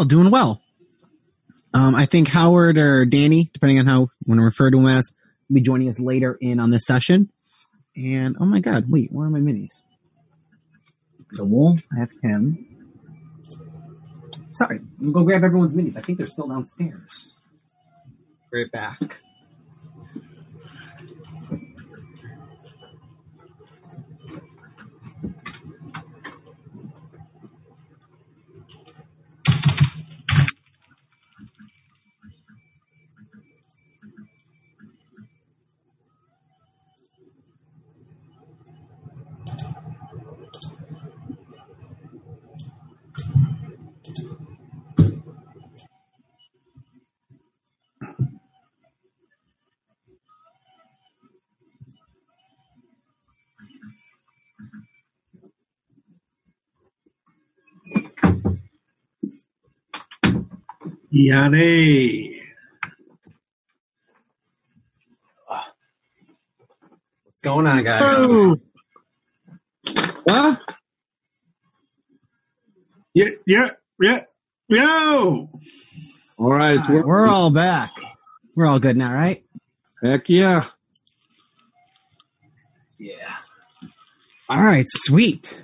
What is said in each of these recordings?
well, doing well. Um, I think Howard or Danny, depending on how you want to refer to him as, will be joining us later in on this session. And oh my God, wait, where are my minis? The wolf, I have him. Sorry, I'm gonna go grab everyone's minis. I think they're still downstairs. Right back. Yanni. What's going on, guys? Oh. Huh? Yeah, yeah, yeah. Yo! All right, All right, we're all back. We're all good now, right? heck yeah. Yeah. All right, sweet.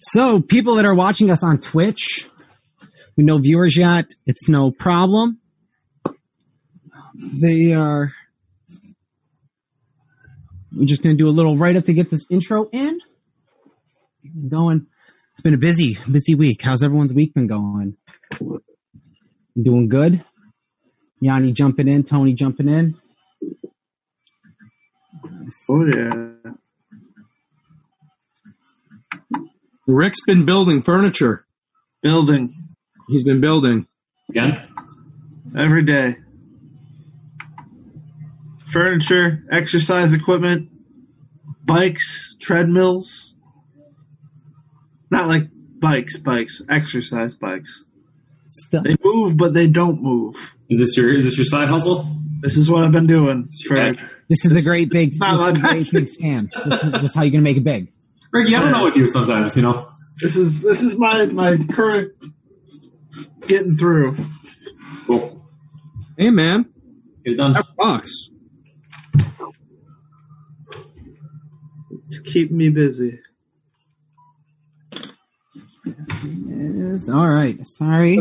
So, people that are watching us on Twitch, we no viewers yet. It's no problem. They are. We're just going to do a little write up to get this intro in. Going. It's been a busy, busy week. How's everyone's week been going? Doing good. Yanni jumping in, Tony jumping in. Oh, yeah. Rick's been building furniture. Building He's been building. Again? every day. Furniture, exercise equipment, bikes, treadmills. Not like bikes, bikes, exercise bikes. Still, They move, but they don't move. Is this your is this your side hustle? This is what I've been doing for. Okay. This is the great big, this not is my the great big scam. This is, this is how you're gonna make it big. Ricky, I don't know with you sometimes, you know. This is this is my my current getting through. Cool. Hey, man. Get it done. That box. It's keeping me busy. Yes, all right. Sorry.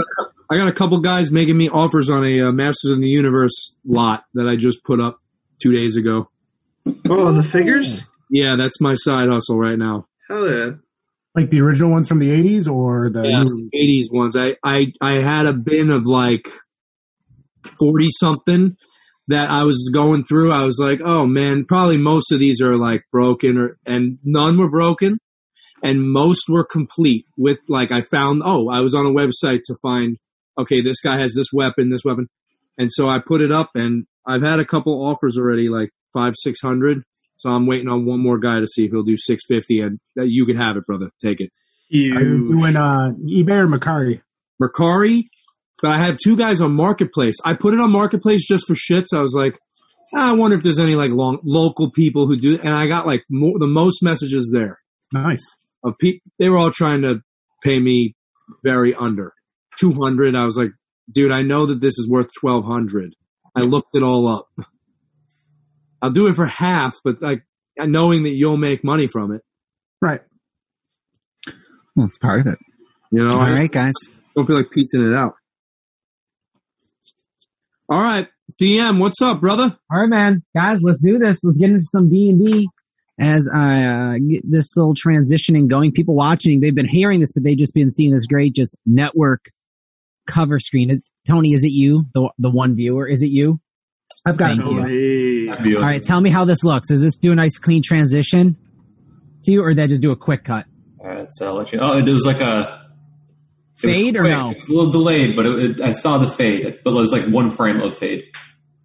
I got a couple guys making me offers on a uh, Masters of the Universe lot that I just put up two days ago. Oh, the figures? Yeah, that's my side hustle right now. Hell yeah! Like the original ones from the 80s or the Yeah, new 80s ones. I, I, I had a bin of like 40 something that I was going through. I was like, oh man, probably most of these are like broken or, and none were broken and most were complete with like, I found, oh, I was on a website to find, okay, this guy has this weapon, this weapon. And so I put it up and I've had a couple offers already, like five, six hundred. So I'm waiting on one more guy to see if he'll do 650 and uh, you can have it, brother. Take it. are you Huge. doing uh eBay or Macari? Mercari, but I have two guys on Marketplace. I put it on Marketplace just for shits. I was like, "Ah, I wonder if there's any like long local people who do, and I got like more, the most messages there Nice. of people. They were all trying to pay me very under 200. I was like, dude, I know that this is worth 1200. I looked it all up. I'll do it for half, but like knowing that you'll make money from it, Right. Well, it's part of it. you know, All I right, guys. don't feel like pizzing it out. All right, DM, what's up, brother? All right, man, guys, let's do this. Let's get into some D and D. As I uh, get this little transitioning going, people watching, they've been hearing this, but they've just been seeing this great just network cover screen. Is, Tony, is it you, the the one viewer? Is it you? I've got Thank it. you. Hey. All right, tell me how this looks. Does this do a nice clean transition to you, or did I just do a quick cut? All right, so I'll let you. Oh, it was like a Fade or no? It was a little delayed, but it, it, I saw the fade. But it was like one frame of fade.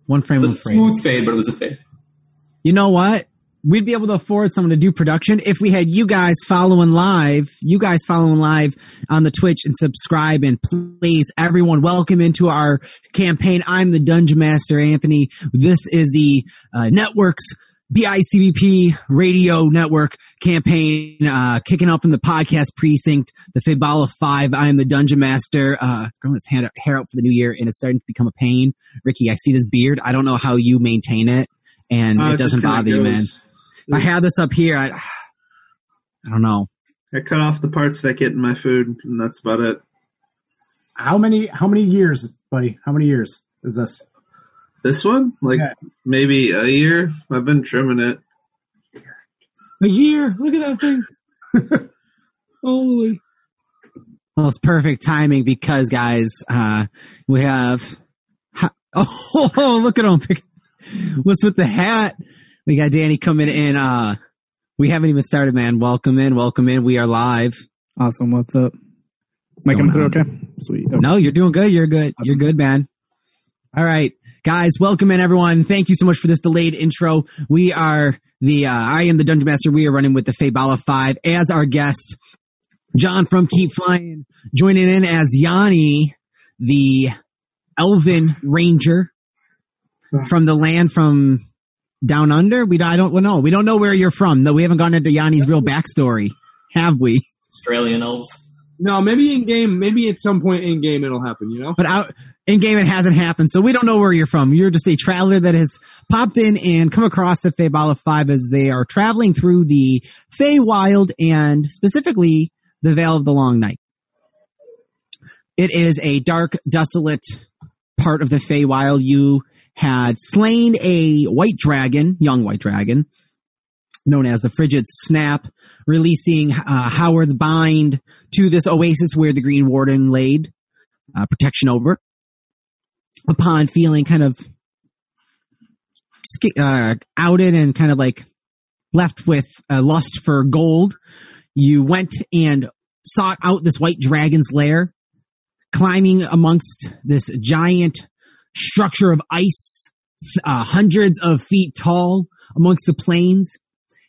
One frame, of one frame. smooth fade, but it was a fade. You know what? We'd be able to afford someone to do production if we had you guys following live, you guys following live on the Twitch and subscribe and please everyone welcome into our campaign. I'm the Dungeon Master Anthony. This is the uh, network's BICBP radio network campaign, uh, kicking up from the podcast precinct, the Fabala 5. I am the Dungeon Master, uh, growing his hand, hair out for the new year and it's starting to become a pain. Ricky, I see this beard. I don't know how you maintain it and Uh, it doesn't bother you, man. Goes. If I had this up here, I, I don't know. I cut off the parts that get in my food, and that's about it. How many? How many years, buddy? How many years is this? This one, like Yeah. maybe a year. I've been trimming it. A year. Look at that thing. Holy. Well, it's perfect timing because, guys, uh, we have. Ha- oh, look at him! What's with the hat? We got Danny coming in. Uh, we haven't even started, man. Welcome in, welcome in. We are live. Awesome. What's up? What's Am I coming through okay? Sweet. Okay. No, you're doing good. You're good. You're good, man. All right, guys, welcome in everyone. Thank you so much for this delayed intro. We are the, uh, I am the Dungeon Master. We are running with the Fabala 5 as our guest. John from Keep Flying joining in as Yanni, the Elven Ranger from the land from down under. We don't, I don't know. We don't know where you're from. No, we haven't gone into Yanni's real backstory, have we? Australian elves. No, maybe in game, maybe at some point in game it'll happen, you know? but out in game it hasn't happened, so we don't know where you're from. You're just a traveler that has popped in and come across the Fabala Five as they are traveling through the Feywild and specifically the Vale of the Long Night. It is a dark, desolate part of the Feywild. You had slain a white dragon, young white dragon, known as the Frigid Snap, releasing uh, Howard's Bind to this oasis where the Green Warden laid uh, protection over. Upon feeling kind of uh, outed and kind of like left with a lust for gold, you went and sought out this white dragon's lair, climbing amongst this giant structure of ice, uh, hundreds of feet tall amongst the plains.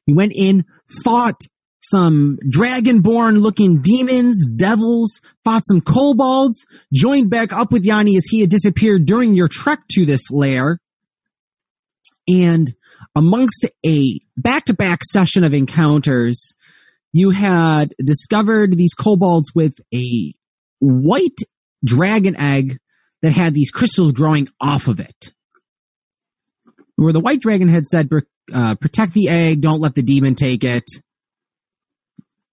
You went in, fought some dragonborn looking demons, devils, fought some kobolds, joined back up with Yanni as he had disappeared during your trek to this lair. And amongst a back to back session of encounters, you had discovered these kobolds with a white dragon egg that had these crystals growing off of it. Where the white dragon had said, uh, protect the egg, don't let the demon take it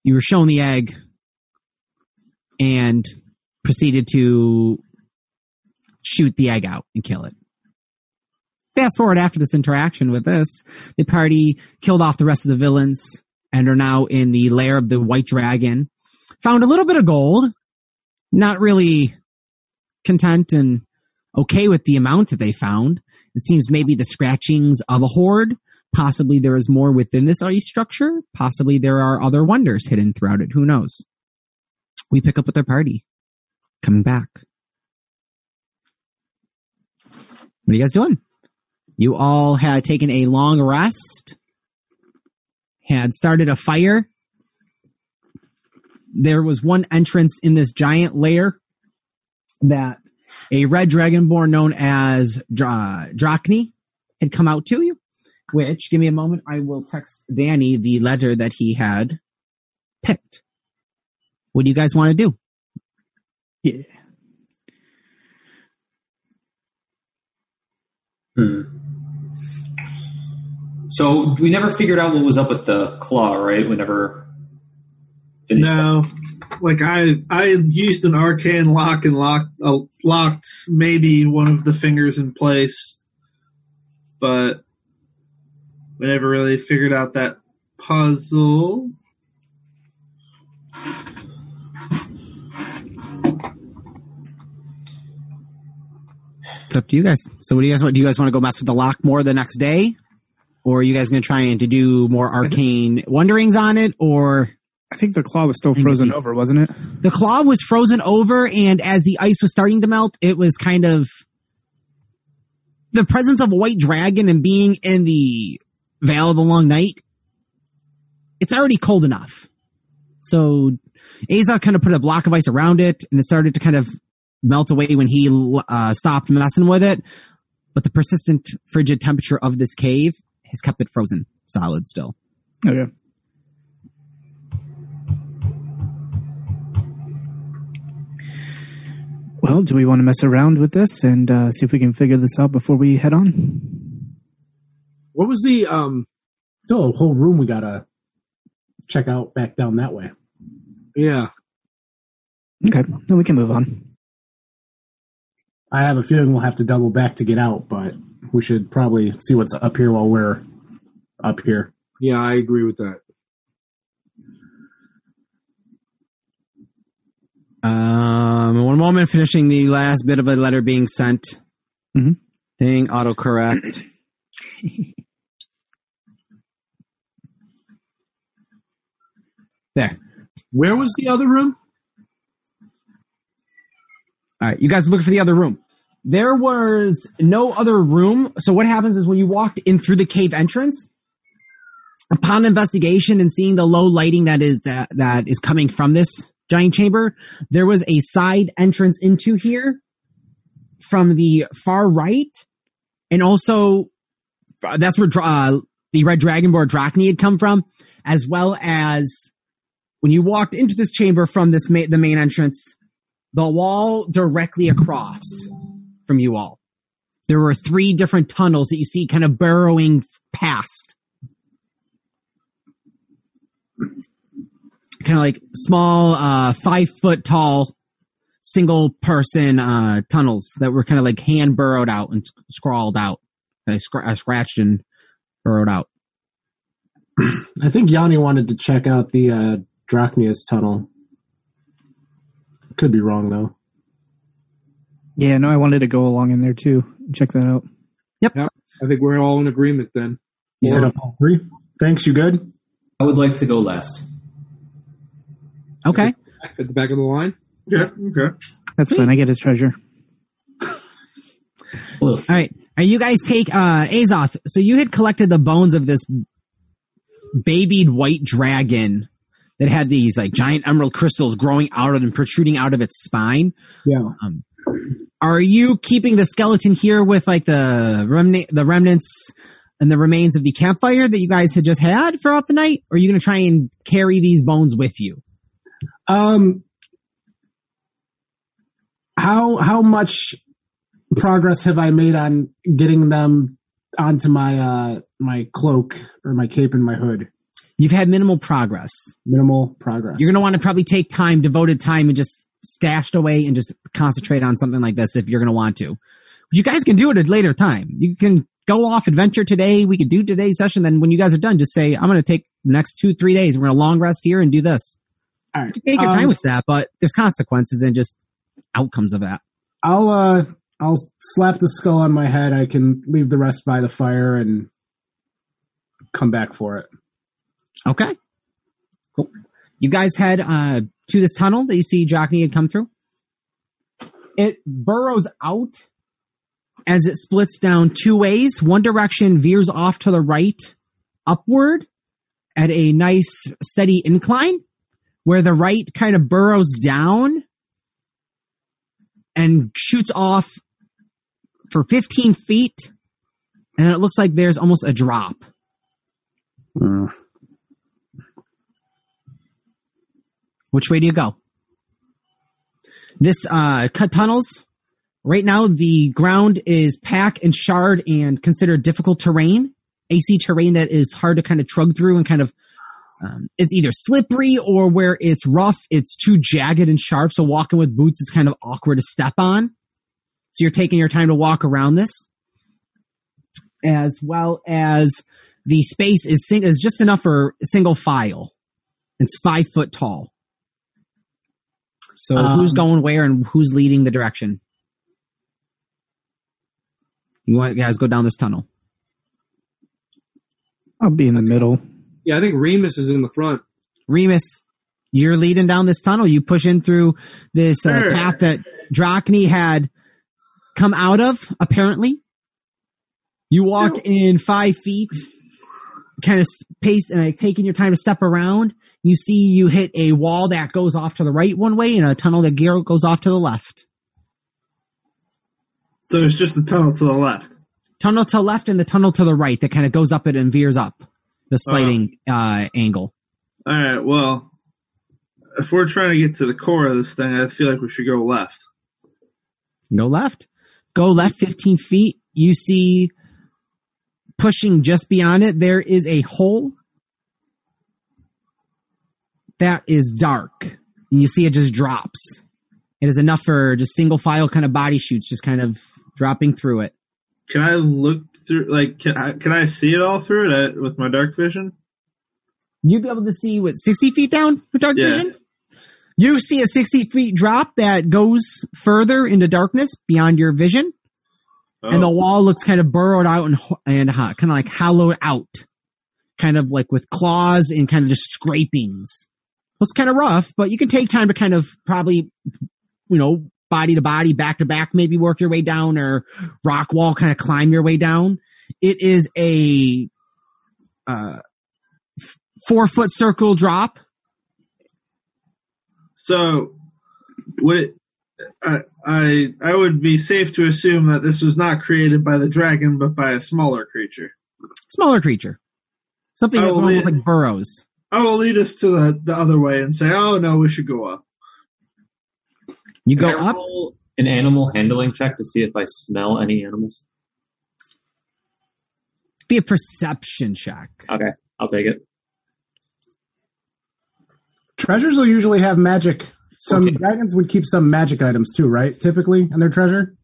you were shown the egg and proceeded to shoot the egg out and kill it. Fast forward after this interaction with this, the party killed off the rest of the villains and are now in the lair of the white dragon. Found a little bit of gold, not really content and okay with the amount that they found. It seems maybe the scratchings of a horde Possibly there is more within this ice structure. Possibly there are other wonders hidden throughout it. Who knows? We pick up with our party. Coming back. What are you guys doing? You all had taken a long rest, had started a fire. There was one entrance in this giant lair that a red dragonborn known as Dra- Drachni had come out to you which give me a moment i will text danny the letter that he had picked what do you guys want to do Yeah. Hmm. So we never figured out what was up with the claw, right? We never finished. that. No, like I I used an arcane lock and locked uh, locked maybe one of the fingers in place, but we never really figured out that puzzle. it's up to you guys so what do you guys want do you guys want to go mess with the lock more the next day or are you guys going to try and to do more arcane wonderings on it or I think the claw was still frozen over, wasn't it? The claw was frozen over, and as the ice was starting to melt, it was kind of the presence of a white dragon and being in the Vale of the Long Night. It's already cold enough, so Aza kind of put a block of ice around it, and it started to kind of melt away when he uh, stopped messing with it. But the persistent frigid temperature of this cave has kept it frozen solid still. Okay. Well, do we want to mess around with this and uh, see if we can figure this out before we head on? What was the um? Still a whole room we gotta check out back down that way. Yeah, Okay, then we can move on. I have a feeling we'll have to double back to get out, but we should probably see what's up here while we're up here. yeah, I agree with that. Um, one moment, finishing the last bit of a letter being sent. Mhm. Ding, autocorrect. there. Where was the other room? All right, you guys looking for the other room. There was no other room. So what happens is when you walked in through the cave entrance, upon investigation and seeing the low lighting that is that that is coming from this giant chamber, there was a side entrance into here from the far right, and also uh, that's where uh, the red dragonborn Drachni had come from, as well as when you walked into this chamber from this ma- the main entrance, the wall directly across from you all. There were three different tunnels that you see kind of burrowing past. Kind of like small, uh, five foot tall, single person, uh, tunnels that were kind of like hand burrowed out and scrawled out, I scr- uh, scratched and burrowed out. I think Yanni wanted to check out the uh, Drachnius tunnel. Could be wrong though. Yeah, no, I wanted to go along in there too. Check that out. Yep. I think we're all in agreement then. You set up all three. Thanks. You good? I would like to go last. Okay. Back At the back of the line. Yeah. okay. That's fine. I get his treasure. All right. Are you guys take uh Azoth? So you had collected the bones of this babied white dragon that had these like giant emerald crystals growing out of and protruding out of its spine. Yeah. Um, Are you keeping the skeleton here with like the remnant, the remnants and the remains of the campfire that you guys had just had throughout the night? Or are you going to try and carry these bones with you? Um. How how much progress have I made on getting them onto my uh my cloak or my cape and my hood? You've had minimal progress. Minimal progress. You're going to want to probably take time, devoted time, and just stashed away and just concentrate on something like this if you're going to want to. But you guys can do it at a later time. You can go off adventure today. We could do today's session. Then when you guys are done, just say, I'm going to take the next two, three days. We're going to long rest here and do this. All right. You can take your Um, time with that, but there's consequences and just outcomes of that. I'll uh I'll slap the skull on my head. I can leave the rest by the fire and come back for it. Okay. Cool. You guys head uh, to this tunnel that you see Drachni had come through. It burrows out as it splits down two ways. One direction veers off to the right, upward at a nice steady incline, where the right kind of burrows down and shoots off for 15 feet. And it looks like there's almost a drop. Which way do you go? This uh, cut tunnels. Right now, the ground is pack and shard and considered difficult terrain. AC terrain that is hard to kind of trug through and kind of. Um, it's either slippery or where it's rough, it's too jagged and sharp. So walking with boots is kind of awkward to step on. So you're taking your time to walk around this, as well as the space is sing- is just enough for single file. It's five foot tall. So Um, who's going where and who's leading the direction? You want guys go down this tunnel? I'll be in the middle. Yeah, I think Remus is in the front. Remus, You're leading down this tunnel. You push in through this uh, path that Drachni had come out of, apparently. You walk in five feet, kind of pace, uh, taking your time to step around. You see you hit a wall that goes off to the right one way and a tunnel that go- goes off to the left. So it's just the tunnel to the left. Tunnel to the left and the tunnel to the right that kind of goes up it and veers up the sliding uh, angle. All right. Well, if we're trying to get to the core of this thing, I feel like we should go left. Go left. Go left 15 feet. You see pushing just beyond it, there is a hole that is dark. And you see it just drops. It is enough for just single file kind of body shoots just kind of dropping through it. Can I look through? Like, can I, can I see it all through it uh, with my dark vision? You'd be able to see what 60 feet down with dark Yeah. vision? You see a 60 feet drop that goes further into darkness beyond your vision. and the Oh, wall looks kind of burrowed out and and uh, kind of like hollowed out, kind of like with claws and kind of just scrapings. Well, it's kind of rough, but you can take time to kind of probably, you know, body to body, back to back, maybe work your way down or rock wall, kind of climb your way down. It is a uh, f- four foot circle drop. so would it? I, I I would be safe to assume that this was not created by the dragon, but by a smaller creature. Smaller creature, something that almost yeah. like burrows. I will lead us to the, the other way and say, "Oh no, we should go up." You go Can I up. roll an animal handling check to see if I smell any animals. Be a perception check. Okay, I'll take it. Treasures will usually have magic. Some Okay. dragons would keep some magic items too, right? Typically in their treasure.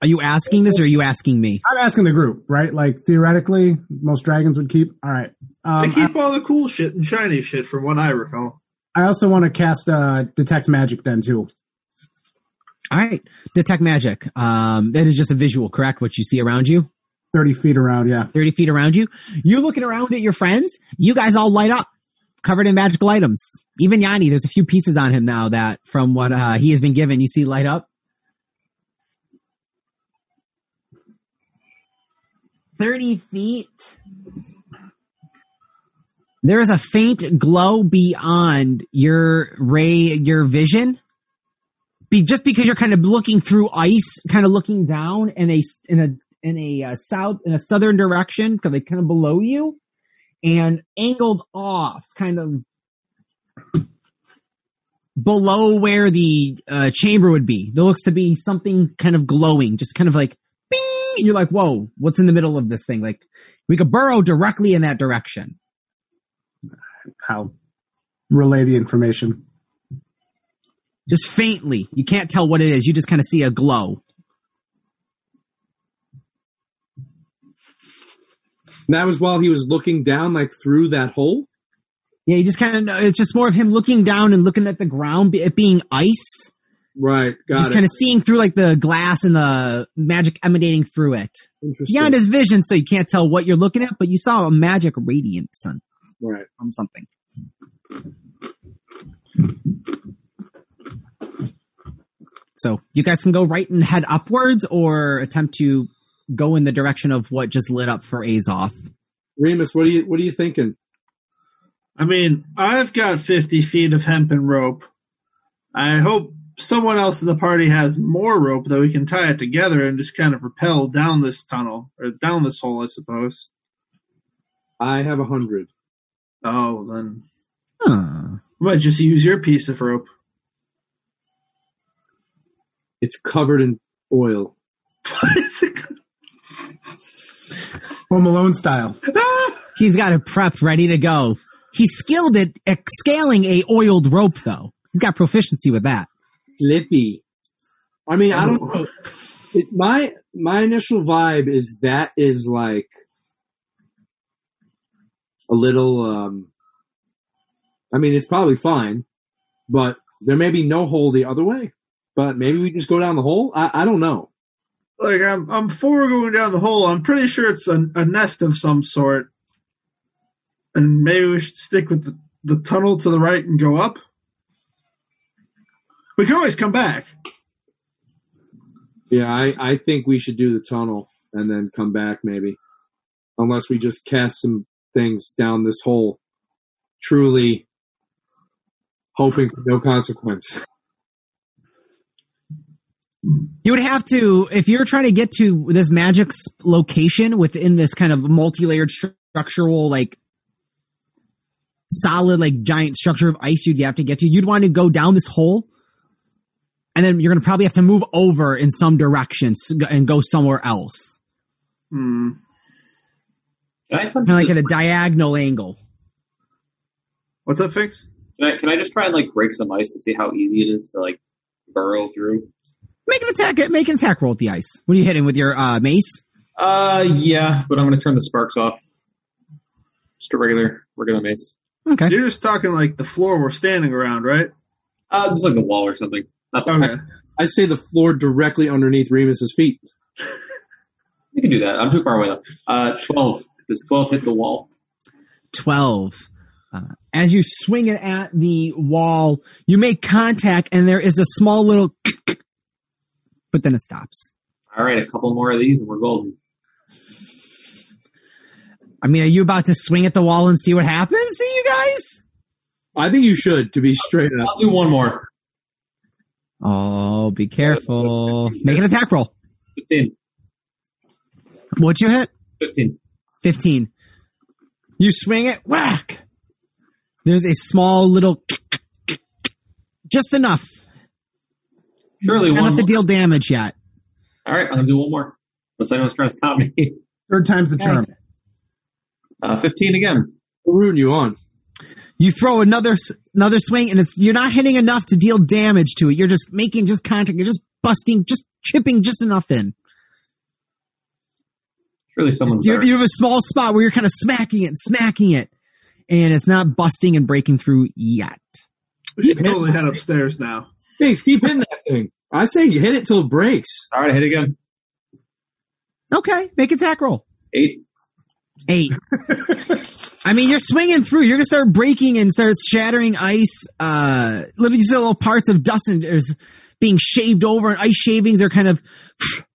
Are you asking this or are you asking me? I'm asking the group, right? Like theoretically, most dragons would keep. All right. I Um, keep all the cool shit and shiny shit, from what I recall. I, I also want to cast uh, detect magic then too. All right. Detect magic. Um, that is just a visual, correct? What you see around you, Thirty feet around, yeah. 30 feet around you. You're looking around at your friends, you guys all light up, covered in magical items. Even Yanni, there's a few pieces on him now that from what uh, he has been given, you see light up. 30 feet. There is a faint glow beyond your ray, your vision. Be just because you're kind of looking through ice, kind of looking down in a in a in a uh, south in a southern direction, because they kind of below you, and angled off, kind of below where the uh, chamber would be. There looks to be something kind of glowing, just kind of like, bing! And you're like, whoa, what's in the middle of this thing? Like, we could burrow directly in that direction. How relay the information. Just faintly. You can't tell what it is. You just kind of see a glow. That was while he was looking down, like through that hole. Yeah, you just kind of. It's just more of him looking down and looking at the ground, it being ice. Right, got just it. kind of seeing through like the glass and the magic emanating through it. Interesting. Beyond his vision, so you can't tell what you're looking at, but you saw a magic radiance son, right. from something. So you guys can go right and head upwards or attempt to go in the direction of what just lit up for Azoth. Remus, what are you what are you thinking? I mean, I've got 50 feet of hempen rope. I hope someone else in the party has more rope that we can tie it together and just kind of rappel down this tunnel or down this hole, I suppose. I have a hundred. Oh, then Huh. I might just use your piece of rope. It's covered in oil. What is it? Home Alone style. He's got it prepped, ready to go. He's skilled at, at scaling a oiled rope, though. He's got proficiency with that. Slippy. I mean, I don't oh. know. It, my my initial vibe is that is like a little. um I mean, it's probably fine, but there may be no hole the other way. But maybe we just go down the hole. I, I don't know. like I'm I'm for going down the hole. I'm pretty sure it's a, a nest of some sort, and maybe we should stick with the the tunnel to the right and go up? We can always come back. Yeah, I, I think we should do the tunnel and then come back maybe. Unless we just cast some things down this hole. Truly hoping for no consequence. You would have to, if you're trying to get to this magic location within this kind of multi-layered structural, like solid, like giant structure of ice, you'd have to get to. You'd want to go down this hole, and then you're going to probably have to move over in some direction and go somewhere else, Hmm. Can I, kind of like at a diagonal angle. What's up, Fix? can, I, can I just try and like break some ice to see how easy it is to like burrow through? Make an attack. Make an attack roll with the ice. What are you hitting with your uh, mace? Uh, yeah, but I'm gonna turn the sparks off. Just a regular, regular mace. Okay. You're just talking like the floor we're standing around, right? Uh, just like a wall or something. Not the Okay. I say the floor directly underneath Remus's feet. You can do that. I'm too far away though. Uh, twelve. Does twelve hit the wall? 12. Uh, as you swing it at the wall, you make contact and there is a small little, but then it stops. All right, a couple more of these and we're golden. I mean, are you about to swing at the wall and see what happens? See you guys? I think you should, to be straight up. I'll do one more. Oh, be careful. Make an attack roll. Fifteen. What'd you hit? Fifteen. 15. You swing it, whack. There's a small little, just enough. Surely Not one. enough to deal damage yet. All right, I'm gonna do one more. Unless anyone's trying to stop me. Third time's the charm. Uh, Fifteen again. We're rooting you on. You throw another another swing, and it's you're not hitting enough to deal damage to it. You're just making just contact. You're just busting, just chipping just enough in. Surely someone's You, there. you have a small spot where you're kind of smacking it, smacking it, and it's not busting and breaking through yet. We should totally head upstairs now. Thanks, keep hitting that thing. I say you hit it till it breaks. All right, hit again. Okay, make an attack roll. Eight. Eight. I mean, you're swinging through. You're gonna start breaking and start shattering ice. Uh, living just little parts of dust and is being shaved over, and ice shavings are kind of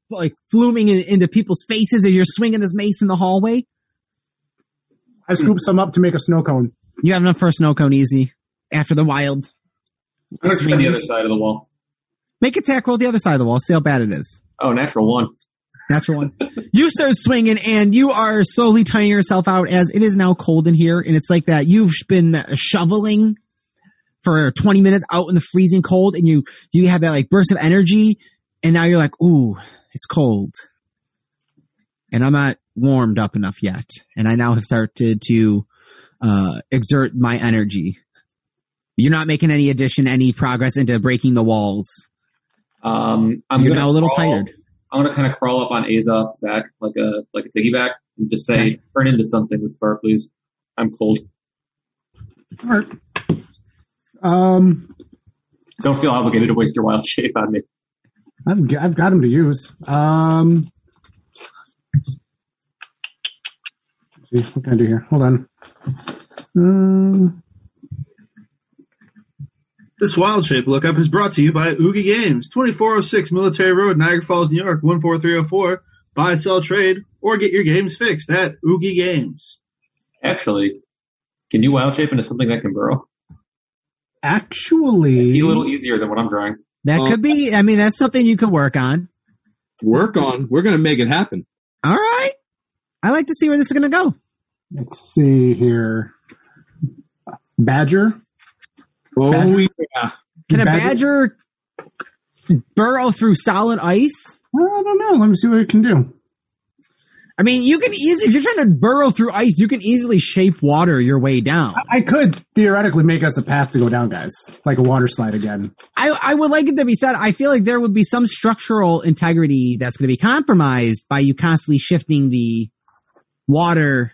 like fluming in, into people's faces as you're swinging this mace in the hallway. I scoop some up to make a snow cone. You have enough for a snow cone easy after the wild. I'm gonna try the other side of the wall. Make a attack roll the other side of the wall. See how bad it is. Oh, natural one. Natural one. you start swinging and you are slowly tiring yourself out as it is now cold in here. And it's like that you've been shoveling for 20 minutes out in the freezing cold and you, you have that like burst of energy. And now you're like, ooh, it's cold. And I'm not warmed up enough yet. And I now have started to, uh, exert my energy. You're not making any addition, any progress into breaking the walls. Um, I'm you're now a little crawl- tired. I'm gonna kind of crawl up on Azoth's back like a like a piggyback and just say, Okay. "Turn into something with fur, please." I'm cold. All right. Um, Don't feel obligated to waste your wild shape on me. I've g- I've got him to use. Um, let's see what can I do here? Hold on. Um, This wild shape lookup is brought to you by Oogie Games, 2406 Military Road, Niagara Falls, New York, 14304. Buy, sell, trade, or get your games fixed at Oogie Games. Actually, can you wild shape into something that can burrow? actually, Be a little easier than what I'm drawing. That Well- could be, I mean, that's something you could work on. Work on. We're gonna make it happen. All right. I like to see where this is going to go. let's see here. Badger. Oh Badger? yeah. Can a Badger- badger burrow through solid ice? Uh, I don't know. Let me see what it can do. I mean, you can easily, if you're trying to burrow through ice, you can easily shape water your way down. I could theoretically make us a path to go down, guys, like a water slide again. I, I would like it to be said, I feel like there would be some structural integrity that's going to be compromised by you constantly shifting the water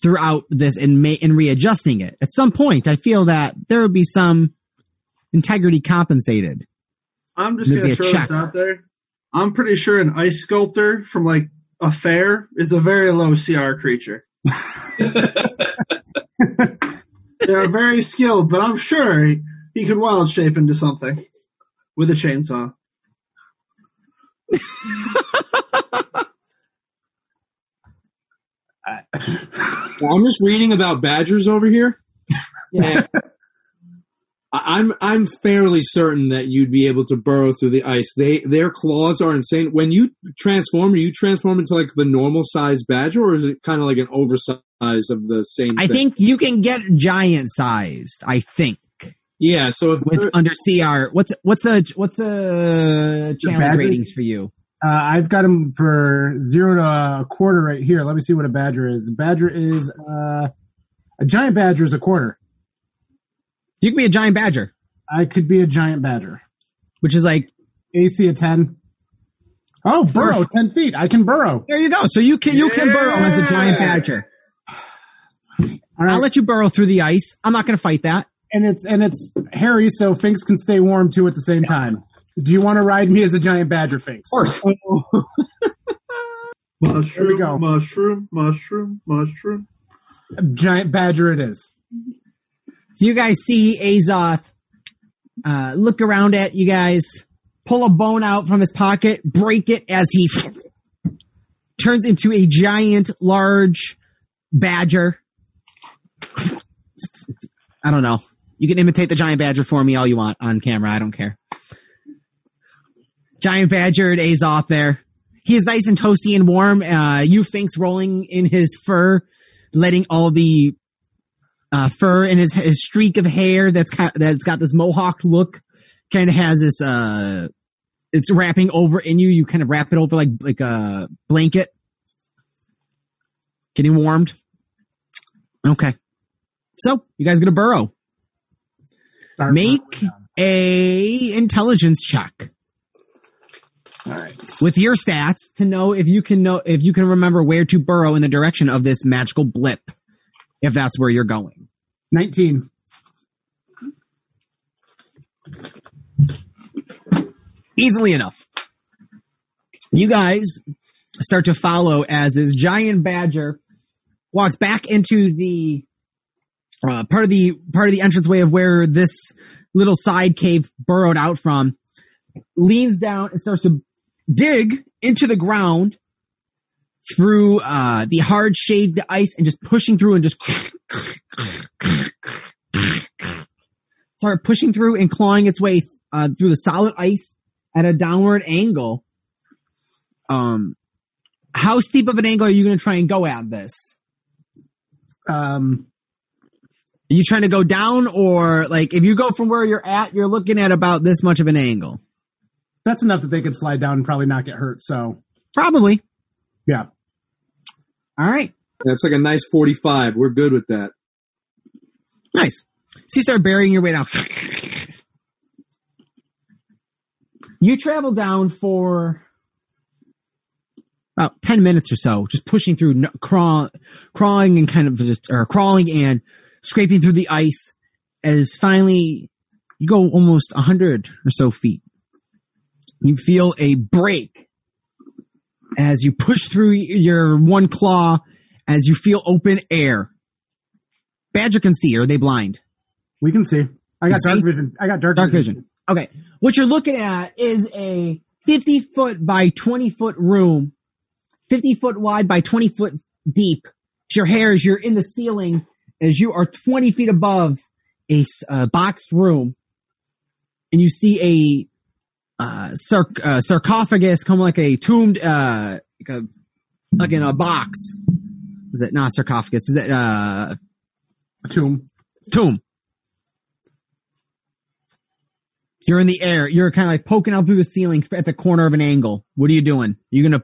throughout this and ma- and readjusting it. At some point, I feel that there would be some integrity compensated. I'm just going to throw check. this out there. I'm pretty sure an ice sculptor from like a fair is a very low CR creature. they are very skilled, but I'm sure he, he could wild shape into something with a chainsaw. Well, I'm just reading about badgers over here. Yeah. I'm I'm fairly certain that you'd be able to burrow through the ice. They their claws are insane. When you transform, are you transform into like the normal size badger, or is it kind of like an oversized of the same? I thing? think you can get giant sized. I think Yeah. So if with under CR. What's what's a what's a challenge badgers? ratings for you? Uh, I've got them for zero to a quarter right here. Let me see what a badger is. A badger is uh, a giant badger is a quarter. You can be a giant badger, I could be a giant badger. which is like AC a ten. Oh, burrow ten feet. I can burrow. there you go. So you can you can burrow as a giant badger. All right. I'll let you burrow through the ice. I'm not going to fight that. and it's and it's hairy, so Finks can stay warm too at the same time. Do you want to ride me as a giant badger, Finks? Of course. Mushroom, go. mushroom, mushroom, mushroom. Giant badger it is. So you guys see Azoth uh, look around at you guys, pull a bone out from his pocket, break it as he turns into a giant, large badger. I don't know. You can imitate the giant badger for me all you want on camera. I don't care. Giant badger at Azoth there. He is nice and toasty and warm. Uh, you Finks rolling in his fur, letting all the uh, fur and his, his streak of hair that's kind of, that's got this mohawk look kind of has this uh it's wrapping over in you. You kind of wrap it over like like a blanket. Getting warmed. Okay. So you guys gonna burrow. Start make a intelligence check. All right. with your stats to know if you can know if you can remember where to burrow in the direction of this magical blip if that's where you're going 19. easily enough. You guys start to follow as this giant badger walks back into the uh, part of the part of the entranceway of where this little side cave burrowed out from. Leans down and starts to dig into the ground through uh, the hard shaved ice and just pushing through and just start pushing through and clawing its way uh, through the solid ice at a downward angle. Um, how steep of an angle are you going to try and go at this? Um, Are you trying to go down, or like if you go from where you're at, you're looking at about this much of an angle? that's enough that they could slide down and probably not get hurt. So, Probably. yeah. All right. that's like a nice 45. We're good with that. Nice. So you start burying your way down. You travel down for about 10 minutes or so, just pushing through, crawl, crawling and kind of just, or crawling and scraping through the ice as finally you go almost 100 or so feet. You feel a break as you push through your one claw as you feel open air. Badger can see. Are they blind? We can see. I got dark vision. I got dark, Dark vision. Okay. What you're looking at is a 50 foot by 20 foot room, 50 foot wide by 20 foot deep. Your hair as you're in the ceiling as you are 20 feet above a uh, boxed room and you see a uh, sarc- uh, sarcophagus come like a tombed, uh, like a, like in a box. Is it not sarcophagus? Is it, uh, Tomb. tomb. You're in the air. You're kind of like poking out through the ceiling at the corner of an angle. What are you doing? You're gonna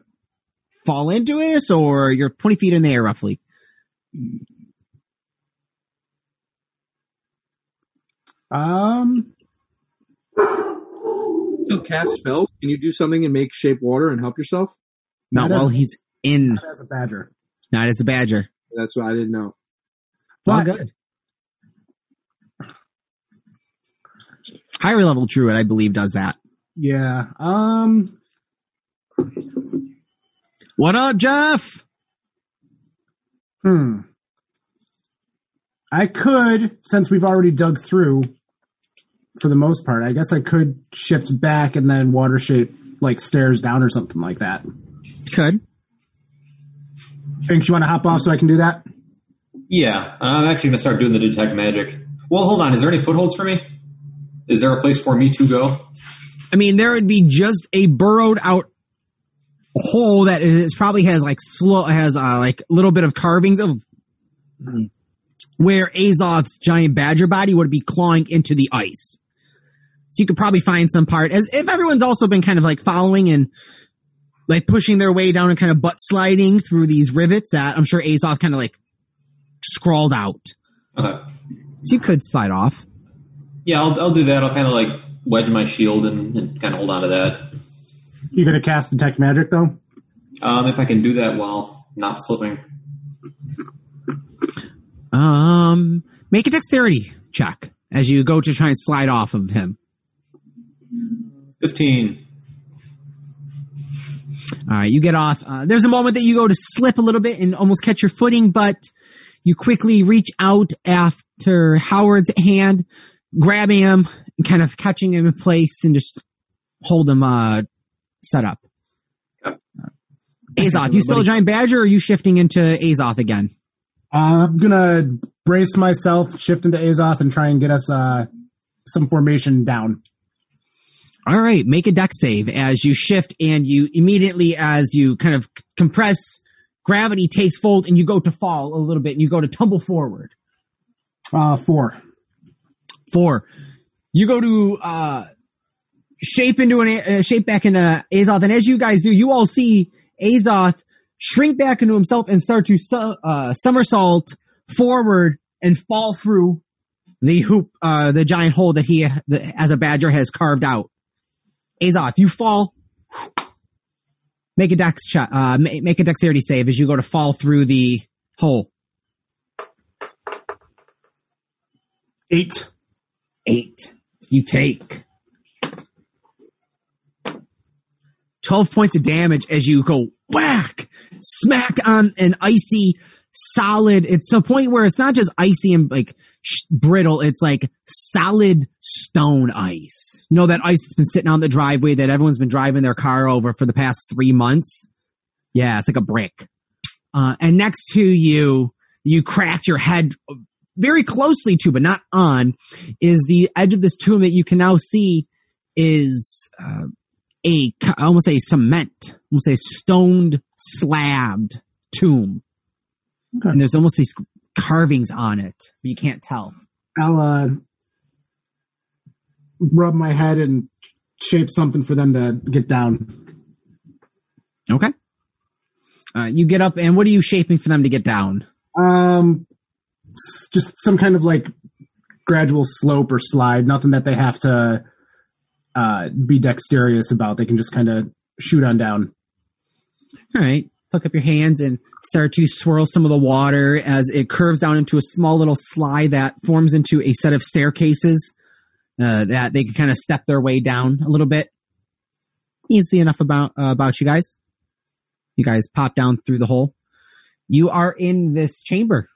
fall into this, or you're 20 feet in the air roughly? Um, Still cast spells. Can you do something and make shape water and help yourself? Not Not while as- he's in. as a badger. Not as a badger. That's what I didn't know. It's all good. Higher level druid, I believe, does that. Yeah. Um, What up, Jeff? hmm. I could, since we've already dug through for the most part, I guess I could shift back and then water shape like stairs down or something like that. Could. Think you want to hop off so I can do that? Yeah, I'm actually going to start doing the detect magic. Well, hold on. Is there any footholds for me? Is there a place for me to go? I mean, there would be just a burrowed out hole that is probably has like slow has uh, like a little bit of carvings of where Azoth's giant badger body would be clawing into the ice. So you could probably find some part as if everyone's also been kind of like following and like pushing their way down and kind of butt sliding through these rivets that I'm sure Azoth kind of like scrawled out. Okay. So you could slide off. Yeah, I'll, I'll do that. I'll kind of like wedge my shield and, and kind of hold on to that. You're gonna cast detect magic though? Um, if I can do that while not slipping. Um, make a dexterity check as you go to try and slide off of him. 15. All right, you get off. Uh, there's a moment that you go to slip a little bit and almost catch your footing, but you quickly reach out after Howard's hand, grabbing him and kind of catching him in place and just hold him uh, set up. Yep. Uh, Azoth, you still a giant badger or are you shifting into Azoth again? Uh, I'm gonna brace myself, shift into Azoth, and try and get us uh, some formation down. All right, make a deck save as you shift and you immediately, as you kind of compress, gravity takes fold and you go to fall a little bit and you go to tumble forward. Uh, four. Four. You go to uh, shape into an uh, shape back into Azoth, and as you guys do, you all see Azoth shrink back into himself and start to su- uh, somersault forward and fall through the hoop, uh, the giant hole that he, the, as a badger, has carved out. Azoth, you fall. Make a dex check. Uh, make a dexterity save as you go to fall through the hole. Eight. Eight. You take 12 points of damage as you go whack, smack on an icy, solid. It's a point where it's not just icy and like sh- brittle. It's like solid stone ice. You know, that ice that's been sitting on the driveway that everyone's been driving their car over for the past three months. Yeah, it's like a brick. Uh, and next to you, you cracked your head very closely to, but not on, is the edge of this tomb that you can now see is uh, a ca- almost a cement, almost a stoned, slabbed tomb, Okay. and there's almost these carvings on it, but you can't tell. I'll uh, rub my head and shape something for them to get down. Okay. Uh, you get up, and what are you shaping for them to get down? Um, just some kind of like gradual slope or slide. Nothing that they have to uh, be dexterous about. They can just kind of shoot on down. All right. Hook up your hands and start to swirl some of the water as it curves down into a small little slide that forms into a set of staircases uh, that they can kind of step their way down a little bit. You can see enough about uh, about you guys. You guys pop down through the hole. You are in this chamber,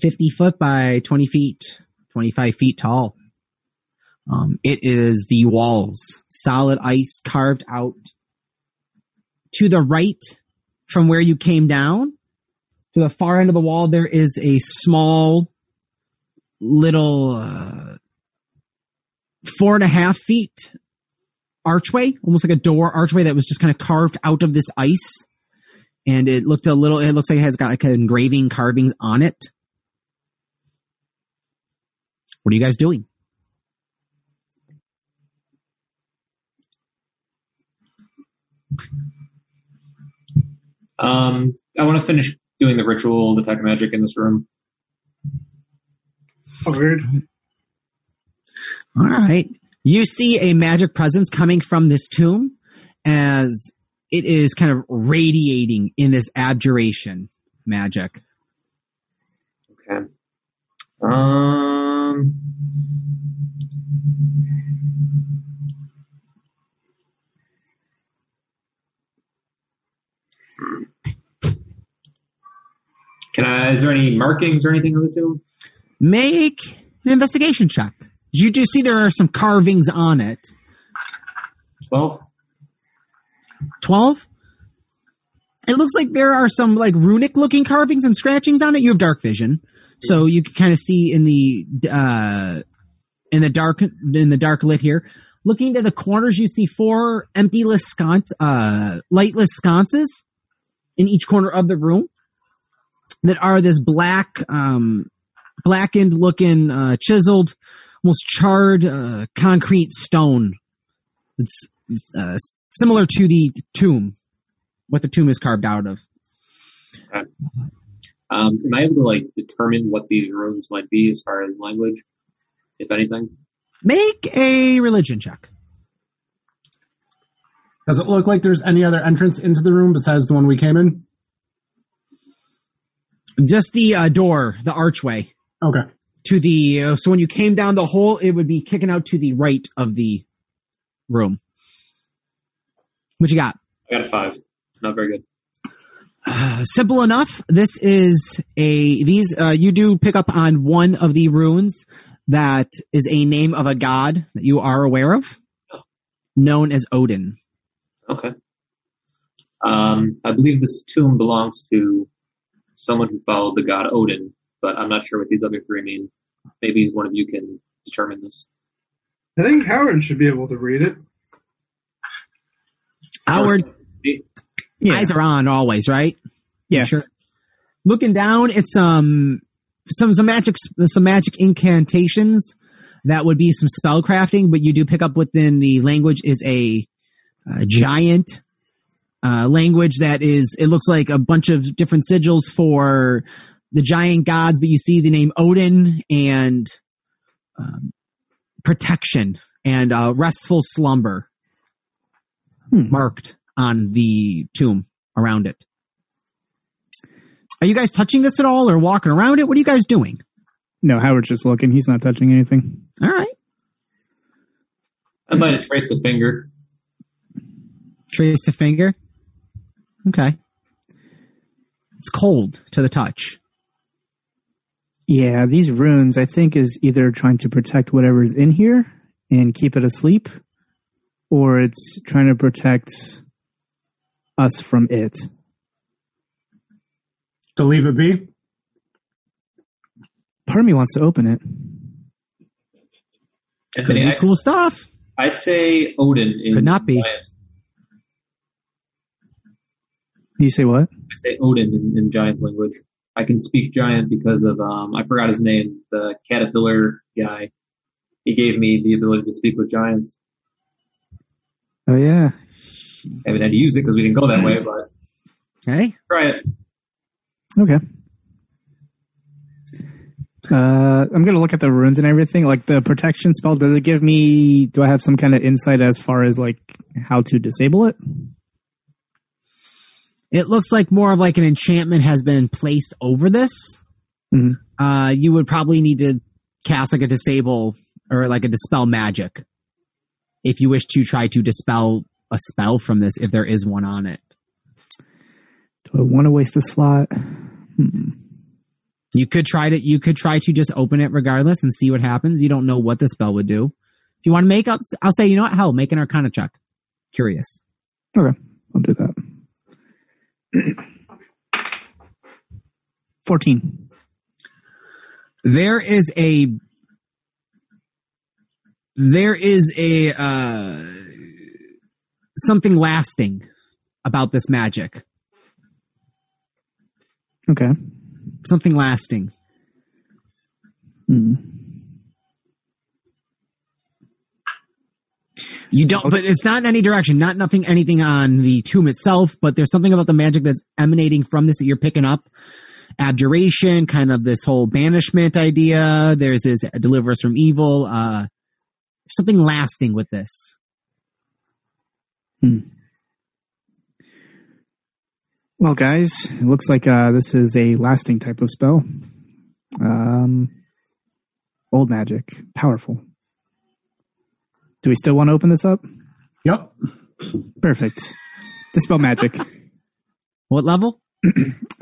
fifty foot by twenty feet, twenty five feet tall. Um, it is the walls, solid ice carved out to the right from where you came down to the far end of the wall there is a small little uh, four and a half feet archway almost like a door archway that was just kind of carved out of this ice. And it looked a little it looks like it has got like engraving carvings on it. What are you guys doing Um, I want to finish doing the ritual detect magic in this room. Weird. All right. You see a magic presence coming from this tomb as it is kind of radiating in this abjuration magic. Okay. Um. Can I? Is there any markings or anything on the tomb? Make an investigation check. You do see there are some carvings on it. 12? 12 it looks like there are some like runic looking carvings and scratchings on it you have dark vision so you can kind of see in the uh in the dark in the dark lit here looking to the corners you see four emptyless sconce uh lightless sconces in each corner of the room that are this black um blackened looking uh chiseled almost charred uh concrete stone it's, it's uh, similar to the tomb, what the tomb is carved out of. Um, am I able to like determine what these runes might be as far as language, if anything? Make a religion check. Does it look like there's any other entrance into the room besides the one we came in? Just the uh, door, the archway Okay. to the. Uh, so when you came down the hole, it would be kicking out to the right of the room. What you got? I got a five. Not very good. Uh, simple enough. This is a these uh, you do pick up on one of the runes that is a name of a god that you are aware of, known as Odin. Okay. Um, I believe this tomb belongs to someone who followed the god Odin, but I'm not sure what these other three mean. Maybe one of you can determine this. I think Howard should be able to read it. Howard, Yeah. eyes are on always, right? Yeah. Sure. Looking down, it's um some some magic some magic incantations that would be some spell crafting, but you do pick up within the language is a, uh giant uh, language that is it looks like a bunch of different sigils for the giant gods, but you see the name Odin and um, protection and uh, restful slumber Hmm. marked on the tomb around it. Are you guys touching this at all or walking around it? What are you guys doing? No, Howard's just looking. He's not touching anything. All right. I might have traced a finger. Trace a finger. Okay. It's cold to the touch. Yeah, these runes, I think, is either trying to protect whatever's in here and keep it asleep, or it's trying to protect us from it. To leave it be? Part of me wants to open it. Could Anthony, be I, cool stuff. I say Odin in Could not be. Giant. You say what? I say Odin in, in Giant's language. I can speak Giant because of um, I forgot his name, the caterpillar guy. He gave me the ability to speak with giants. Oh yeah. I haven't had to use it because we didn't go that way, but Okay. try it. Okay. Uh, I'm gonna look at the runes and everything. Like the protection spell, does it give me? Do I have some kind of insight as far as like how to disable it? It looks like more of like an enchantment has been placed over this. Mhm. Uh, you would probably need to cast like a disable or like a dispel magic if you wish to try to dispel a spell from this if there is one on it. Do I want to waste a slot? Hmm. You could try to you could try to just open it regardless and see what happens. You don't know what the spell would do. If you want to make up, I'll say you know what? Hell, make an Arcana check. Curious. Okay, 14. There is a there is a uh, something lasting about this magic. Okay. Something lasting. Hmm. You don't, but it's not in any direction. Not nothing, anything on the tomb itself. But there's something about the magic that's emanating from this that you're picking up. Abjuration, kind of this whole banishment idea. There's this deliver us from evil. Uh, something lasting with this. Hmm. Well, guys, it looks like uh, this is a lasting type of spell. Um, old magic, powerful. Do we still want to open this up? Yep. Perfect. Dispel magic. What level?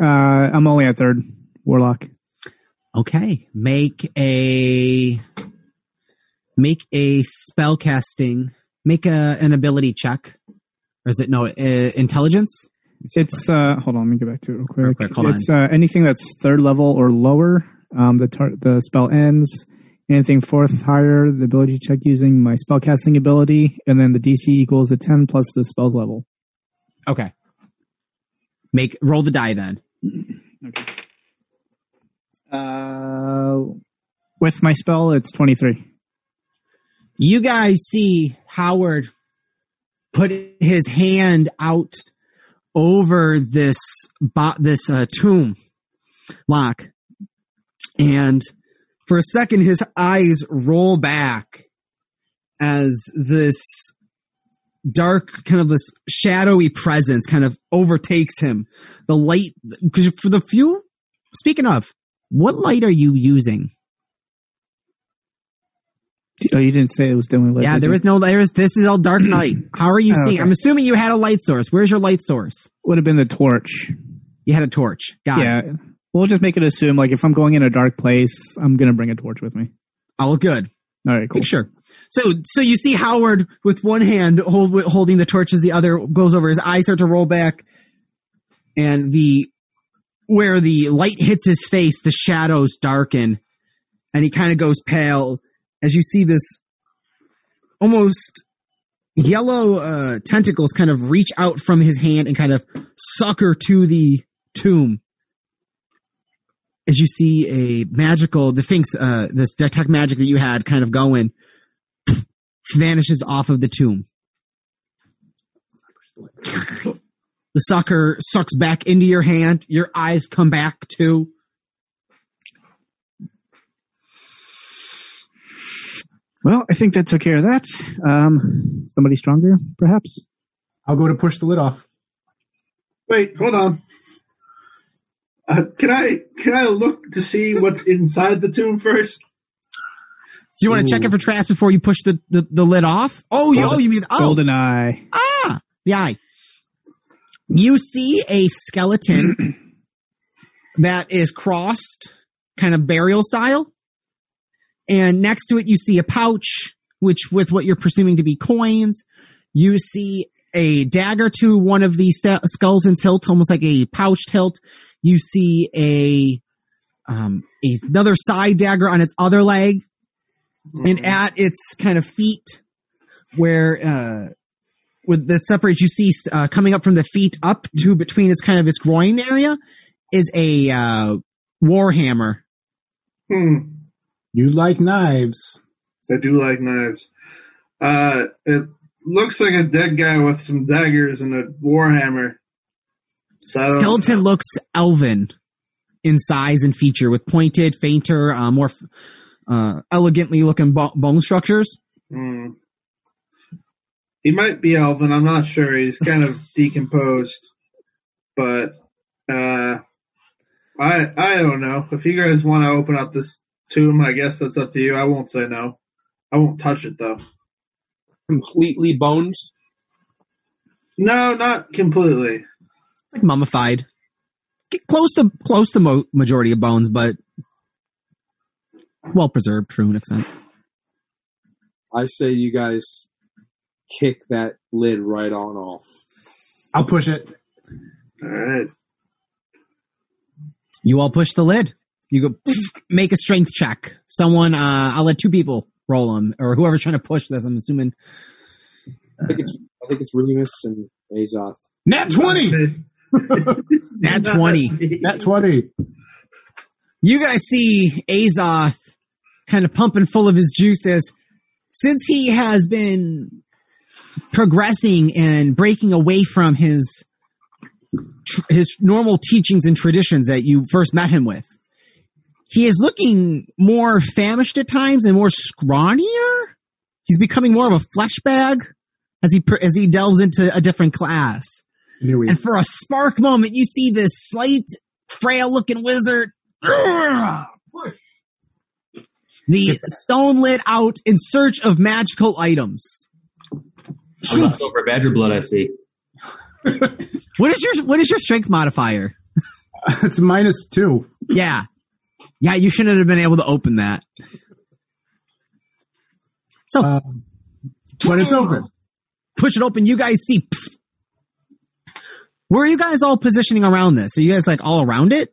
Uh, I'm only at third warlock. Okay, make a make a spell casting. Make a an ability check, or is it no uh, intelligence? It's uh hold on, let me get back to it real quick. Real quick, hold it's uh, anything that's third level or lower. Um, the tar- the spell ends. Anything fourth higher, the ability check using my spellcasting ability, and then the DC equals the ten plus the spell's level. Okay. Make roll the die then. Okay. Uh, with my spell, it's twenty three. You guys see Howard put his hand out over this bo- this uh, tomb lock, and for a second, his eyes roll back as this dark, kind of this shadowy presence kind of overtakes him. The light, because for the few, speaking of, what light are you using? Oh, you didn't say it was dimly lit. yeah, did there you? is no, there is, this is all dark night. How are you Oh, seeing? okay. I'm assuming you had a light source. Where's your light source? would have been the torch. You had a torch. Got it. We'll just make it assume like if I'm going in a dark place, I'm gonna bring a torch with me. All good. All right, cool. Sure. So, so you see Howard with one hand hold, holding the torch as the other goes over. His eyes start to roll back, and the where the light hits his face, the shadows darken, and he kind of goes pale as you see this almost yellow uh, tentacles kind of reach out from his hand and kind of sucker to the tomb. As you see a magical, the Sphinx, uh, this detect magic that you had kind of going, vanishes off of the tomb. The sucker sucks back into your hand. Your eyes come back too. Well, I think that took care of that. Um, somebody stronger, perhaps. I'll go to push the lid off. Wait, hold on. Uh, can I can I look to see what's inside the tomb first? Do you want to check it for traps before you push the, the, the lid off? Oh, you, oh, you mean oh, Golden eye. ah, the eye. You see a skeleton that is crossed, kind of burial style, and next to it you see a pouch, which with what you're presuming to be coins. You see a dagger to one of the st- skeleton's hilt, almost like a pouched hilt. You see a um, another side dagger on its other leg, and at its kind of feet, where uh, with that separates, you see uh, coming up from the feet up to between its kind of its groin area is a uh, warhammer. Hmm. You like knives. I do like knives. Uh, it looks like a dead guy with some daggers and a warhammer. So Skeleton looks elven in size and feature, with pointed, fainter, uh, more uh, elegantly looking bo- bone structures. Hmm. He might be elven. I'm not sure. He's kind of decomposed, but uh, I I don't know. If you guys want to open up this tomb, I guess that's up to you. I won't say no. I won't touch it though. Completely bones. No, not completely. Like mummified. Get close to close to mo- majority of bones, but well preserved to an extent. I say you guys kick that lid right on off. I'll push it. All right. You all push the lid. You go make a strength check. Someone, uh, I'll let two people roll them, or whoever's trying to push this. I'm assuming. I think it's I think it's Remus and Azoth. Nat 20! Nat 20. Nat 20. You guys see Azoth kind of pumping full of his juices. Since he has been progressing and breaking away from his tr- his normal teachings and traditions that you first met him with, he is looking more famished at times and more scrawnier. He's becoming more of a flesh bag as he pr- as he delves into a different class. Here And for a spark moment, you see this slight, frail looking wizard the stone lit out in search of magical items. A leftover badger blood, I see. What is your what is your strength modifier? It's minus two. Yeah. Yeah, you shouldn't have been able to open that. So Uh, but it's open. push it open. You guys see. Where are you guys all positioning around this? Are you guys like all around it?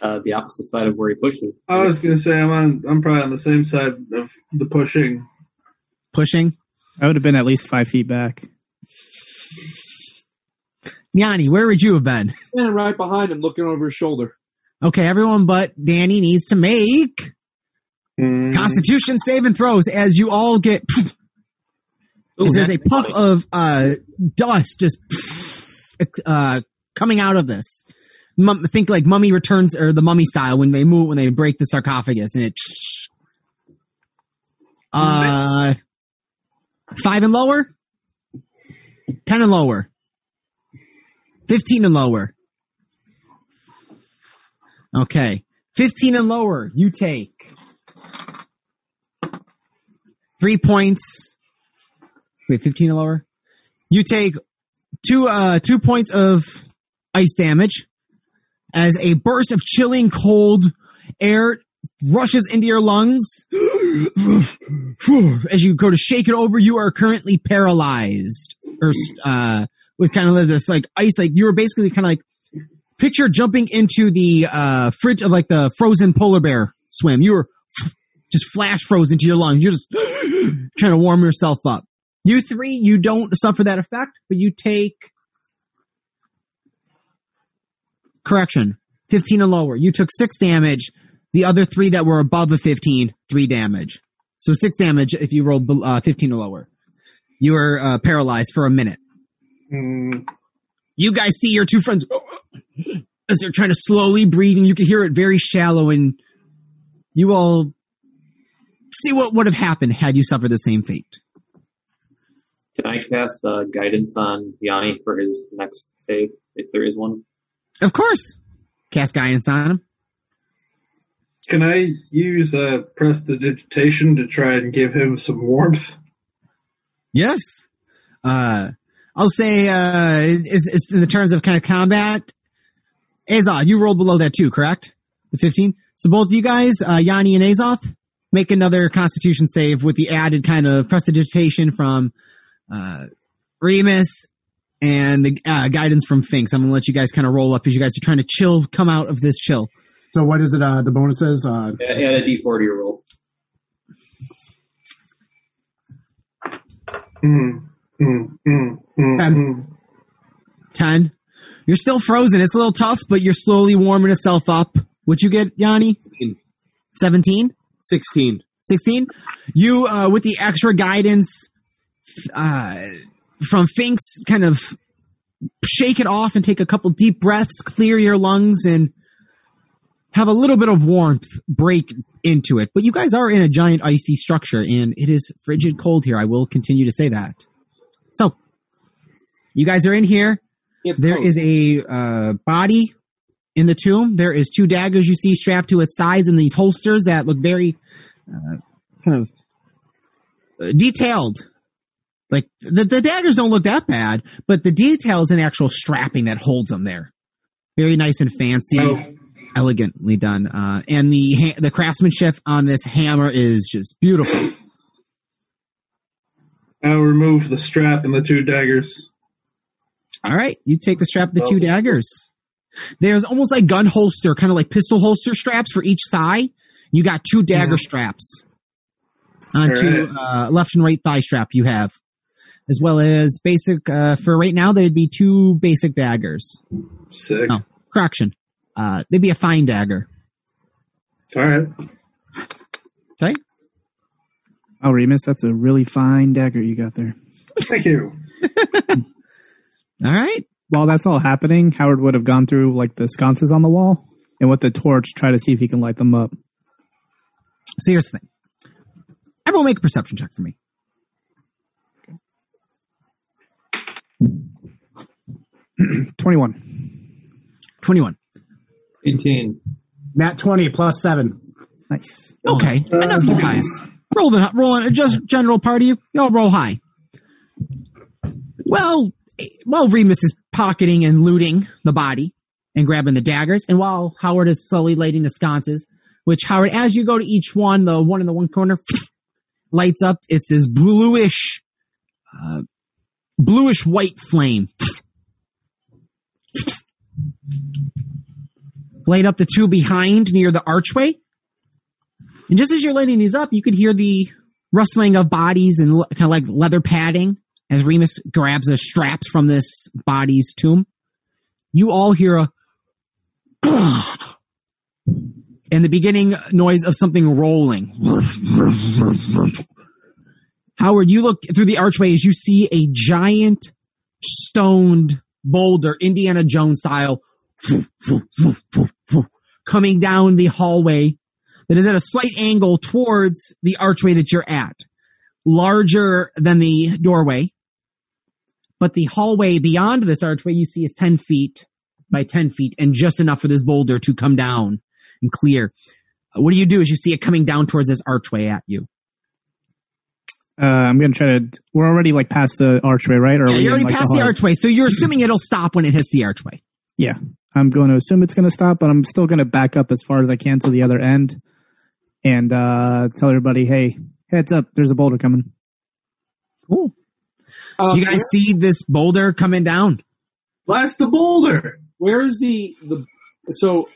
Uh, the opposite side of where he pushed it. I was gonna say I'm on. I'm probably on the same side of the pushing. Pushing. I would have been at least five feet back. Yanni, where would you have been? Standing right behind him, looking over his shoulder. Okay, everyone but Danny needs to make Mm, Constitution save and throws as you all get. Ooh, there's a puff funny. of uh, dust just uh, coming out of this. Mum, think like Mummy Returns or the Mummy style when they move when they break the sarcophagus and it. Uh, five and lower, ten and lower, fifteen and lower. Okay, fifteen and lower. You take three points. Wait, fifteen and lower. You take two uh two points of ice damage as a burst of chilling cold air rushes into your lungs. As you go to shake it over, you are currently paralyzed, or uh, with kind of this like ice. Like you were basically kind of like picture jumping into the uh fridge of like the frozen polar bear swim. You were just flash frozen to your lungs. You're just trying to warm yourself up. You three, you don't suffer that effect, but you take correction, 15 and lower. You took six damage. The other three that were above a 15, three damage. So six damage if you rolled uh, 15 or lower. You were uh, paralyzed for a minute. mm, You guys see your two friends as they're trying to slowly breathe, and you can hear it very shallow, and you all see what would have happened had you suffered the same fate. Can I cast uh, guidance on Yanni for his next save, if there is one? Of course. Cast guidance on him. Can I use uh, prestidigitation to try and give him some warmth? Yes. Uh, I'll say, uh, it's, it's in the terms of kind of combat. Azoth, you rolled below that too, correct? The 15? So both you guys, uh, Yanni and Azoth, make another constitution save with the added kind of prestidigitation from, uh, Remus and the uh, guidance from Finks. I'm going to let you guys kind of roll up as you guys are trying to chill, come out of this chill. So what is it? Uh, the bonuses? Uh, Add add a d40 roll. Mm, mm, mm, mm, Ten. mm. 10. You're still frozen. It's a little tough, but you're slowly warming itself up. What'd you get, Yanni? 17? 16. 16 you uh with the extra guidance uh from finks kind of shake it off and take a couple deep breaths clear your lungs and have a little bit of warmth break into it. But you guys are in a giant icy structure and it is frigid cold here. I will continue to say that. So you guys are in here. There is a uh, body in the tomb. There is two daggers you see strapped to its sides in these holsters that look very uh, kind of uh, detailed. Like the, the daggers don't look that bad, but the details in actual strapping that holds them there. Very nice and fancy, Oh. elegantly done. Uh, and the ha- the craftsmanship on this hammer is just beautiful. I'll remove the strap and the two daggers. All right, you take the strap of the two daggers. There's almost like gun holster, kind of like pistol holster straps for each thigh. You got two dagger straps onto uh, left and right thigh strap. You have, as well as basic uh, for right now. They'd be two basic daggers. Sick. Oh, correction. Uh, they'd be a fine dagger. All right. Okay. Oh, Remus, that's a really fine dagger you got there. Thank you. All right. While that's all happening, Howard would have gone through like the sconces on the wall and with the torch try to see if he can light them up. So here's the thing. Everyone make a perception check for me. 21. 21. 18. Nat 20 plus 7. Nice. Okay, enough you guys. Roll the roll on just general party. You all roll high. Well, eh, while Remus is pocketing and looting the body, and grabbing the daggers. And while Howard is slowly lighting the sconces, which Howard, as you go to each one, the one in the one corner lights up. It's this bluish, uh, bluish white flame. Light up the two behind near the archway. And just as you're lighting these up, you could hear the rustling of bodies and kind of like leather padding as Remus grabs the straps from this body's tomb. You all hear a and the beginning noise of something rolling. Howard, you look through the archway as you see a giant stoned boulder, Indiana Jones style, coming down the hallway that is at a slight angle towards the archway that you're at. Larger than the doorway. But the hallway beyond this archway you see is 10 feet by 10 feet and just enough for this boulder to come down and clear. What do you do as you see it coming down towards this archway at you? Uh, I'm gonna try to. We're already like past the archway, right? Or Yeah, we you're in, already like, past the hall? archway, so you're assuming it'll stop when it hits the archway. Yeah, I'm going to assume it's gonna stop, but I'm still gonna back up as far as I can to the other end, and uh, tell everybody, "Hey, heads up! There's a boulder coming." Cool. Uh, You guys see this boulder coming down? Blast the boulder. where is the the so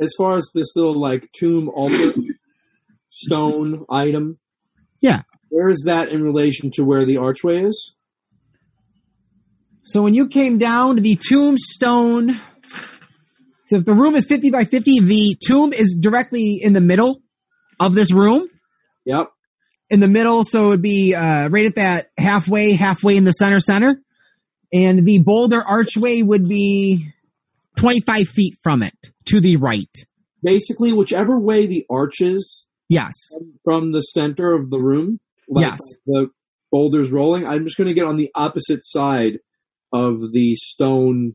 as far as this little like tomb altar stone item Yeah. Where is that in relation to where the archway is So when you came down to the tombstone, so if the room is 50 by 50, the tomb is directly in the middle of this room. yep In the middle, so it would be uh, right at that halfway, halfway in the center, center. And the boulder archway would be 25 feet from it to the right. basically whichever way the arches Yes. from the center of the room like Yes. the boulders rolling i'm just going to get on the opposite side of the stone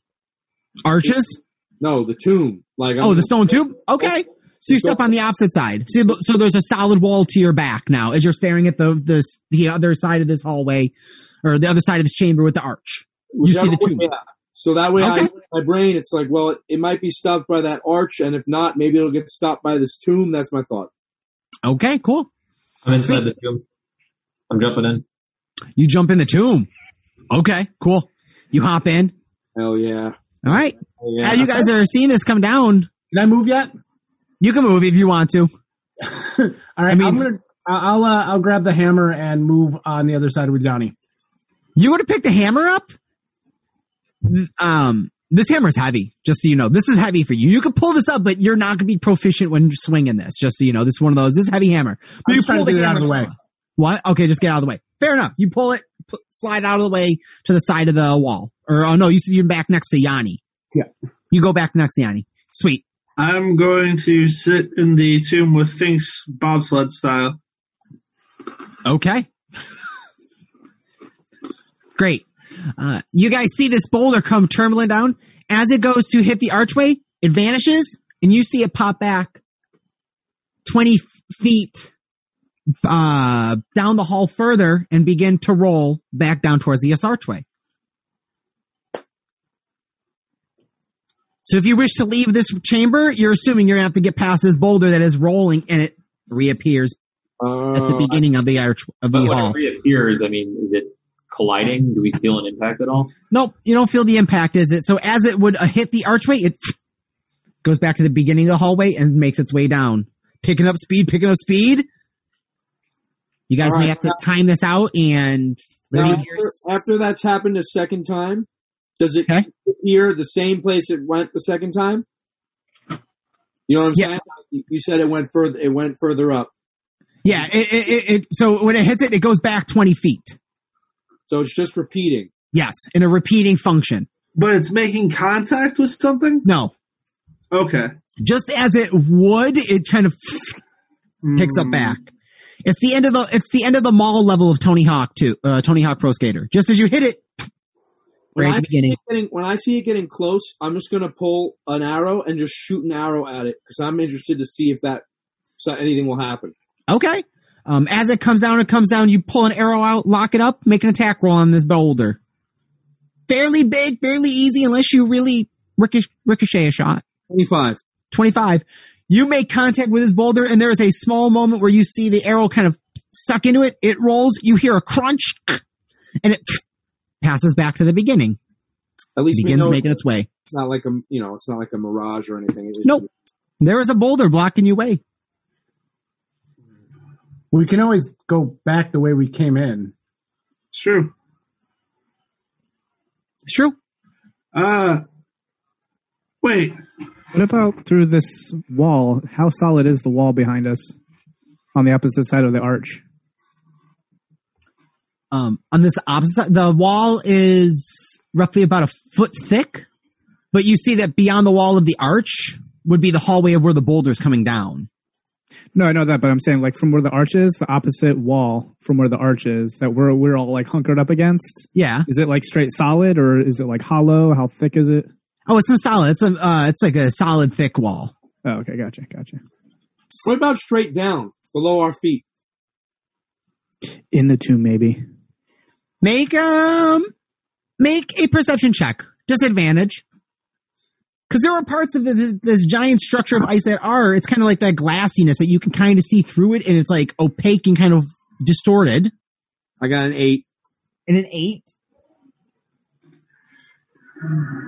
Arches? no the tomb like I'm Oh, the gonna- stone tube? Okay. So you step on the opposite side. So, so there's a solid wall to your back now as you're staring at the, the, the other side of this hallway or the other side of this chamber with the arch. You see Whichever the way- tomb. yeah. So that way, Okay. I, my brain, it's like, well, it, it might be stopped by that arch, and if not, maybe it'll get stopped by this tomb. That's my thought. Okay, cool. I'm inside the tomb. I'm jumping in. You jump in the tomb. Okay, cool. You hop in. Hell yeah! All right. Yeah! As you guys are seeing this come down, Can I move yet? you can move if you want to. All right, I I mean- am gonna. I'll uh, I'll grab the hammer and move on the other side with Yanni. You would have picked the hammer up. Um, this hammer is heavy. Just so you know, this is heavy for you. You could pull this up, but you're not gonna be proficient when swinging this. Just so you know, this is one of those. This is a heavy hammer. But I'm you trying pull to get it out of the hammer- way. What? Okay, just get out of the way. Fair enough. You pull it, pu- slide out of the way to the side of the wall. Or oh no, you you're back next to Yanni. Yeah. You go back next to Yanni. Sweet. I'm going to sit in the tomb with Fink's bobsled style. Okay. Great. Uh, you guys see this boulder come tumbling down. As it goes to hit the archway, it vanishes, and you see it pop back 20 feet uh, down the hall further and begin to roll back down towards the archway. So if you wish to leave this chamber, you're assuming you're going to have to get past this boulder that is rolling and it reappears Uh, at the beginning of the arch of the when hall. it reappears, I mean, is it colliding? Do we feel an impact at all? Nope, you don't feel the impact, is it? So as it would uh, hit the archway, it goes back to the beginning of the hallway and makes its way down, picking up speed, picking up speed. You guys All may have to time this out and now, after, after that's happened a second time, does it Okay. appear the same place it went the second time? You know what I'm Yeah. saying? You- You said it went further. It went further up, yeah, it, it, it, it. So when it hits it, it goes back twenty feet. so it's just repeating. Yes, in a repeating function. But it's making contact with something? No, Okay. just as it would, it kind of picks up Mm, back. It's the end of the it's the end of the mall level of Tony Hawk too. Uh, Tony Hawk Pro Skater. Just as you hit it, When right I, at the beginning. see it getting, when I see it getting close, I'm just going to pull an arrow and just shoot an arrow at it because I'm interested to see if that so anything will happen. Okay. Um, as it comes down, it comes down. You pull an arrow out, lock it up, make an attack roll on this boulder. Fairly big, fairly easy, unless you really ricochet, ricochet a shot. 25. 25. You make contact with this boulder and there is a small moment where you see the arrow kind of stuck into it. It rolls. You hear a crunch and it passes back to the beginning. At least we begins know making its way. it's not like a you know it's not like a mirage or anything. At least Nope. There is a boulder blocking you way. We can always go back the way we came in. It's true. It's true. Uh, wait. What about through this wall? How solid is the wall behind us on the opposite side of the arch? Um, on this opposite side, the wall is roughly about a foot thick, but you see that beyond the wall of the arch would be the hallway of where the boulder's coming down. No, I know that, but I'm saying like from where the arch is, the opposite wall from where the arch is that we're we're all like hunkered up against. Yeah. Is it like straight solid or is it like hollow? How thick is it? Oh, it's some solid. It's a, uh, it's like a solid thick wall. Oh, okay, gotcha, gotcha. What about straight down below our feet? In the tomb, maybe. Make um make a perception check. Disadvantage. Because there are parts of this, this giant structure of ice that are, it's kind of like that glassiness that you can kind of see through it and it's like opaque and kind of distorted. I got an eight. And an eight?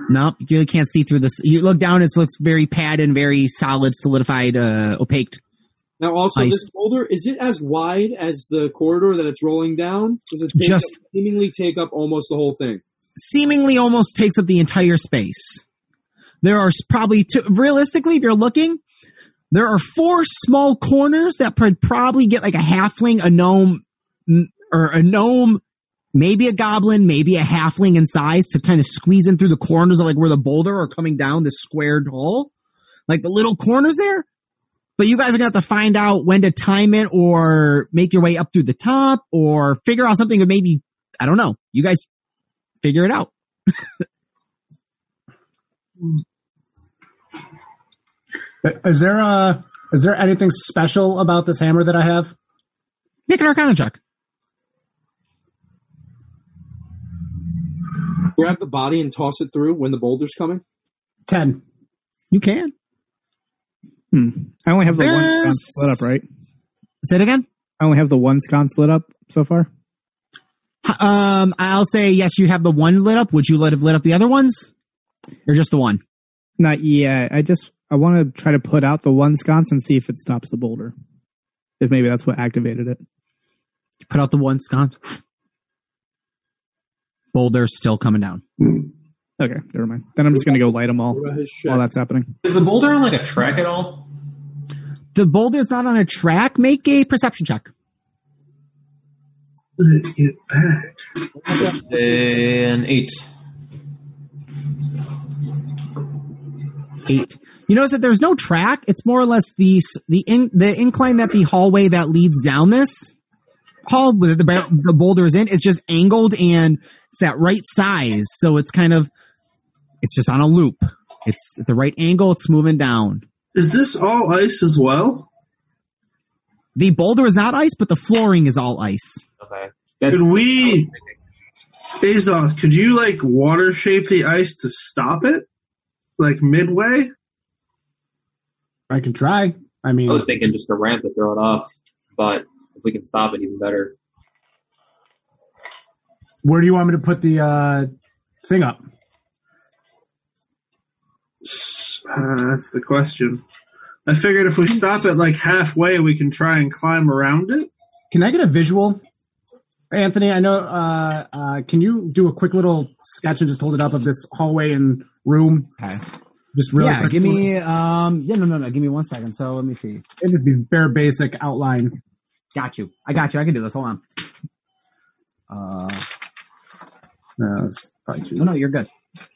Nope, you really can't see through this. You look down, it looks very padded and very solid, solidified, uh, opaque. Now, also, Ice. this boulder is it as wide as the corridor that it's rolling down? Does it take Just- up, seemingly take up almost the whole thing? Seemingly almost takes up the entire space. There are probably two, realistically, if you're looking, there are four small corners that could probably get like a halfling, a gnome, or a gnome, maybe a goblin, maybe a halfling in size to kind of squeeze in through the corners of like where the boulder are coming down this squared hole. Like the little corners there. But you guys are gonna have to find out when to time it or make your way up through the top or figure out something that maybe, I don't know. You guys figure it out. Is there uh is there anything special about this hammer that I have? Make an arcana check. Grab the body and toss it through when the boulder's coming. Ten. You can. Hmm. I only have the one sconce lit up, right? Say it again. I only have the one sconce lit up so far. Um, I'll say yes. You have the one lit up. Would you let have lit up the other ones, or just the one? Not yet. I just I want to try to put out the one sconce and see if it stops the boulder. If maybe that's what activated it. You put out the one sconce. Boulder still coming down. Hmm. Okay, never mind. Then I'm just gonna go light them all What about his shit? while that's happening. Is the boulder on like a track at all? The boulder's not on a track. Make a perception check. How did it get back? An eight. Eight. You notice that there's no track. It's more or less the the in, the incline that the hallway that leads down this hall with the bar- the boulder is in. It's just angled and it's that right size. So it's kind of it's just on a loop. It's at the right angle. It's moving down. Is this all ice as well? The boulder is not ice, but the flooring is all ice. Okay. That's Could we, Azoth, could you like water shape the ice to stop it? Like midway? I can try. I mean, I was thinking just a ramp to throw it off, but if we can stop it, even better. where do you want me to put the uh, thing up? Uh, that's the question. I figured if we stop it like halfway, we can try and climb around it. Can I get a visual, Anthony? I know. Uh, uh, can you do a quick little sketch and just hold it up of this hallway and room? Okay. Just really yeah, give me um yeah no no no give me one second. So let me see. It just be bare basic outline. Got you. I got you. I can do this. Hold on. Uh No, it's no no you're good.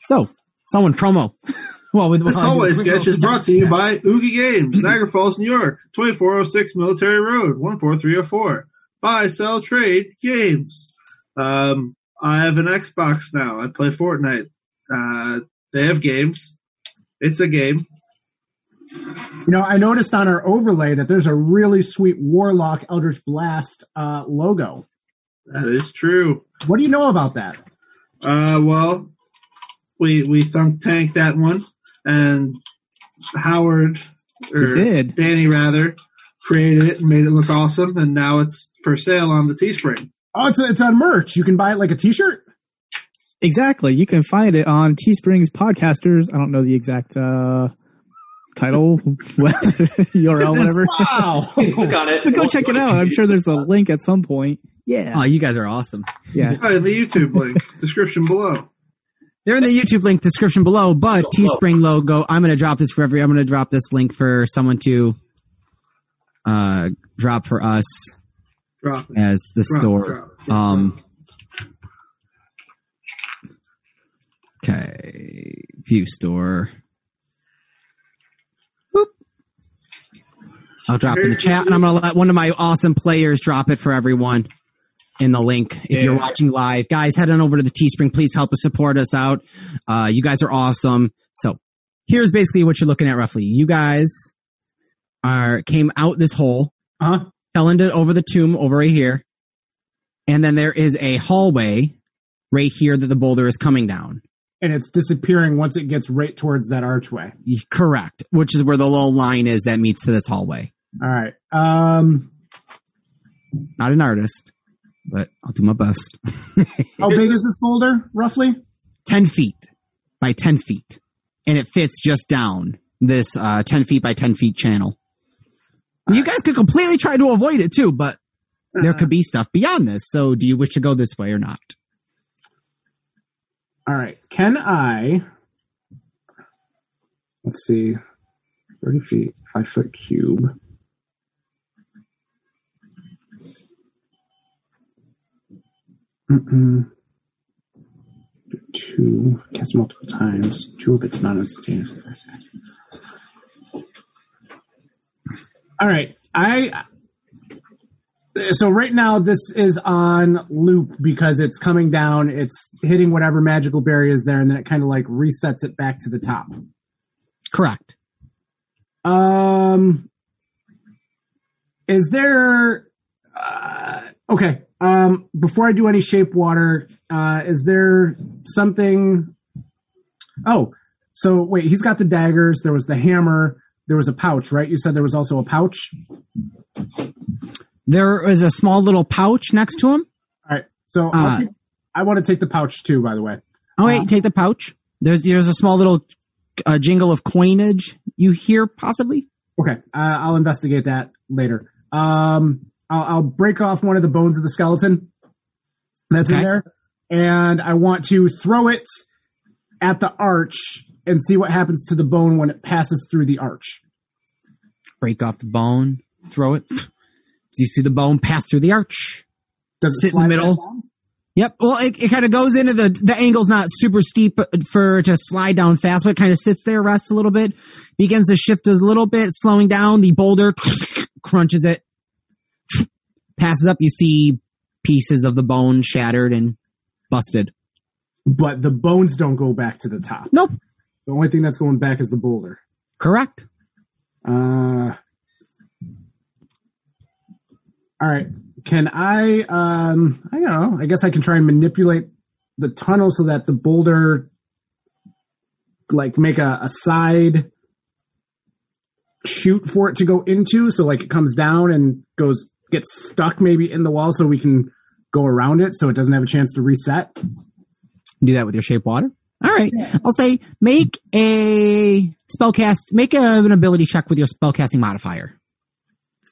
So someone promo. well with This hallway sketch is brought to you by Oogie Games, Niagara Falls, New York, 2406 Military Road, 14304. Buy, sell, trade, games. Um, I have an Xbox now. I play Fortnite. Uh, they have games. It's a game. You know, I noticed on our overlay that there's a really sweet Warlock Eldritch Blast uh, logo. That is true. What do you know about that? Uh, well, we we thunk tank that one, and Howard or did. Danny rather created it and made it look awesome, and now it's for sale on the Teespring. Oh, it's it's on merch. You can buy it like a T-shirt. Exactly. You can find it on Teespring's podcasters. I don't know the exact uh, title, URL, whatever. Wow. Click on it. But go check it out. I'm sure there's a link at some point. Yeah. Oh, you guys are awesome. Yeah. Oh, the YouTube link description below. They're in the YouTube link description below, but Below. Teespring logo. I'm going to drop this for every. I'm going to drop this link for someone to uh drop for us Drop as the Drop store. drop it. Um. Okay, view store. I'll drop in the chat, and I'm gonna let one of my awesome players drop it for everyone in the link. If you're watching live, guys, head on over to the Teespring. Please help us support us out. Uh, you guys are awesome. So here's basically what you're looking at roughly. You guys are came out this hole Uh huh. fell into over the tomb over right here. And then there is a hallway right here that the boulder is coming down. And it's disappearing once it gets right towards that archway. Correct. Which is where the little line is that meets to this hallway. All right. Um, Not an artist, but I'll do my best. how big is this boulder roughly? 10 feet by 10 feet. And it fits just down this uh, 10 feet by 10 feet channel. You guys could completely try to avoid it too, but there could be stuff beyond this. So do you wish to go this way or not? All right. Can I? Let's see. Thirty feet, five foot cube. Mm-mm. Two cast multiple times. Two of it's not instantaneous. All right. I so right now this is on loop because it's coming down it's hitting whatever magical barrier is there and then it kind of like resets it back to the top Correct. um is there uh, okay um before i do any shape water uh is there something oh so wait he's got the daggers there was the hammer there was a pouch right you said there was also a pouch There is a small little pouch next to him. all right so Uh, I'll take, i want to take the pouch too by the way Oh wait, Uh, take the pouch. There's there's a small little uh, jingle of coinage you hear possibly. Okay, uh, I'll investigate that later. Um, I'll, I'll break off one of the bones of the skeleton that's in there, and I want to throw it at the arch and see what happens to the bone when it passes through the arch. Break off the bone, throw it. Do you see the bone pass through the arch? Does it Sit in the middle. Yep. Well, it, it kind of goes into the the angle's not super steep for to slide down fast, but it kind of sits there, rests a little bit, begins to shift a little bit, slowing down. The boulder crunches it, passes up. You see pieces of the bone shattered and busted. But the bones don't go back to the top. Nope. The only thing that's going back is the boulder. Correct. Uh, all right. Can I? Um, I don't know. I guess I can try and manipulate the tunnel so that the boulder, like, make a, a side shoot for it to go into. So, like, it comes down and goes gets stuck maybe in the wall, so we can go around it, so it doesn't have a chance to reset. do that with your shape water. All right. I'll say make a spellcast, make a, an ability check with your spellcasting modifier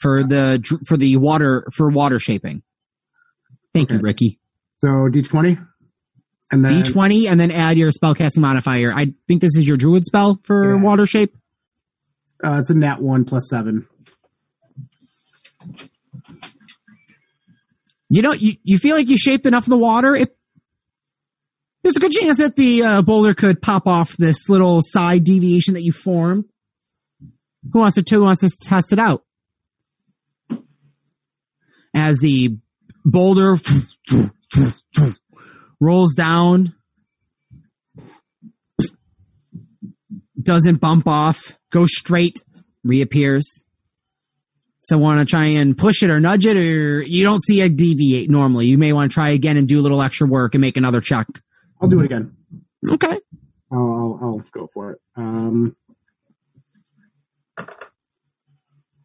for the for the water for water shaping. Thank you, Ricky. So D twenty, and then D twenty, and then add your spellcasting modifier. I think this is your druid spell for Yeah. water shape. uh, it's a nat one plus seven. You know, you, you feel like you shaped enough of the water. It, there's a good chance that the uh, boulder could pop off this little side deviation that you formed. Who wants to who wants to test it out? As the boulder rolls down, doesn't bump off, goes straight, reappears. So want to try and push it or nudge it, or you don't see it deviate normally. You may want to try again and do a little extra work and make another check. I'll do it again. Okay. I'll, I'll, I'll go for it. Um,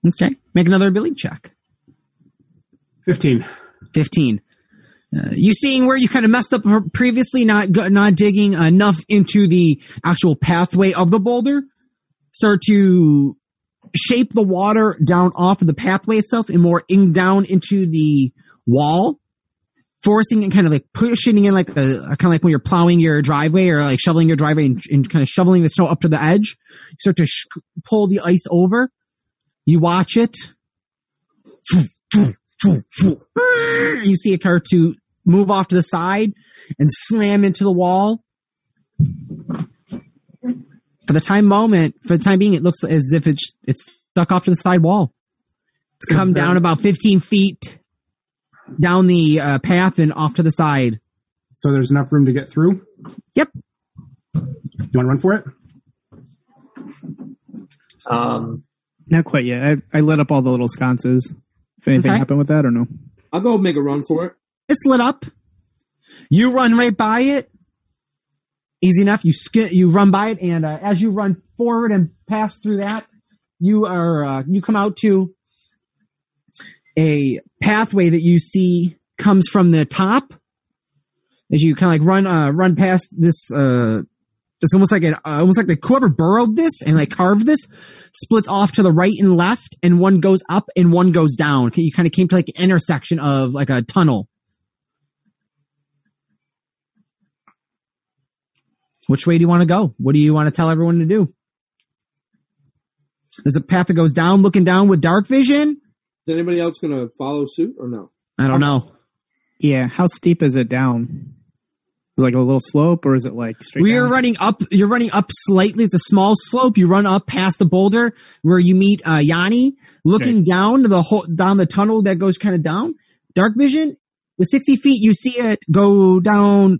Okay. Make another ability check. 15. 15. Uh, you seeing where you kind of messed up previously, not not digging enough into the actual pathway of the boulder, start to shape the water down off of the pathway itself and more in down into the wall, forcing and kind of like pushing in like a, kind of like when you're plowing your driveway or like shoveling your driveway and, and kind of shoveling the snow up to the edge. You start to sh- pull the ice over. You watch it. You see a start to move off to the side and slam into the wall. For the time moment, for the time being, it looks as if it's it's stuck off to the side wall. It's come down about 15 feet down the uh, path and off to the side. So there's enough room to get through? Yep. You want to run for it? Um, Not quite yet. I, I lit up all the little sconces. If anything Okay. happened with that or no? I'll go make a run for it. It's lit up. You run right by it. Easy enough. You you run by it, and uh, as you run forward and pass through that, you are uh, you come out to a pathway that you see comes from the top. As you kind of like run uh, run past this, uh, it's almost like an uh, almost like the whoever burrowed this and like carved this splits off to the right and left, and one goes up and one goes down. You kind of came to like an intersection of like a tunnel. Which way do you want to go? What do you want to tell everyone to do? There's a path that goes down, looking down with dark vision. Is anybody else going to follow suit or no? I don't know. Yeah. How steep is it down? Is it like a little slope or is it like straight We're down? running up. You're running up slightly. It's a small slope. You run up past the boulder where you meet uh, Yanni, looking Okay. down the whole down the tunnel that goes kind of down. Dark vision with 60 feet, you see it go down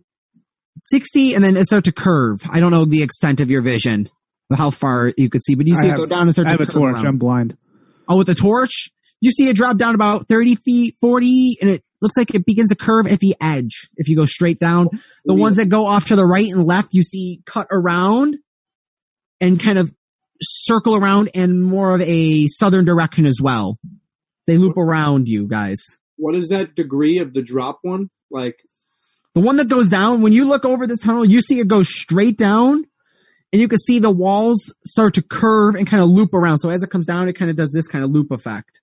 60 and then it start to curve. I don't know the extent of your vision, how far you could see, but you I see have- it go down and start I to have a curve torch. around. I'm blind. Oh, with a torch, you see it drop down about 30 feet, 40, and it looks like it begins to curve at the edge. If you go straight down, the ones that go off to the right and left, you see cut around and kind of circle around in more of a southern direction as well. They loop around you guys. What is that degree of the drop one? Like, The one that goes down, when you look over this tunnel, you see it go straight down and you can see the walls start to curve and kind of loop around. So as it comes down, it kind of does this kind of loop effect.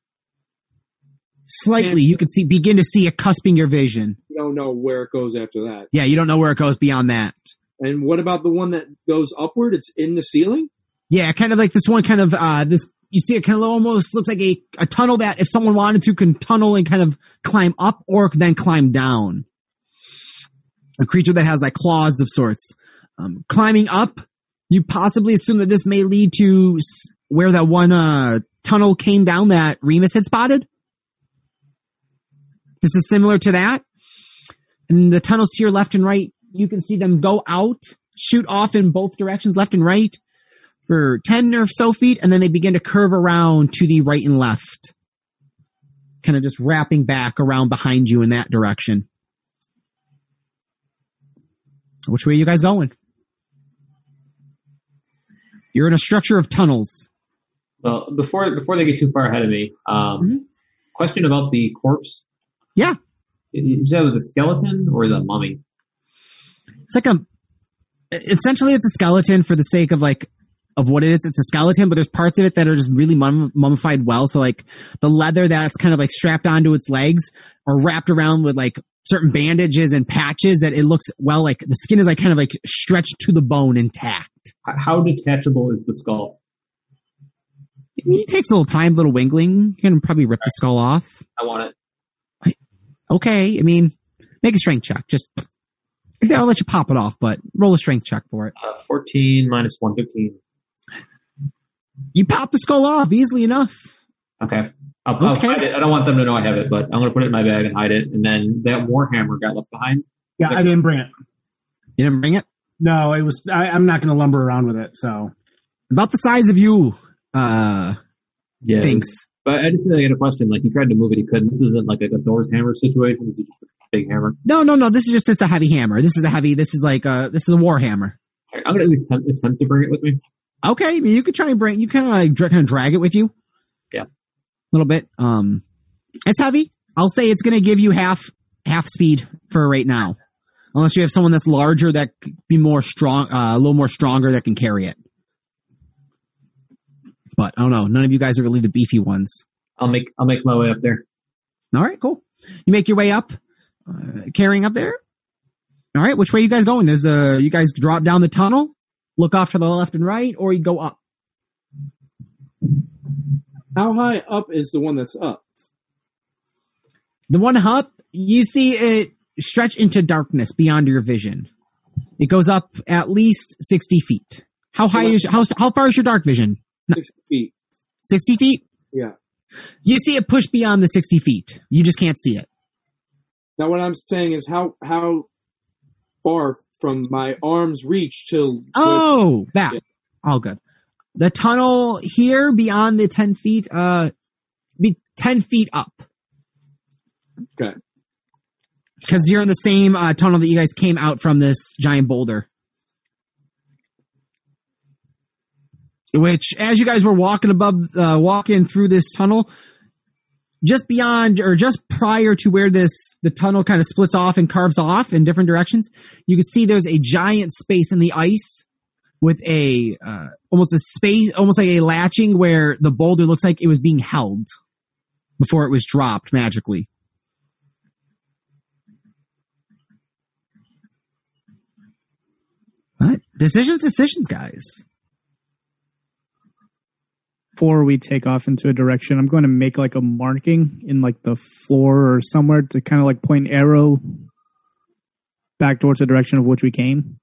Slightly, you can see, begin to see it cusping your vision. you don't know where it goes after that. Yeah, you don't know where it goes beyond that. And what about the one that goes upward? It's in the ceiling? Yeah, kind of like this one kind of, uh, this, you see it kind of almost looks like a, a tunnel that if someone wanted to can tunnel and kind of climb up or then climb down. A creature that has like claws of sorts. Um, climbing up, you possibly assume that this may lead to where that one, uh, tunnel came down that Remus had spotted. This is similar to that. And the tunnels to your left and right, you can see them go out, shoot off in both directions, left and right for 10 or so feet, and then they begin to curve around to the right and left. Kind of just wrapping back around behind you in that direction. Which way are you guys going? You're in a structure of tunnels. well, before before they get too far ahead of me, um, Mhm. question about the corpse. Yeah. You said it was a skeleton or is a mummy? It's like a, essentially it's a skeleton for the sake of like, of what it is. It's a skeleton, but there's parts of it that are just really mum- mummified well. So like the leather that's kind of like strapped onto its legs or wrapped around with like certain bandages and patches that it looks well like the skin is like kind of like stretched to the bone intact. How detachable is the skull? I mean, it takes a little time, little wingling. You can probably rip the skull off. I want it. Okay, I mean, make a strength check. Just I'll let you pop it off, but roll a strength check for it. Uh, Fourteen minus one, fifteen. You pop the skull off easily enough. Okay. I'll, I'll hide it. I don't want them to know I have it, but I'm going to put it in my bag and hide it. And then that warhammer got left behind. Yeah, I didn't bring it. You didn't bring it. No, it was. I, I'm not going to lumber around with it. So About the size of you, uh, Yeah. Thanks. But I just I got a question. Like he tried to move it, he couldn't. This isn't like a, Thor's hammer situation. This is just a big hammer. No, no, no. This is just it's a heavy hammer. This is a heavy. This is like a this is a war hammer. I'm gonna at least attempt, attempt to bring it with me. Okay, you could try and bring. You kind of like kind of drag it with you. Yeah. a little bit. Um, it's heavy. I'll say it's going to give you half half speed for right now, unless you have someone that's larger that could be more strong, uh, a little more stronger that can carry it. But I don't know. None of you guys are really the beefy ones. I'll make I'll make my way up there. All right, cool. You make your way up, uh, carrying up there. All right, which way you guys going? There's the you guys drop down the tunnel, look off to the left and right, or you go up. How high up is the one that's up? The one up, you see it stretch into darkness beyond your vision. It goes up at least sixty feet. How high is how how far is your dark vision? Six feet. Sixty feet. Yeah. You see it push beyond the sixty feet. You just can't see it. Now, what I'm saying is how how far from my arms reach till Oh, that. Yeah. All good. The tunnel here beyond the 10 feet, uh, be 10 feet up. Okay. Cause you're in the same, uh, tunnel that you guys came out from this giant boulder. Which, as you guys were walking above, uh, walking through this tunnel, just beyond or just prior to where this the tunnel kind of splits off and carves off in different directions, you can see there's a giant space in the ice with a uh, almost a space, almost like a latching where the boulder looks like it was being held before it was dropped magically. What decisions? Decisions, guys. Before we take off into a direction, I'm going to make like a marking in like the floor or somewhere to kind of like point arrow back towards the direction of which we came.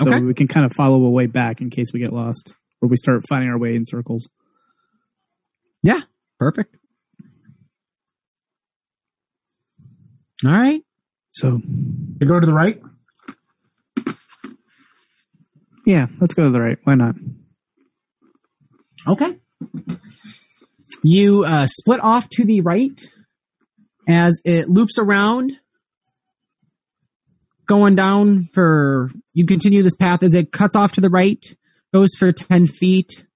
So Okay. we can kind of follow a way back in case we get lost or we start finding our way in circles. Yeah, perfect. All right. So You go to the right. yeah, let's go to the right. Why not? Okay. You uh, split off to the right as it loops around, going down for. You continue this path as it cuts off to the right, goes for 10 feet,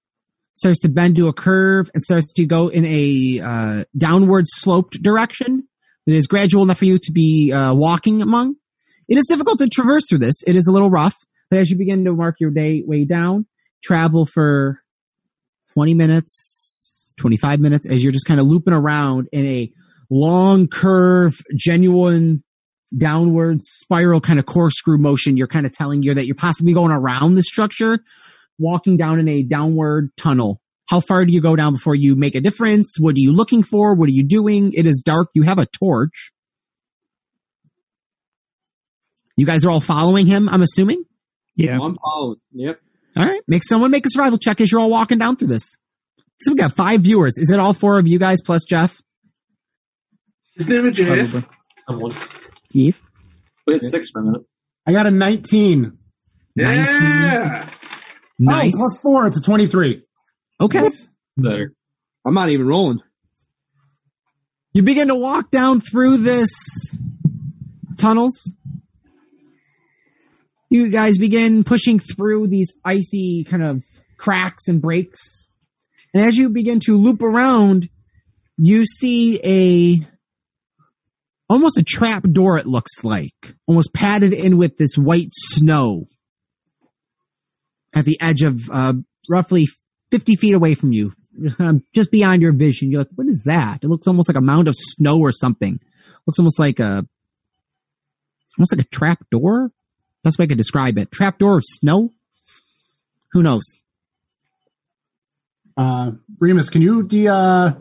starts to bend to a curve, and starts to go in a uh, downward sloped direction that is gradual enough for you to be uh, walking among. It is difficult to traverse through this. It is a little rough, but as you begin to mark your day way down, travel for 20 minutes, 25 minutes as you're just kind of looping around in a long curve, genuine downward spiral kind of corkscrew motion. You're kind of telling you that you're possibly going around the structure, walking down in a downward tunnel. How far do you go down before you make a difference? What are you looking for? What are you doing? It is dark. You have a torch. You guys are all following him, I'm assuming. Yeah. I'm following. Yep. All right. Make someone make a survival check as you're all walking down through this. So we got five viewers. Is it all four of you guys plus Jeff? His name is Jeff. Probably. I'm one. Eve? We had six for a minute. I got a 19. Yeah. Nice. Oh, plus four. It's a 23. Okay. Better. I'm not even rolling. You begin to walk down through this tunnels. You guys begin pushing through these icy kind of cracks and breaks. And as you begin to loop around, you see a almost a trap door it looks like, almost padded in with this white snow at the edge of uh, roughly 50 feet away from you, just beyond your vision. You're like, what is that? It looks almost like a mound of snow or something. Looks almost like a, almost like a trap door. That's way I could describe it. Trap door of snow. Who knows? Uh, Remus, can you de- uh,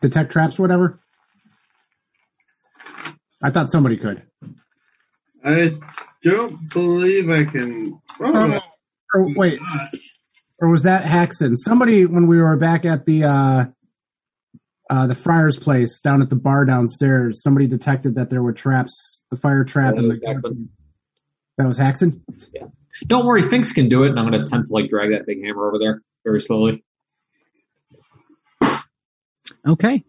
detect traps or whatever? I thought somebody could. I don't believe I can. Oh, Or wait, or was that Haxon? Somebody when we were back at the uh, uh, the Friar's place down at the bar downstairs, somebody detected that there were traps, the fire trap, Yeah, and the was Haxon. That was Haxon. Don't worry, Finks can do it, and I'm going to attempt to like drag that big hammer over there very slowly. Okay.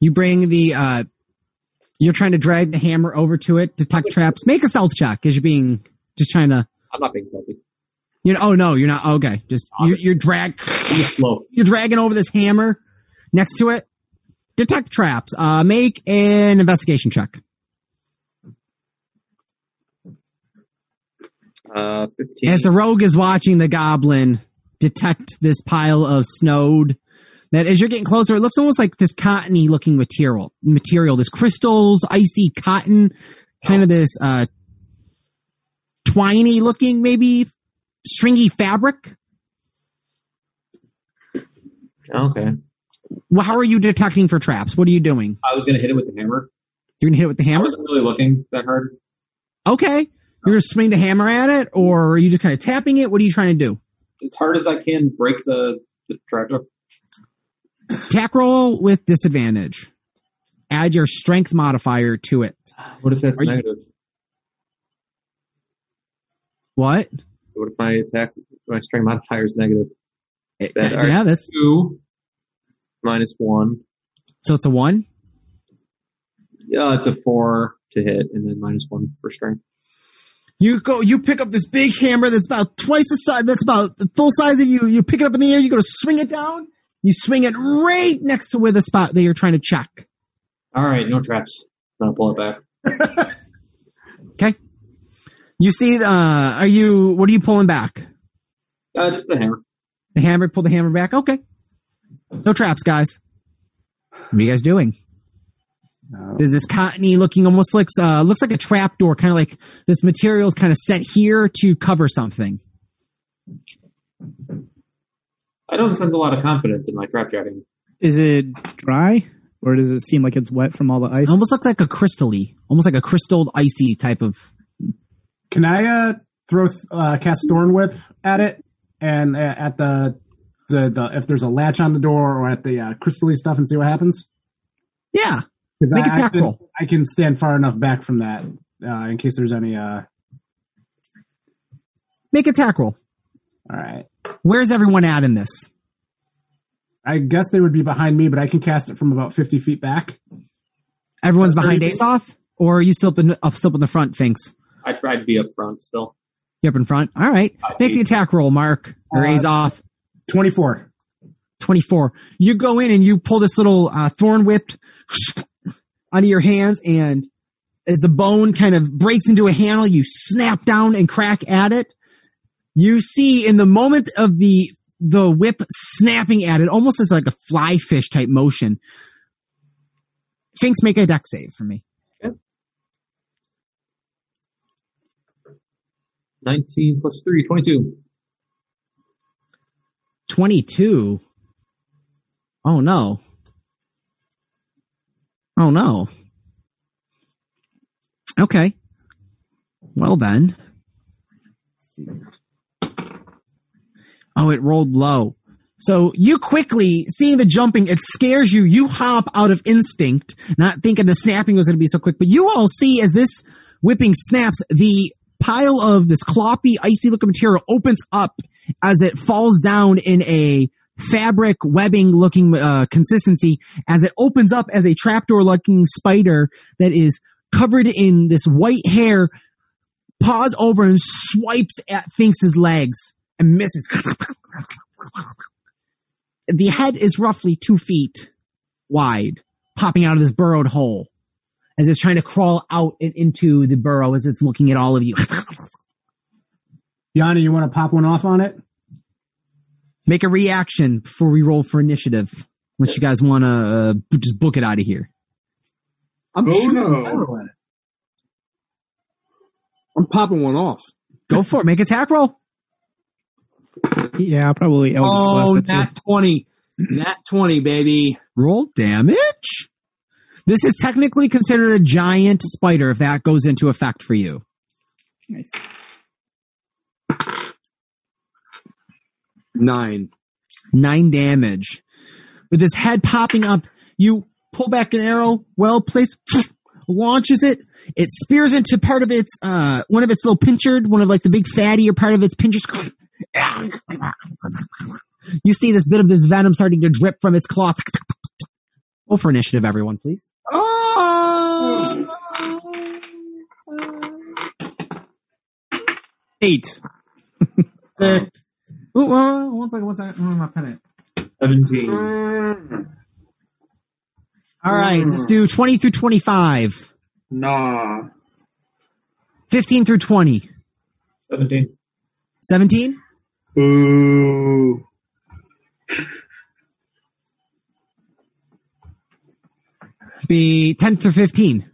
You bring the, uh, you're trying to drag the hammer over to it, detect traps. Make a stealth check as you're being, just trying to, I'm not being stealthy. You know, oh no, you're not. Okay, just you're, you're drag. Slow. You're dragging over this hammer next to it. Detect traps. Uh, make an investigation check. Uh, 15. As the rogue is watching the goblin detect this pile of snowed, that as you're getting closer, it looks almost like this cottony looking material, material, this crystals, icy cotton, kind of this, uh, twiny looking, maybe stringy fabric. okay. Well, how are you detecting for traps? What are you doing? I was going to hit it with the hammer. You're gonna hit it with the hammer? I hammer? wasn't really looking that hard. Okay. You're gonna swing the hammer at it, or are you just kind of tapping it? What are you trying to do? As hard as I can, break the, the trapdoor. Tack roll with disadvantage. Add your strength modifier to it. What if that's Are you- negative? What? What if my attack, my strength modifier is negative? Eh, that eh, are- yeah, that's Two minus one. so it's a one. Yeah, it's a four to hit, and then minus one for strength. You go, you pick up this big hammer that's about twice the size, that's about the full size of you. You pick it up in the air, you go to swing it down, you swing it right next to where the spot that you're trying to check. All right, no traps. I'll pull it back. Okay. You see, uh, are you, what are you pulling back? Uh, just the hammer. The hammer, pull the hammer back. Okay. No traps, guys. What are you guys doing? There's this cottony looking almost like, uh, looks like a trap door, kind of like this material is kind of set here to cover something. I don't sense a lot of confidence in my trap jacking. Is it dry, or does it seem like it's wet from all the ice? It almost looks like a crystally, almost like a crystalled icy type of. Can I uh, throw th- uh, cast Thorn Whip at it and uh, at the, the the if there's a latch on the door or at the uh, crystally stuff and see what happens? Yeah. Because Make I, a attack I can, roll. I can stand far enough back from that uh, in case there's any. Uh, Make a attack roll. all right. Where's everyone at in this? I guess they would be behind me, but I can cast it from about 50 feet back. Everyone's That's behind pretty Days off, or are you still up in, up, still up in the front, Finks? I'd, I'd be up front still. You're up in front? All right. Make the attack roll, Mark. Or Uh, A's off. 24. 24. You go in and you pull this little uh, thorn whip out of your hands, and as the bone kind of breaks into a handle, you snap down and crack at it. You see in the moment of the the whip snapping at it, almost as like a fly fish type motion. Finks make a dex save for me. 19 plus 3, 22. 22. Oh no. Oh no. Okay. Well then. Oh, it rolled low. So you quickly, seeing the jumping, it scares you. You hop out of instinct, not thinking the snapping was going to be so quick. But you all see as this whipping snaps, the pile of this cloppy, icy looking material opens up as it falls down in a fabric webbing looking uh, consistency as it opens up as a trapdoor looking spider that is covered in this white hair paws over and swipes at Finks's legs and misses. the head is roughly two feet wide, popping out of this burrowed hole as it's trying to crawl out and into the burrow as it's looking at all of you. Yanni, you want to pop one off on it? Make a reaction before we roll for initiative. Unless you guys want to uh, just book it out of here. I'm Oh, shooting no. an arrow at it. I'm popping one off. Go for it. Make a attack roll. Yeah, probably Eldritch Oh, Blast. nat 20. nat 20, baby. Roll damage. This is technically considered a giant spider if that goes into effect for you. Nice. Nine. Nine damage. With his head popping up, you pull back an arrow, well placed, launches it. It spears into part of its, uh, one of its little pinchered, one of like the big fatty or part of its pinchers. You see this bit of this venom starting to drip from its claws. Roll for initiative, everyone, please. Oh! Eight. Um, Ooh, uh, one second, one second. My pen. 17. All right, let's do 20 through 25. Nah. 15 through 20. 17. 17? Ooh. Be 10 through 15.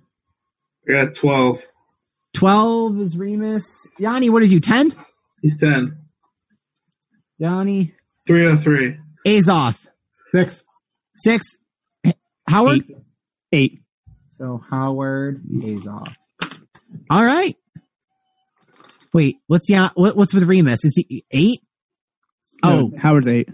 I got 12. 12 is Remus. Yanni, what did you, 10? He's 10. Yanni. 303. Azoth. Six. 6. Howard? Eight. Eight. So Howard Azoth. All right. Wait, what's yeah? What, what's with Remus? Is he eight? Oh, Howard's eight.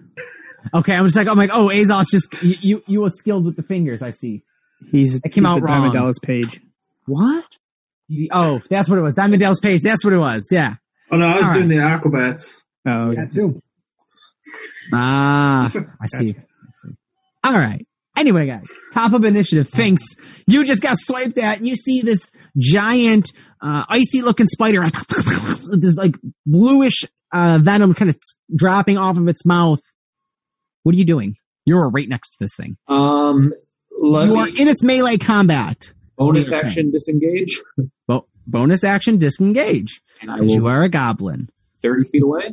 okay. I'm just like, I'm like, oh, oh Azoth's just you. You, you were skilled with the fingers. I see. He's, It came he's out the wrong. Diamond Dallas page. What? Oh, that's what it was. Diamond Dallas page. That's what it was. Yeah. Oh no, I was All doing the acrobats. Oh, Yeah, two. Ah, I see. I see. All right. Anyway, guys, top of initiative. Finks, you just got swiped at, and you see this giant, uh, icy looking spider this like bluish uh, venom kind of dropping off of its mouth. What are you doing? You're right next to this thing. Um, let you are in its melee combat. bonus what are action disengage, Bo- bonus action, disengage. and I Because you are a goblin. 30 feet away,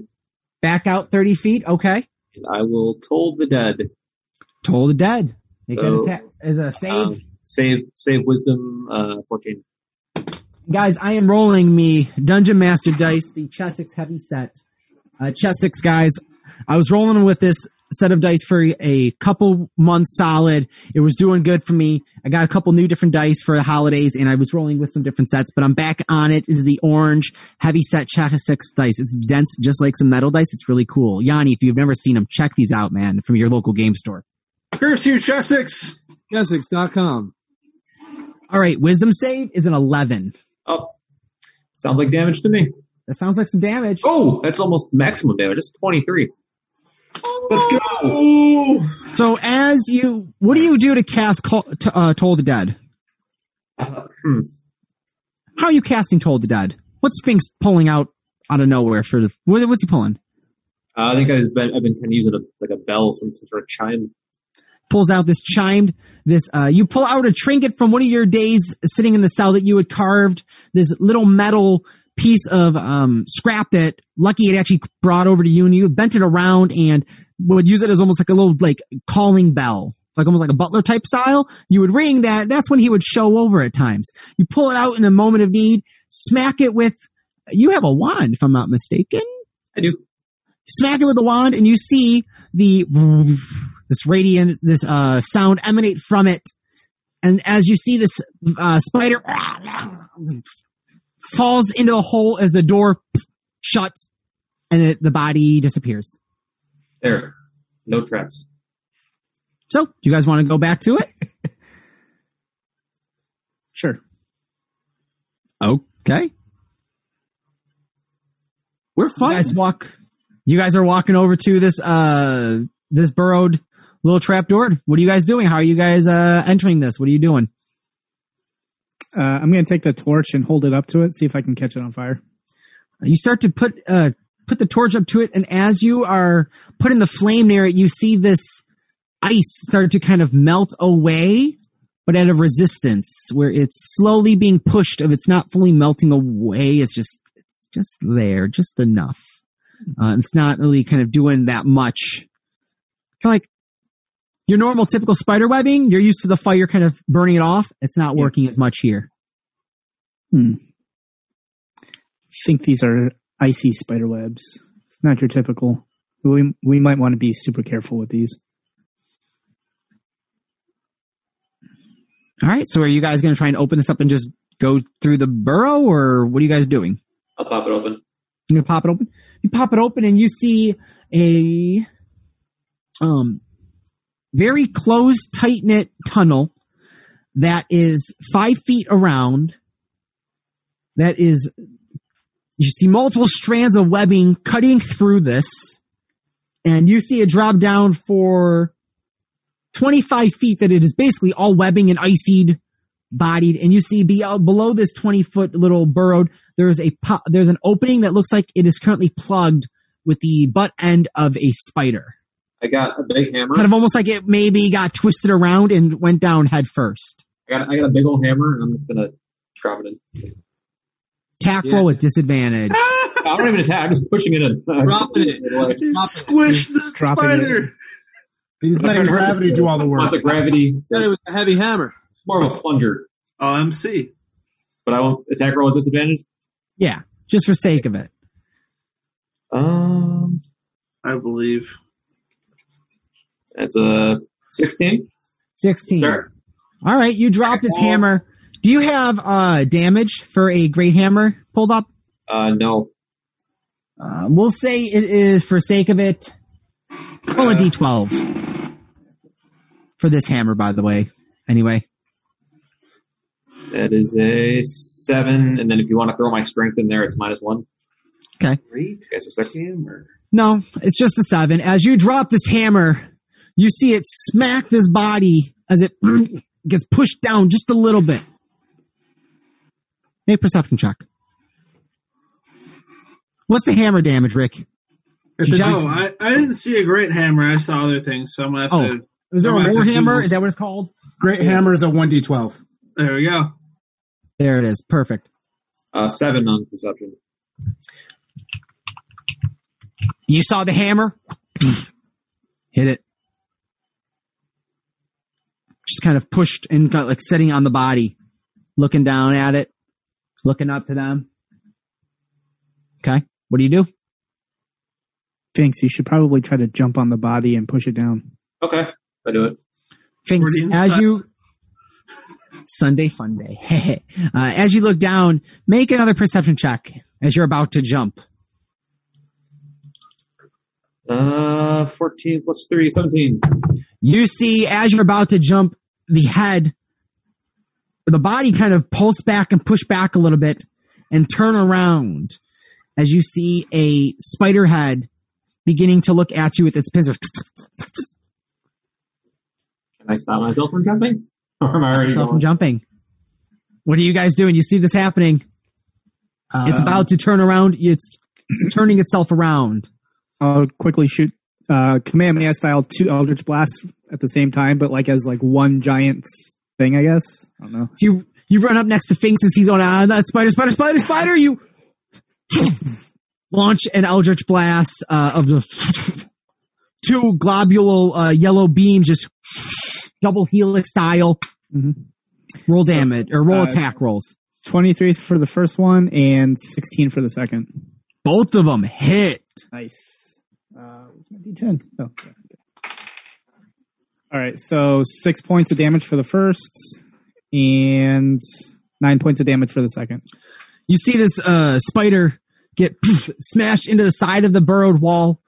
Back out 30 feet. Okay. and I will toll the dead. Toll the dead. Make that So, attack as a save. Um, save, save wisdom, uh, 14. Guys, I am rolling me Dungeon Master dice, the Chessex heavy set. Uh, Chessex, guys, I was rolling with this set of dice for a couple months solid. It was doing good for me. I got a couple new different dice for the holidays, and I was rolling with some different sets, but I'm back on it into the orange heavy set Chessex dice. It's dense, just like some metal dice. It's really cool. Yanni, if you've never seen them, check these out, man, from your local game store. Curse you, Chessex! Chessex.com. All right, wisdom save is an 11. Oh, sounds like damage to me. That sounds like some damage. Oh, that's almost maximum damage. It's 23. Let's go! So as you, what do you do to cast Call, to, uh, Toll the Dead? Uh, hmm. How are you casting Toll the Dead? What's Finks pulling out out of nowhere for the? What, what's he pulling? Uh, I think I've been, I've been kind of using a, like a bell, some sort of chime. Pulls out this chimed. This uh, you pull out a trinket from one of your days sitting in the cell that you had carved. This little metal piece of um, scrap that Lucky had actually brought over to you, and you bent it around and would use it as almost like a little like calling bell, like almost like a butler type style. You would ring that. That's when he would show over at times. You pull it out in a moment of need, smack it with. You have a wand, if I'm not mistaken. I do. Smack it with the wand, and you see the this radiant, this uh, sound emanate from it. And as you see this uh, spider falls into the hole as the door shuts, and it, the body disappears. There. No traps. So, do you guys want to go back to it? Sure. Okay. We're You guys walk. You guys are walking over to this uh this burrowed little trap door. What are you guys doing? How are you guys uh entering this? What are you doing? Uh, I'm going to take the torch and hold it up to it, see if I can catch it on fire. You start to put uh put the torch up to it, and as you are putting the flame near it, you see this ice start to kind of melt away, but at a resistance where it's slowly being pushed. If it's not fully melting away, it's just it's just there, just enough. Uh, it's not really kind of doing that much. Kind of like your normal typical spider webbing. You're used to the fire kind of burning it off. It's not Yeah. working as much here. Hmm. think these are icy spider webs. It's not your typical. We we might want to be super careful with these. All right. So are you guys going to try and open this up and just go through the burrow or what are you guys doing? I'll pop it open. You gonna pop it open? You pop it open and you see a um very closed, tight knit tunnel that is five feet around. That is you see multiple strands of webbing cutting through this, and you see a drop down for 25 feet that it is basically all webbing and icied bodied and you see uh, below this 20 foot little burrowed there's a there's an opening that looks like it is currently plugged with the butt end of a spider. I got a big hammer. Kind of almost like it maybe got twisted around and went down head first. I got I got a big old hammer, and I'm just gonna drop it in. Tack Yeah. roll with disadvantage. I don't even attack. I'm just pushing it in. Dropping it. Like, You squish the Dropping spider. He's I'm letting trying to hurt gravity do all the want work. the gravity. Said it was a heavy hammer. more of a plunger, OMC. but I won't attack roll at disadvantage. Yeah, just for sake of it. Um, I believe. That's a 16. 16. Sure. All right, you drop this hammer. Do you have uh damage for a great hammer pulled up? Uh, no. Uh, we'll say it is for sake of it. Roll a d12 for this hammer, by the way. Anyway, That is a seven, and then if you want to throw my strength in there, it's minus one. okay. Great Okay, so six. hammer. No, it's just a seven. As you drop this hammer, you see it smack this body as it gets pushed down just a little bit. Make perception check. What's the hammer damage, Rick? It's a Oh, I, I didn't see a great hammer. I saw other things, so I'm gonna have Oh. to. Is there I'm a gonna more hammer? Google- Is that what it's called? great hammer is a 1d12. There we go. There it is. Perfect. Uh, seven on perception. You saw the hammer? Hit it. Just kind of pushed and kind of like sitting on the body, looking down at it, looking up to them. Okay. What do you do? Finks, you should probably try to jump on the body and push it down. Okay, I do it. Finks, as you Sunday fun day. uh, as you look down, make another perception check as you're about to jump. Uh, 14 plus 3, 17. You see, as you're about to jump, the head, the body kind of pulse back and push back a little bit and turn around as you see a spider head beginning to look at you with its pincers. Can I stop myself from jumping? Or am I already Myself from jumping. What are you guys doing? You see this happening. It's Um, about to turn around. It's, it's turning itself around. I'll quickly shoot uh, Kamehameha style two Eldritch Blasts at the same time, but like as like one giant thing, I guess. I don't know. So you you run up next to Finks as he's going, ah, that spider, spider, spider, spider. You launch an Eldritch Blast uh, of the two globule uh, yellow beams, just double helix style. Mhm. Roll damage or roll uh, attack rolls. 23 for the first one and 16 for the second. Both of them hit. Nice. Uh, D10? Oh. All right, so six points of damage for the first and nine points of damage for the second. You see this uh, spider get smashed into the side of the burrowed wall.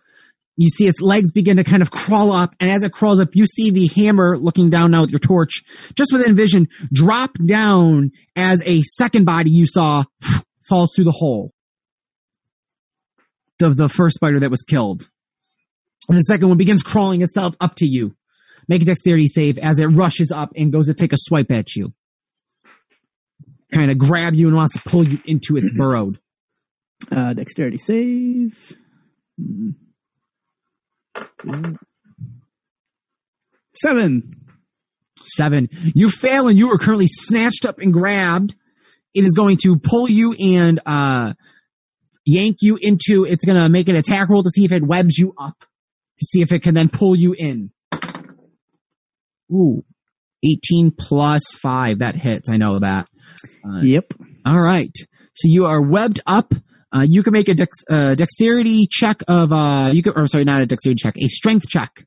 You see its legs begin to kind of crawl up, and as it crawls up, you see the hammer looking down now with your torch, just within vision, drop down as a second body you saw falls through the hole of the first spider that was killed. And the second one begins crawling itself up to you. Make a dexterity save as it rushes up and goes to take a swipe at you. Kind of grab you and wants to pull you into its burrowed. Uh, dexterity save. Seven. Seven. You fail and you are currently snatched up and grabbed. It is going to pull you and uh, yank you into. It's going to make an attack roll to see if it webs you up, to see if it can then pull you in. Ooh, 18 plus five. That hits. I know that. Uh, Yep. All right. So you are webbed up. Uh, you can make a dex, uh, dexterity check of, uh, you can, or sorry, not a dexterity check, a strength check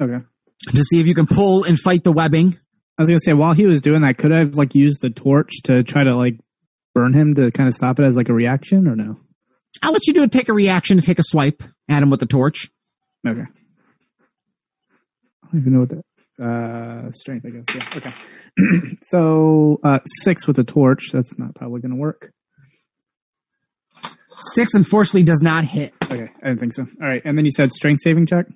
Okay. to see if you can pull and fight the webbing. I was gonna say while he was doing that, could I have like used the torch to try to like burn him to kind of stop it as like a reaction or no? I'll let you do it. Take a reaction to take a swipe at him with the torch. Okay. I don't even know what that uh strength, I guess. Yeah. Okay. so uh six with the torch. That's not probably gonna work. Six, unfortunately, does not hit. Okay, I didn't think so. All right, and then you said strength saving check.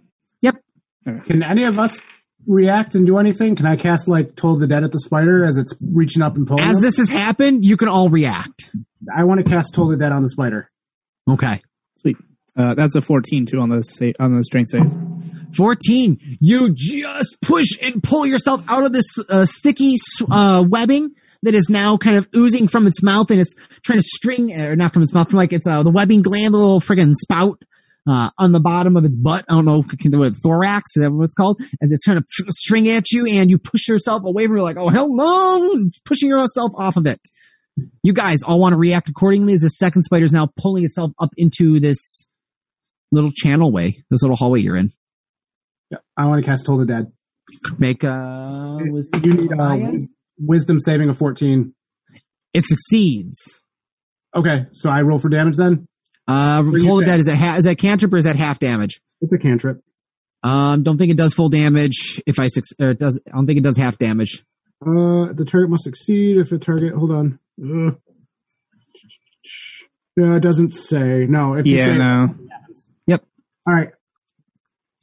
Yep. Can any of us react and do anything? Can I cast like Toll the Dead at the spider as it's reaching up and pulling? As them? this has happened, you can all react. I want to cast Toll the Dead on the spider. Okay. Sweet. Uh, that's a 14 too on the sa- on the strength save. 14. You just push and pull yourself out of this uh, sticky uh, webbing that is now kind of oozing from its mouth and it's trying to string, or not from its mouth, from like it's uh, the webbing gland, the little friggin' spout uh, on the bottom of its butt. I don't know what thorax is that what it's called? As it's trying to string at you and you push yourself away from it like, oh hell no, pushing yourself off of it. You guys all want to react accordingly as the second spider is now pulling itself up into this little channel way, this little hallway you're in. Yeah, I want to cast Toll the Dead. Make a wisdom You need uh, wis- wisdom saving of 14. It succeeds. Okay, so I roll for damage then? Uh, Toll the? Dead is that ha- is that cantrip or is that half damage? It's a cantrip. Um, don't think it does full damage. If I suc or it does, I don't think it does half damage. Uh, the target must succeed if a target. Hold on. Ugh. Yeah, it doesn't say. No, if you Yeah, say, no. All right.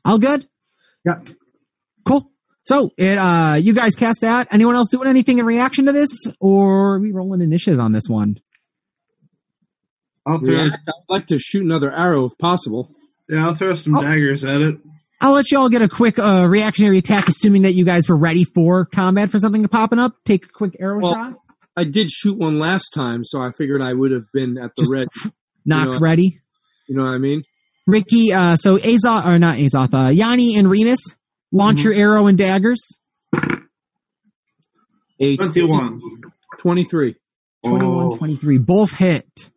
All good. Yeah. Cool. So it, uh, you guys cast that. Anyone else doing anything in reaction to this, or are we rolling initiative on this one? I'll throw, Yeah, I'd like to shoot another arrow if possible. yeah, I'll throw some Oh. daggers at it. I'll let you all get a quick uh, reactionary attack, assuming that you guys were ready for combat for something popping up. Take a quick arrow Well, shot. I did shoot one last time, so I figured I would have been at the Just- red. Knock know- ready. You know what I mean? Ricky, uh, so Azoth, or not Azoth, uh, Yanni and Remus, launch Mhm. your arrow and daggers. Eight, 21. 23. 21, Oh. 23, both hit.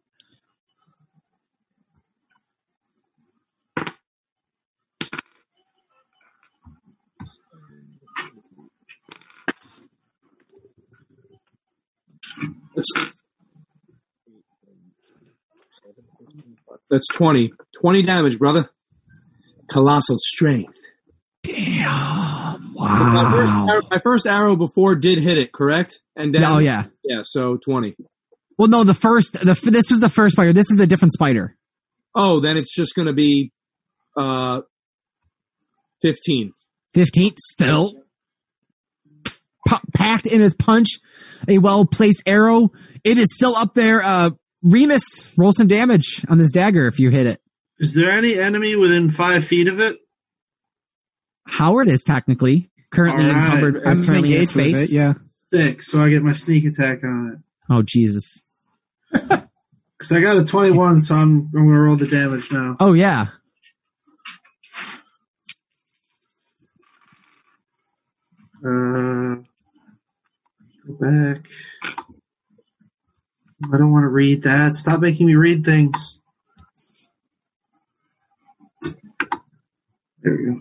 That's, that's 20. 20 damage, brother. Colossal strength. Damn. My, first Wow. arrow, my first arrow before did hit it, correct? And then, Oh, yeah. Yeah, so 20. Well, no, the first, the this was the first spider. This is a different spider. Oh, then it's just going to be uh, 15. 15, still pa- packed in his punch, a well placed arrow. It is still up there. Uh, Remus, roll some damage on this dagger if you hit it. Is there any enemy within five feet of it? Howard is technically currently All right. encumbered. I'm currently in space. it. Yeah. Sick, so I get my sneak attack on it. Oh Jesus. Because I got a 21, so I'm, I'm going to roll the damage now. Oh yeah. Uh, go back. I don't want to read that. Stop making me read things. There we go.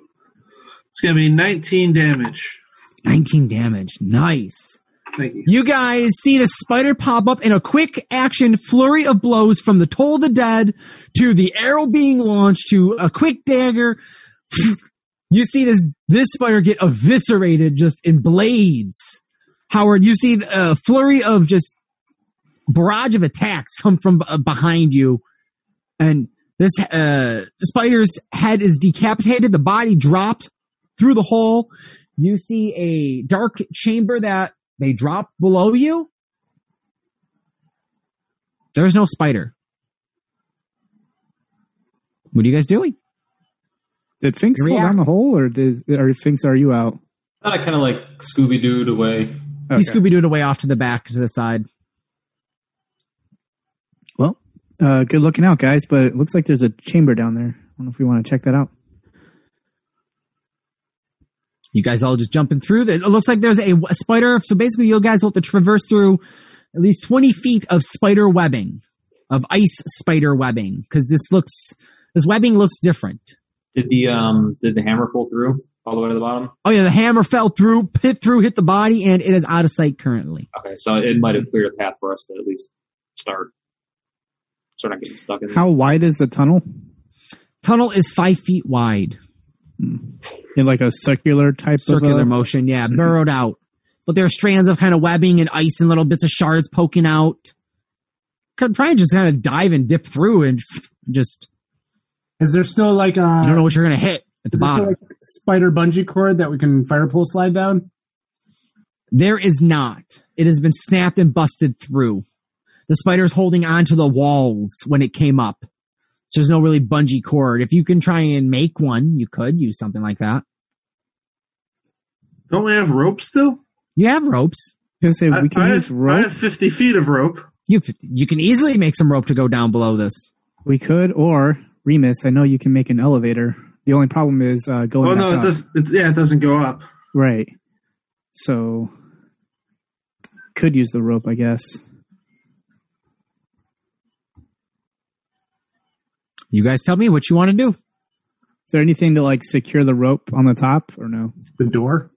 It's going to be 19 damage. 19 damage. Nice. Thank you. You guys see the spider pop up in a quick action flurry of blows from the Toll of the Dead to the arrow being launched to a quick dagger. You see this this spider get eviscerated just in blades. Howard, you see a flurry of just barrage of attacks come from uh, behind you, and this uh, spider's head is decapitated. The body dropped through the hole. You see a dark chamber that they drop below you. There's no spider. What are you guys doing? Did Finks fall down the hole, or did or Finks are you out? Thought I kind of like Scooby Dooed away. Okay. You Scooby Dooed away off to the back to the side. Well, uh, good looking out, guys. But it looks like there's a chamber down there. I don't know if we want to check that out. You guys all just jumping through. It looks like there's a spider. So basically, you guys will have to traverse through at least 20 feet of spider webbing, of ice spider webbing, because this looks, this webbing looks different. Did the um did the hammer pull through all the way to the bottom? Oh yeah, the hammer fell through, hit through, hit the body, and it is out of sight currently. Okay, so it might have cleared a path for us to at least start. So we're not getting stuck in there. How wide is the tunnel? Tunnel is five feet wide. In like a circular type circular of uh, motion, yeah, burrowed out. But there are strands of kind of webbing and ice and little bits of shards poking out. Could try and just kind of dive and dip through and just Is there still like a you don't know what you're gonna hit at the is there still bottom. like spider bungee cord that we can fire pull slide down? There is not. It has been snapped and busted through. The spider is holding onto the walls when it came up. So there's no really bungee cord. If you can try and make one, you could use something like that. Don't we have ropes still? You have ropes. I was say I, we can I use have, I have 50 feet of rope. You you can easily make some rope to go down below this. We could, or Remus. I know you can make an elevator. The only problem is uh, going. Oh no, it does. It, yeah, it doesn't go up. Right. So could use the rope, I guess. You guys tell me what you want to do. Is there anything to like secure the rope on the top or no? The door.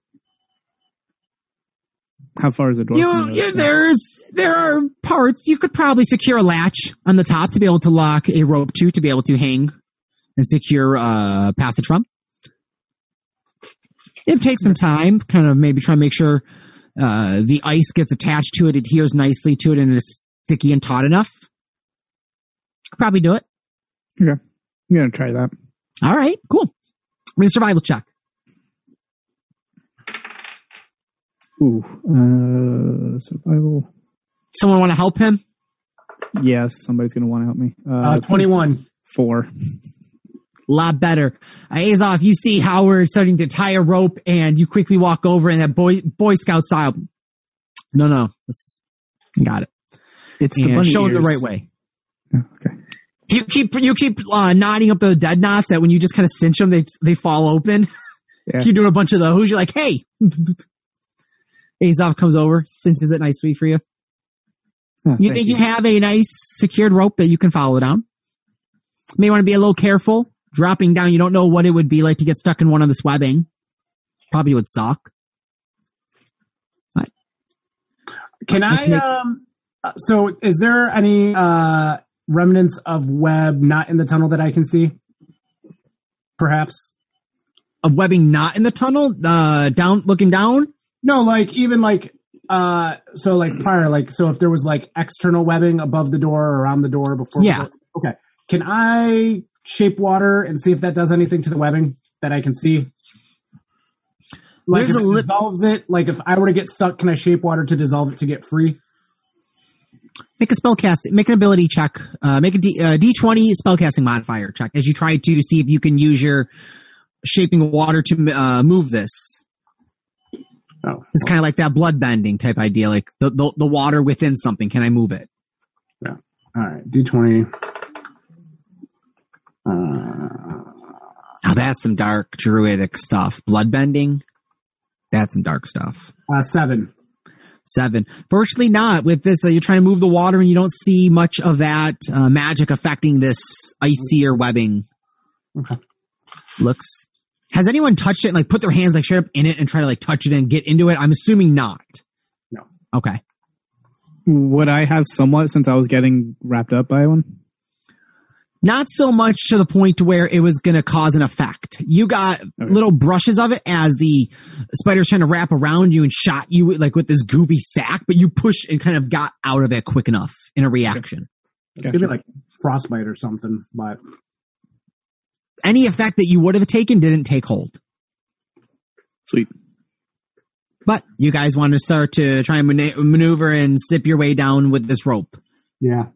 How far is the door? You, the you there's there are parts you could probably secure a latch on the top to be able to lock a rope to to be able to hang and secure uh passage from. It takes some time, kind of maybe try and make sure uh the ice gets attached to it, adheres nicely to it, and is sticky and taut enough. Could probably do it. Yeah, I'm gonna try that. All right, cool. Make a survival check. Ooh, uh, survival. Someone want to help him? Yes, somebody's gonna want to help me. Uh, 21. Four. Lot better. Uh, Azov, you see how we're starting to tie a rope, and you quickly walk over in that boy Boy Scout style. No, no, this is, got it. It's the And bunny show it the right way. Oh, okay. You keep you keep uh, knotting up the dead knots that when you just kind of cinch them, they they fall open. Yeah. Keep doing a bunch of those. You're like, hey. Azov comes over, cinches it nicely for you. Oh, You think you have a nice secured rope that you can follow down? May want to be a little careful. Dropping down, you don't know what it would be like to get stuck in one of this webbing. Probably would suck. Can I? make- Um, uh, so, is there any uh, remnants of web not in the tunnel that I can see? Perhaps. Of webbing not in the tunnel, uh, down, looking down. No, like even like uh, so like prior, like so if there was like external webbing above the door or around the door before. Yeah. Okay. Can I shape water and see if that does anything to the webbing that I can see? Like There's if it lit- dissolves it. Like if I were to get stuck, can I shape water to dissolve it to get free? Make a spell cast, make an ability check, uh, make a D, uh, D20 spellcasting modifier check as you try to see if you can use your shaping water to, uh, move this. Oh, It's kind of like that blood bending type idea, like the, the, the water within something. Can I move it? Yeah. All right. D twenty. Uh, Now that's some dark druidic stuff. Blood bending. That's some dark stuff. uh, seven. Seven. Virtually not. With this, uh, you're trying to move the water and you don't see much of that uh, magic affecting this icier webbing. Okay. Looks. Has anyone touched it and like put their hands like straight up in it and try to like touch it and get into it? I'm assuming not. No. Okay. Would I have somewhat since I was getting wrapped up by one? Not so much to the point to where it was going to cause an effect. You got little brushes of it as the spider's trying to wrap around you and shot you like with this goopy sack, but you pushed and kind of got out of it quick enough in a reaction. It's gonna be like frostbite or something, but Any effect that you would have taken didn't take hold. Sweet. But you guys want to start to try and mana- maneuver and sip your way down with this rope. yeah.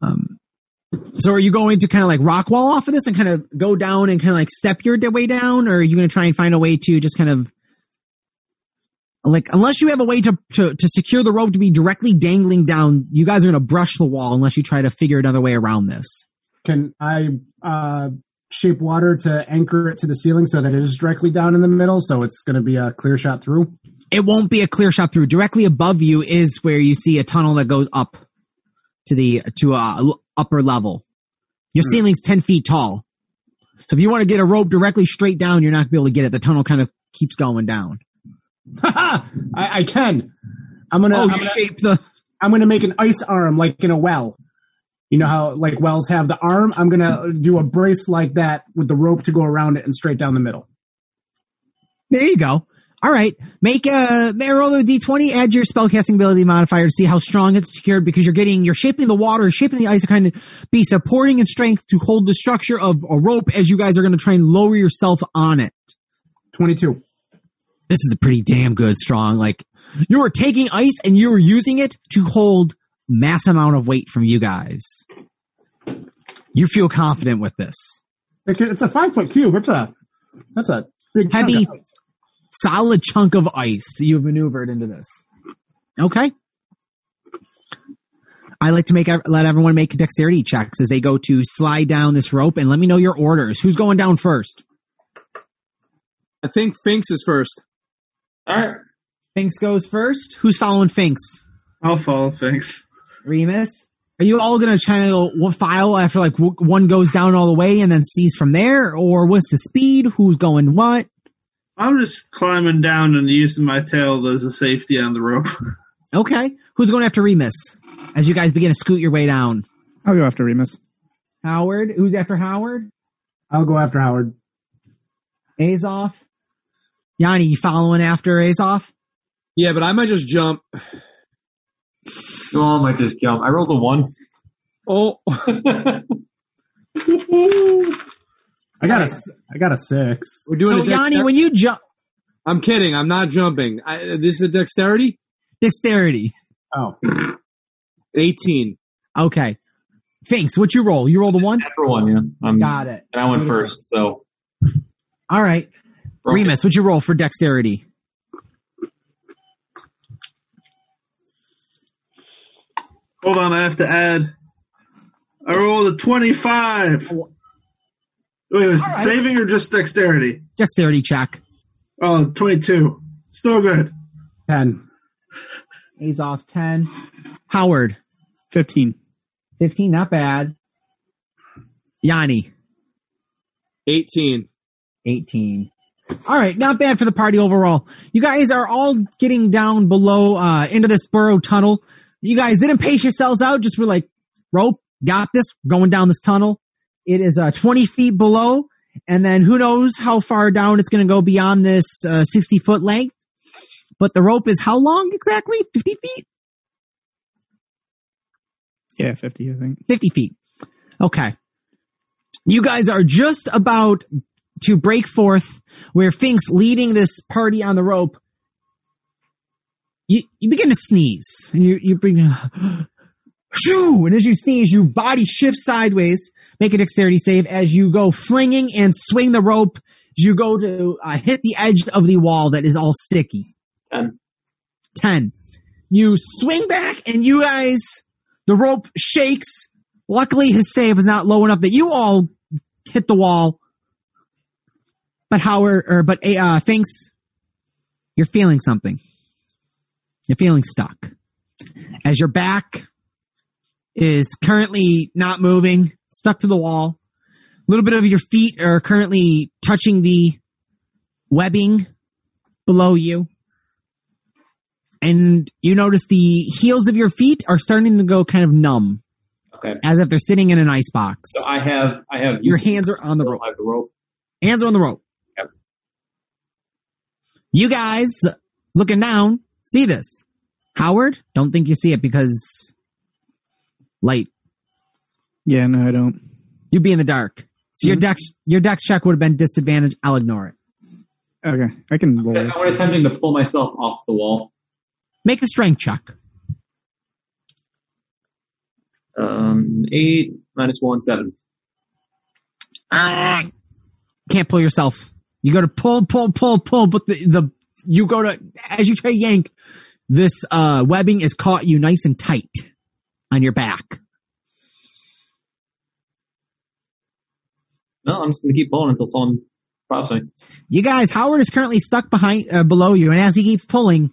Um, so are you going to kind of like rock wall off of this and kind of go down and kind of like step your way down, or are you going to try and find a way to just kind of like unless you have a way to, to to secure the rope to be directly dangling down, you guys are going to brush the wall unless you try to figure another way around this. Can I uh, shape water to anchor it to the ceiling so that it is directly down in the middle, so it's going to be a clear shot through? It won't be a clear shot through. Directly above you is where you see a tunnel that goes up to the to a l- upper level. Your hmm. ceiling's ten feet tall, so if you want to get a rope directly straight down, you're not going to be able to get it. The tunnel kind of keeps going down. I, I can. I'm gonna. Oh, I'm you gonna, shape the. I'm gonna make an ice arm like in a well. You know how like wells have the arm? I'm gonna do a brace like that with the rope to go around it and straight down the middle. There you go. All right, make a may I roll a d20. Add your spellcasting ability modifier to see how strong it's secured because you're getting you're shaping the water, shaping the ice to kind of be supporting in strength to hold the structure of a rope as you guys are going to try and lower yourself on it. Twenty-two. this is a pretty damn good strong like you were taking ice and you were using it to hold mass amount of weight from you guys You feel confident with this. It's a five foot cube. It's a that's a big Heavy, solid chunk of ice that you've maneuvered into this. Okay. I like to make let everyone make dexterity checks as they go to slide down this rope and let me know your orders. Who's going down first? I think Finks is first. All right. Finks goes first. Who's following Finks? I'll follow Finks. Remus? Are you all gonna try to one file after like one goes down all the way and then sees from there, or what's the speed? Who's going what? I'm just climbing down and using my tail as a safety on the rope. Okay, who's going after Remus as you guys begin to scoot your way down? I'll go after Remus. Howard, who's after Howard? I'll go after Howard. Azoff. Yanni, you following after Azoff? Yeah, but I might just jump. No, I might just jump. I rolled a one. Oh, I got a I got a six. we're doing So a Yanni, when you jump, I'm kidding. I'm not jumping. I, this is a dexterity. dexterity. Oh, 18. Okay. Finks, what you roll? You rolled a one. Natural one, yeah. Um, Got it. And I went first, so. All right. broke it. Remus, what you roll for dexterity? Hold on, I have to add. I rolled a 25. Wait, was it All right. saving or just dexterity? Dexterity check. Oh, 22. Still good. ten. Azoff ten. Howard 15. fifteen. Not bad. Yanni 18. 18. All right, not bad for the party overall. You guys are all getting down below uh into this burrow tunnel. You guys didn't pace yourselves out, just were like, rope, got this, going down this tunnel. It is uh 20 feet below, and then who knows how far down it's gonna go beyond this uh 60 foot length. But the rope is how long exactly? 50 feet? Yeah, 50, I think. 50 feet. Okay. You guys are just about to break forth where Fink's leading this party on the rope. You, you begin to sneeze and you, you bring, Shoo! and as you sneeze, your body shifts sideways, make a dexterity save as you go flinging and swing the rope. as You go to uh, hit the edge of the wall that is all sticky. Ten. 10. You swing back and you guys, the rope shakes. Luckily, his save was not low enough that you all hit the wall. But Howard, or, but, uh, Finks, you're feeling something. You're feeling stuck. As your back is currently not moving, stuck to the wall. A little bit of your feet are currently touching the webbing below you and you notice the heels of your feet are starting to go kind of numb, Okay. as if they're sitting in an ice box. So I have, I have. Your hands are on the rope. The rope. Hands are on the rope. Yep. You guys looking down see this. Howard, don't think you see it because light. Yeah, no, I don't. You'd be in the dark. So your dex your dex check would have been disadvantage. I'll ignore it. Okay, I can roll I'm it. attempting to pull myself off the wall. Make a strength check. Um, eight minus one, seven. Ah, can't pull yourself. You go to pull, pull, pull, pull, but the, the you go to as you try to yank, this uh webbing is caught you nice and tight on your back. No, I'm just gonna keep pulling until someone pops me. You guys, Howard is currently stuck behind uh, below you, and as he keeps pulling,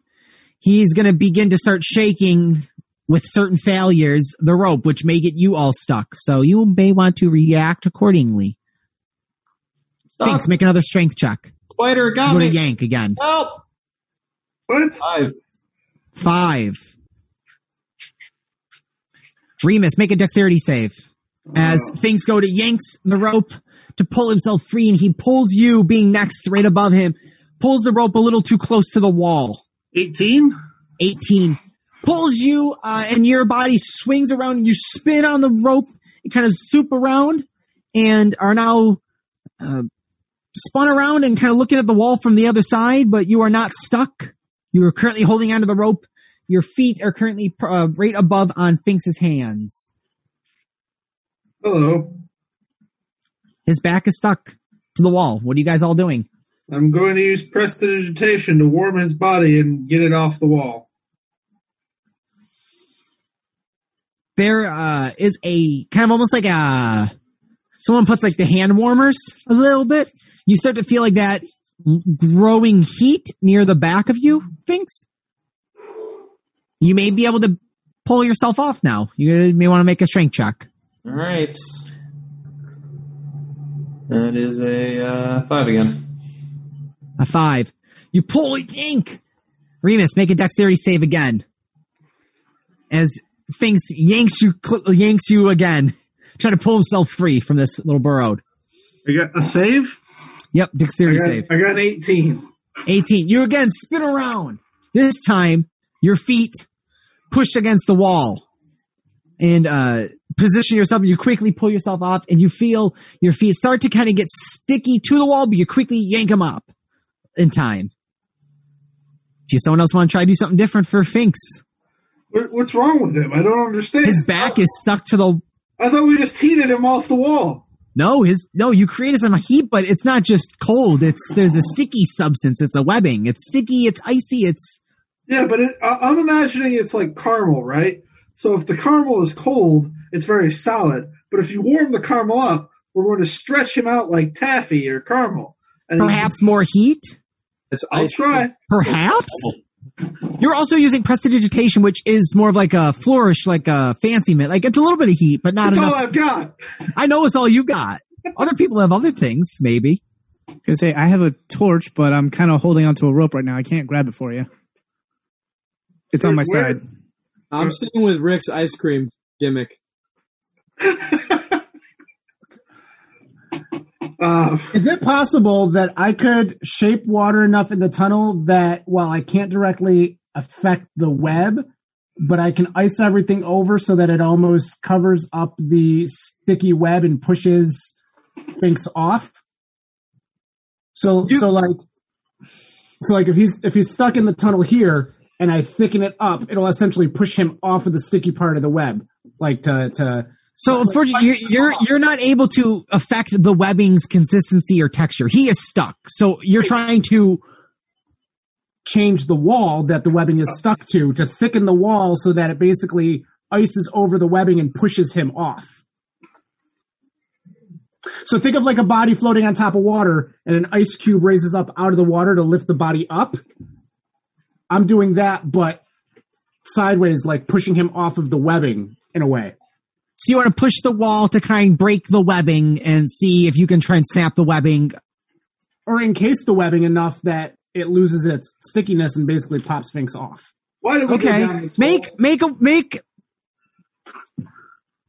he's going to begin to start shaking with certain failures the rope, which may get you all stuck. So you may want to react accordingly. Stop. Thanks. Make another strength check. Spider got Go to me. yank again. Help! What? Five. Five. Remus, make a dexterity save. As Finks go to yanks the rope to pull himself free, and he pulls you, being next right above him, pulls the rope a little too close to the wall. 18? 18 pulls you uh, and your body swings around and you spin on the rope and kind of soup around and are now uh, spun around and kind of looking at the wall from the other side but you are not stuck you are currently holding onto the rope your feet are currently uh, right above on Finks's hands Hello. His back is stuck to the wall. What are you guys all doing? I'm going to use prestidigitation to warm his body and get it off the wall. There uh, is a kind of almost like a someone puts like the hand warmers a little bit. You start to feel like that growing heat near the back of you, Finks. You may be able to pull yourself off now. You may want to make a strength check. All right. That is a uh, five again. A five. You pull a yank. Remus, make a dexterity save again. As Finks yanks you, cl- yanks you again, trying to pull himself free from this little burrowed. I got a save. Yep, I dexterity got, save. I got an 18. 18. You again spin around. This time, your feet pushed against the wall and uh, position yourself. You quickly pull yourself off, and you feel your feet start to kind of get sticky to the wall, but you quickly yank them up in time. If someone else want to try to do something different for Finks, what's wrong with him? I don't understand. his back is stuck to the. I thought we just heated him off the wall. No, his no. You created some heat, but it's not just cold. It's there's a sticky substance. It's a webbing. It's sticky. It's icy. It's Yeah, but it, I, I'm imagining it's like caramel, right? So if the caramel is cold, it's very solid. But if you warm the caramel up, we're going to stretch him out like taffy or caramel. And he- perhaps more heat. It's I'll ice. try. Perhaps. You're also using prestidigitation, which is more of like a flourish, like a fancy mint. Like it's a little bit of heat, but not That's all. I've got. I know it's all you got. Other people have other things, maybe. Gonna say I have a torch, but I'm kind of holding onto a rope right now. I can't grab it for you. It's on my Where- side. I'm sticking with Rick's ice cream gimmick. Uh, Is it possible that I could shape water enough in the tunnel that while I can't directly affect the web, but I can ice everything over so that it almost covers up the sticky web and pushes Finks off? So You- so like so like if he's if he's stuck in the tunnel here and I thicken it up, it'll essentially push him off of the sticky part of the web. Like to to So unfortunately, you're, you're you're not able to affect the webbing's consistency or texture. He is stuck. So you're trying to. change the wall that the webbing is stuck to to thicken the wall so that it basically ices over the webbing and pushes him off. So think of like a body floating on top of water and an ice cube raises up out of the water to lift the body up. I'm doing that, but sideways, like pushing him off of the webbing in a way. So you want to push the wall to kind of break the webbing and see if you can try and snap the webbing. Or encase the webbing enough that it loses its stickiness and basically pops Finks off. why did we Okay, make make a make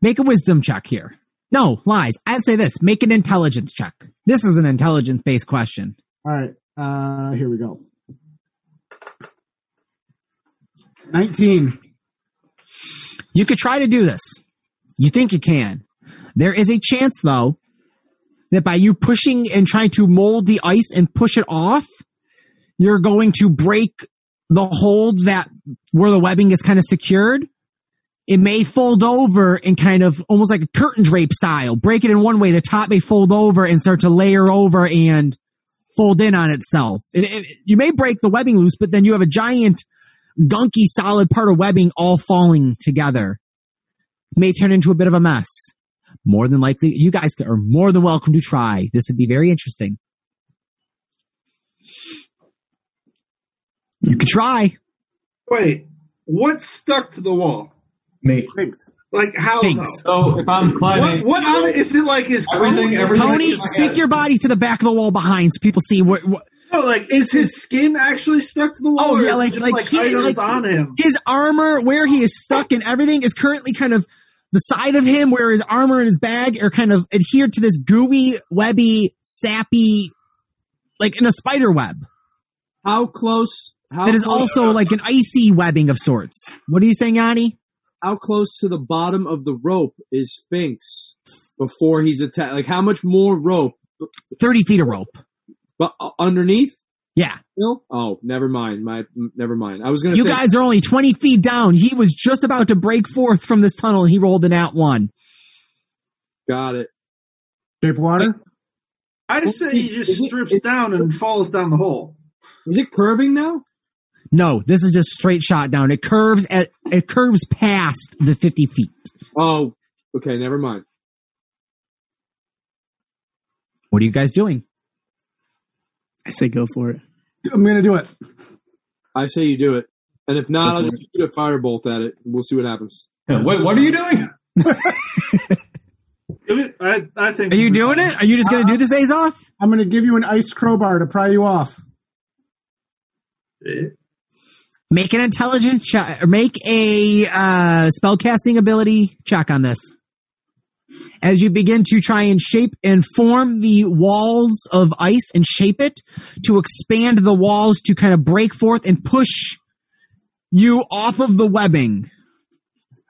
make a wisdom check here. No lies. I'd say this: make an intelligence check. This is an intelligence based question. All right, uh, here we go. 19. You could try to do this. You think you can. There is a chance, though, that by you pushing and trying to mold the ice and push it off, you're going to break the hold that where the webbing is kind of secured. It may fold over and kind of almost like a curtain drape style. Break it in one way. The top may fold over and start to layer over and fold in on itself. It, it, you may break the webbing loose, but then you have a giant gunky solid part of webbing all falling together may turn into a bit of a mess. More than likely, you guys are more than welcome to try. This would be very interesting. You could try. Wait, what's stuck to the wall? Me. Thanks. Like how? Things. though? So if I'm What, climbing, what on it is it like Is Everything- everything- Tony, like stick your body to the back of the wall behind so people see what, what No, like is his skin actually stuck to the wall? Oh, yeah, like- like like, he- items like- on him. his armor, where he is stuck and everything is currently kind of the side of him where his armor and his bag are kind of adhered to this gooey, webby, sappy, like in a spider web. How close? How That is close, also like an icy webbing of sorts. What are you saying, Yanni? how close to the bottom of the rope is Finks before he's attacked? Like how much more rope? 30 feet of rope. But uh, underneath? Yeah. No. Oh, never mind. My never mind. I was gonna You say guys are only 20 feet down. He was just about to break forth from this tunnel and he rolled an at one. got it. Shape water. I say he just Is it- strips is- down and falls down the hole. Is it curving now? No, this is just straight shot down. It curves at it curves past the fifty feet. Oh, okay. Never mind. What are you guys doing? I say go for it. I'm gonna do it. I say you do it, and if not, I'll for just shoot a firebolt at it. We'll see what happens. Wait, what are you doing? I, I think. Are you doing it? Are you just going to do this, Azoth? I'm gonna give you an ice crowbar to pry you off. Make an intelligence check. Or make a uh, spellcasting ability check on this. As you begin to try and shape and form the walls of ice and shape it to expand the walls to kind of break forth and push you off of the webbing.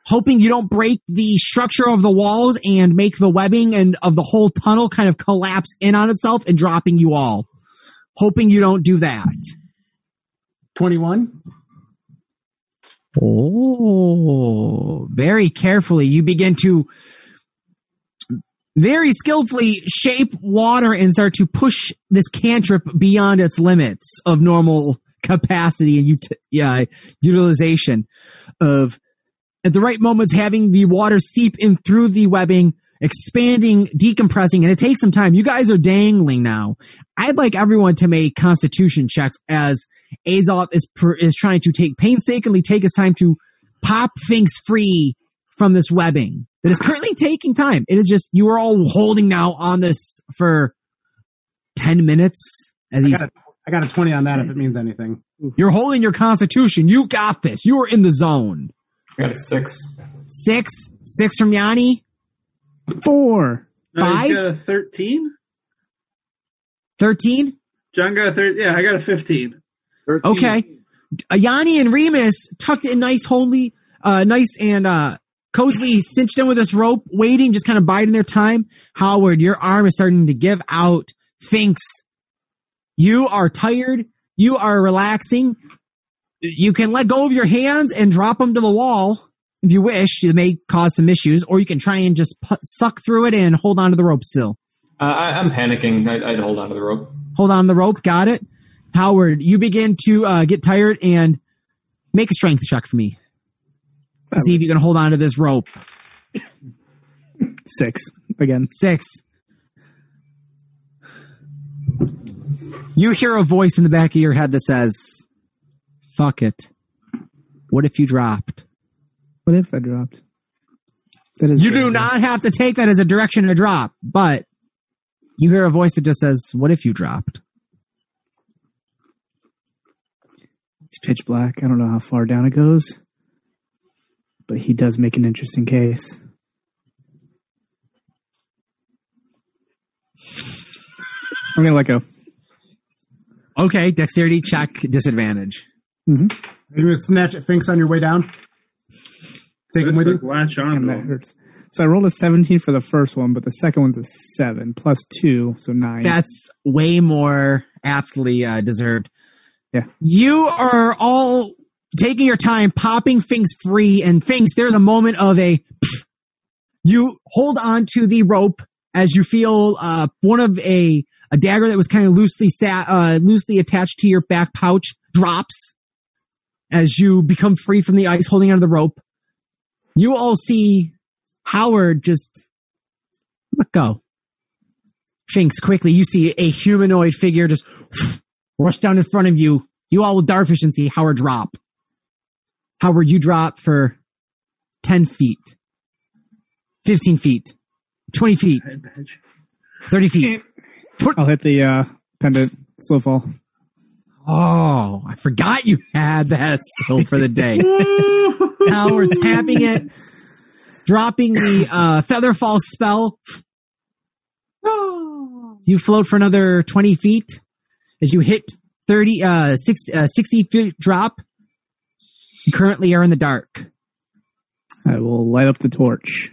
Hoping you don't break the structure of the walls and make the webbing and of the whole tunnel kind of collapse in on itself and dropping you all. Hoping you don't do that. Twenty-one. Oh, very carefully. You begin to very skillfully shape water and start to push this cantrip beyond its limits of normal capacity and ut- yeah, utilization of at the right moments having the water seep in through the webbing, expanding, decompressing, and it takes some time. You guys are dangling now. I'd like everyone to make constitution checks as Azoth is is trying to take painstakingly take his time to pop Finks free from this webbing that is currently taking time. It is just you are all holding now on this for ten minutes as I he's got, a, I got a twenty on that if it means anything. you're holding your constitution. You got this. You are in the zone. I got a six. Six, six from Yanni, Four. No, he's Five? 13. thirteen. John got a 13. Yeah, I got a 15. 13. Okay. Uh, Yanni and Remus tucked in nice, holy, uh, nice and uh, cozily cinched in with this rope, waiting, just kind of biding their time. Howard, your arm is starting to give out. Finks, you are tired. You are relaxing. You can let go of your hands and drop them to the wall if you wish. It may cause some issues, or you can try and just pu- suck through it and hold on to the rope still. Uh, I, I'm panicking. I, I'd hold on to the rope. Hold on to the rope. Got it. Howard, you begin to uh, get tired and make a strength check for me. See if you can hold on to this rope. Six. Again. Six. You hear a voice in the back of your head that says, fuck it. What if you dropped? What if I dropped? That is You do not have to take that as a direction to drop, but you hear a voice that just says, what if you dropped? It's pitch black. I don't know how far down it goes, but he does make an interesting case. I'm gonna let go. Okay, dexterity check, disadvantage. You would snatch at Finks on your way down. Take him with you. like latch on. Damn, that hurts. So I rolled a 17 for the first one, but the second one's a seven plus two, so nine. That's way more aptly uh, deserved. Yeah. You are all taking your time, popping things free, and things. There's a moment of a. You hold on to the rope as you feel uh, one of a a dagger that was kind of loosely sat, uh, loosely attached to your back pouch drops as you become free from the ice, holding onto the rope. You all see Howard just let go. Finks, quickly, you see a humanoid figure just rush down in front of you. You all with darfish and see Howard drop. Howard, you drop for 10 feet, 15 feet, 20 feet, 30 feet. I'll hit the uh, pendant slow fall. Oh, I forgot you had that still for the day. now we're tapping it, dropping the uh, Featherfall spell. You float for another 20 feet as you hit 30, uh, 60, uh, 60 feet drop. You currently are in the dark. I will light up the torch.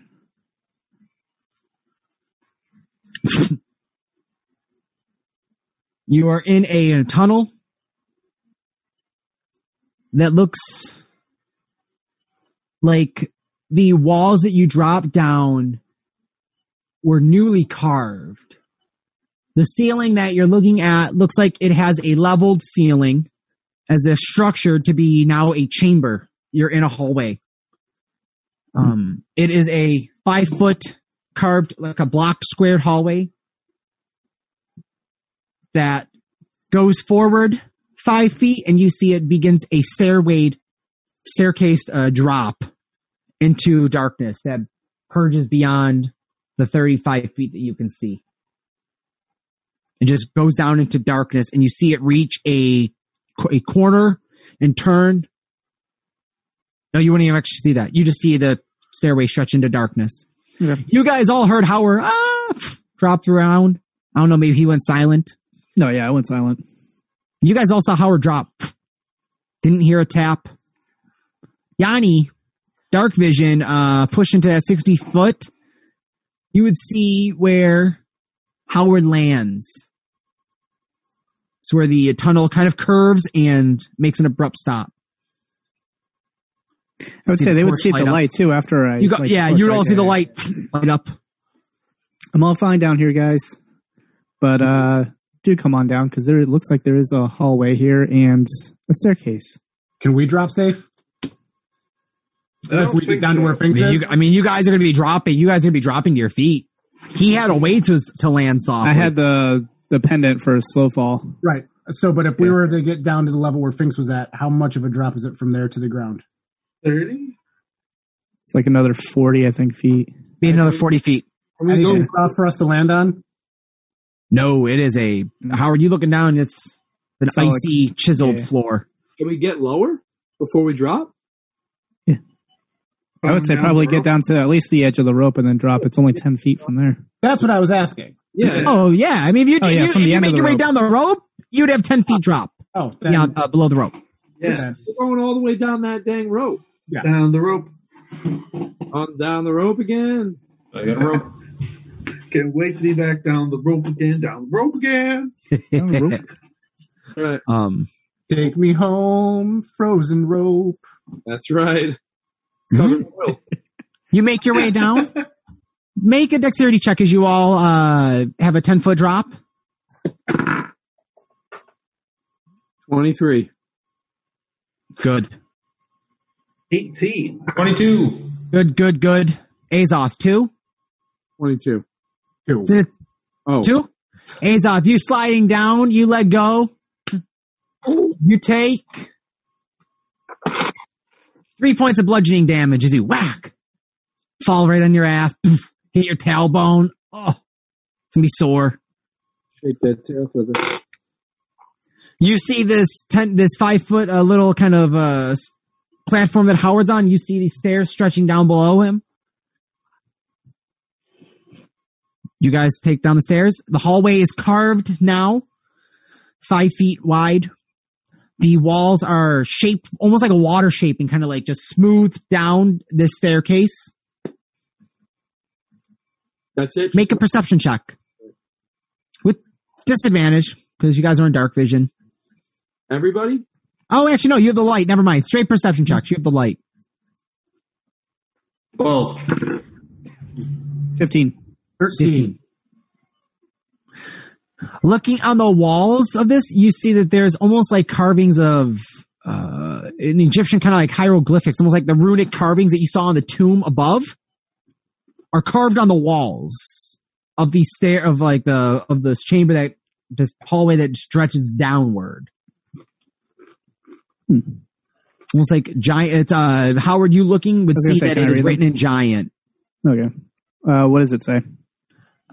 You are in a, a tunnel that looks like the walls that you drop down were newly carved. The ceiling that you're looking at looks like it has a leveled ceiling as if structure to be now a chamber. You're in a hallway. Um, it is a five foot carved, like a block squared hallway that goes forward five feet and you see it begins a stairway, staircase uh, drop into darkness that purges beyond the 35 feet that you can see. It just goes down into darkness and you see it reach a, a corner and turn. No, you wouldn't even actually see that. You just see the stairway stretch into darkness. Yeah. You guys all heard Howard ah, drop around. I don't know, maybe he went silent. No, yeah, I went silent. You guys all saw Howard drop. Didn't hear a tap. Yanni, dark vision, uh, push into that 60 foot. You would see where Howard lands. It's where the tunnel kind of curves and makes an abrupt stop. I would See say the they would see light the up. light too after I. You got, like, yeah, you'd right all see the light light up. I'm all fine down here, guys. But uh do come on down because there it looks like there is a hallway here and a staircase. Can we drop safe? I if we get think down to so. where I mean, you, I mean, you guys are going to be dropping. You guys are going to be dropping to your feet. He had a way to to land softly. I had the the pendant for a slow fall. right. So, but if we Yeah. were to get down to the level where Finks was at, how much of a drop is it from there to the ground? 30? It's like another forty, I think, feet. be another forty feet. Can we go Anything soft for us to land on? No, it is a. How are you looking down? It's an Solid. icy, chiseled Yeah. floor. Can we get lower before we drop? Yeah. I would say probably get down to at least the edge of the rope and then drop. It's only ten feet from there. That's what I was asking. Yeah. Oh yeah, I mean, if you, Oh, if yeah, you, if you end make your way rope. down the rope, you'd have ten feet drop Oh, then, beyond, uh, below the rope. Yes. We're going all the way down that dang rope. Yeah. Down the rope. On down the rope again. I got a rope. Can't wait to be back down the rope again. Down the rope again. Down the rope. Right. Um, take me home, frozen rope. That's right. It's covered in oil. you make your way down. Make a dexterity check as you all uh, have a ten foot drop. 23. Good, 18. 22. good, good, good. Azoth two. 22. Two. Is it Oh. two? Azoth, you sliding down. You let go. You take three points of bludgeoning damage as you whack, fall right on your ass, hit your tailbone. Oh, it's gonna be sore. Shake that tail for the. You see this ten, this five foot uh, little kind of uh, platform that Howard's on. You see these stairs stretching down below him. You guys take down the stairs. The hallway is carved now, five feet wide. The walls are shaped almost like a water shaping, kind of like just smoothed down this staircase. That's it. Make a perception check with disadvantage because you guys are in dark vision. Everybody? Oh, actually, no, you have the light. Never mind. Straight perception checks. You have the light. 12. Fifteen. 13. Looking on the walls of this, you see that there's almost like carvings of uh, an Egyptian kind of like hieroglyphics, almost like the runic carvings that you saw on the tomb above, are carved on the walls of the stair of like the of this chamber that this hallway that stretches downward. Hmm. Almost like giant. It's uh, Howard. You looking would see say, that it is written in giant. Okay. Uh, what does it say?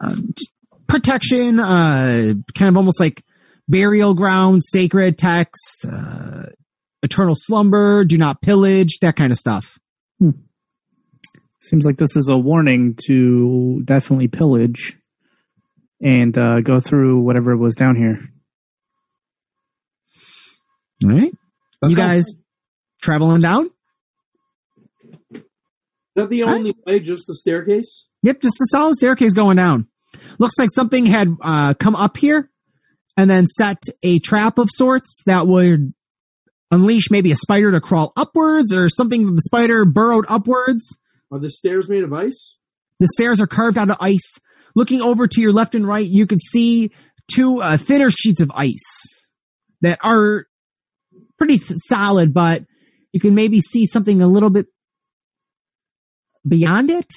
um, just protection, uh, kind of almost like burial ground, sacred text, uh, eternal slumber, do not pillage, that kind of stuff. Seems like this is a warning to definitely pillage and uh, go through whatever was down here. All right. Let's you go. guys traveling down? Is that the only way? Just the staircase? Yep, just a solid staircase going down. Looks like something had uh, come up here and then set a trap of sorts that would unleash maybe a spider to crawl upwards or something the spider burrowed upwards. Are the stairs made of ice? The stairs are carved out of ice. looking over to your left and right, you can see two uh, thinner sheets of ice that are pretty th- solid, but you can maybe see something a little bit beyond it.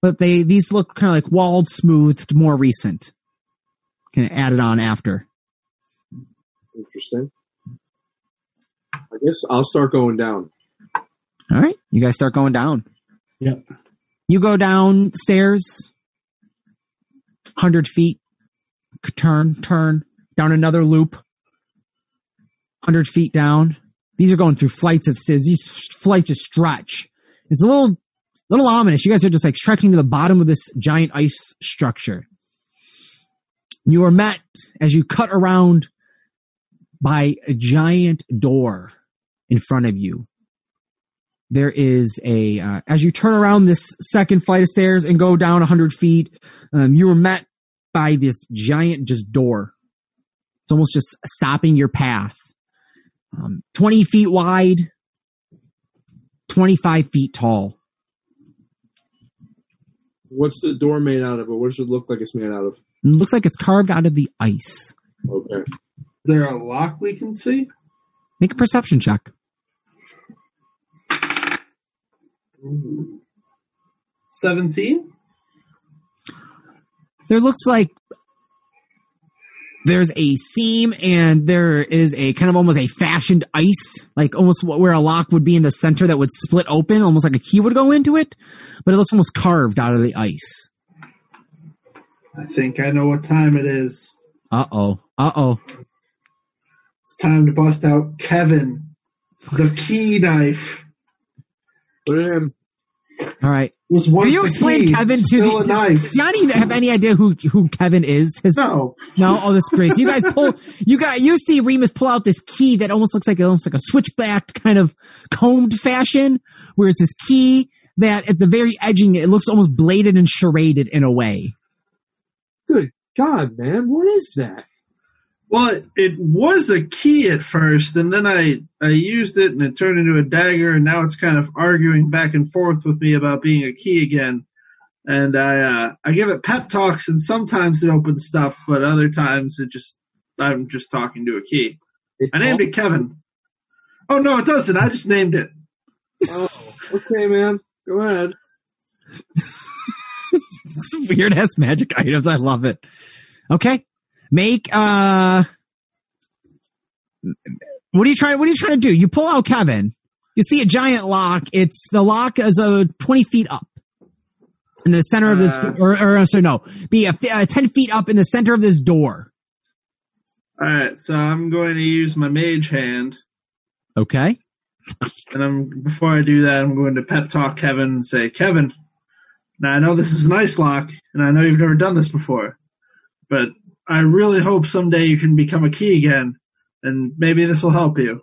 But they these look kind of like walled, smoothed, more recent. Kind of added on after. Interesting. I guess I'll start going down. All right, you guys start going down. Yep. You go downstairs, hundred feet, turn, turn, down another loop, hundred feet down. These are going through flights of stairs. These flights just stretch. It's a little, little ominous. You guys are just like stretching to the bottom of this giant ice structure. You are met as you cut around by a giant door in front of you there is a uh, as you turn around this second flight of stairs and go down 100 feet um, you were met by this giant just door it's almost just stopping your path um, 20 feet wide 25 feet tall What's the door made out of, or what does it look like it's made out of? it looks like it's carved out of the ice Okay. Is there a lock we can see? make a perception check 17? there looks like there's a seam and there is a kind of almost a fashioned ice, like almost where a lock would be in the center that would split open, almost like a key would go into it, but it looks almost carved out of the ice. I think I know what time it is. Uh oh. Uh oh. It's time to bust out Kevin, the key knife. Put it in. All right. Was once Will you explain key, Kevin to the? a knife. Does Yanni have any idea who who Kevin is? His, No, no. Oh, that's great. So you guys pull. You got. You see Remus pull out this key that almost looks like almost like a switchback kind of combed fashion, where it's this key that at the very edging it looks almost bladed and charaded in a way. Good God, man, what is that? Well, it, it was a key at first, and then I I used it, and it turned into a dagger, and now it's kind of arguing back and forth with me about being a key again. And I uh, I give it pep talks, and sometimes it opens stuff, but other times it just I'm just talking to a key. It I named it Kevin. Oh no, it doesn't. I just named it. Oh, okay, man. Go ahead. weird ass magic items. I love it. Okay. Make uh what are you trying what are you trying to do? You pull out Kevin. You see a giant lock. It's the lock is a twenty feet up. In the center of this Uh. or, or so no, be a, fi- uh, ten feet up in the center of this door. All right, so I'm going to use my mage hand, Okay. and I'm before I do that, I'm going to pep talk Kevin and say, Kevin, now I know this is an ice lock, and I know you've never done this before, but I really hope someday you can become a key again, and maybe this will help you.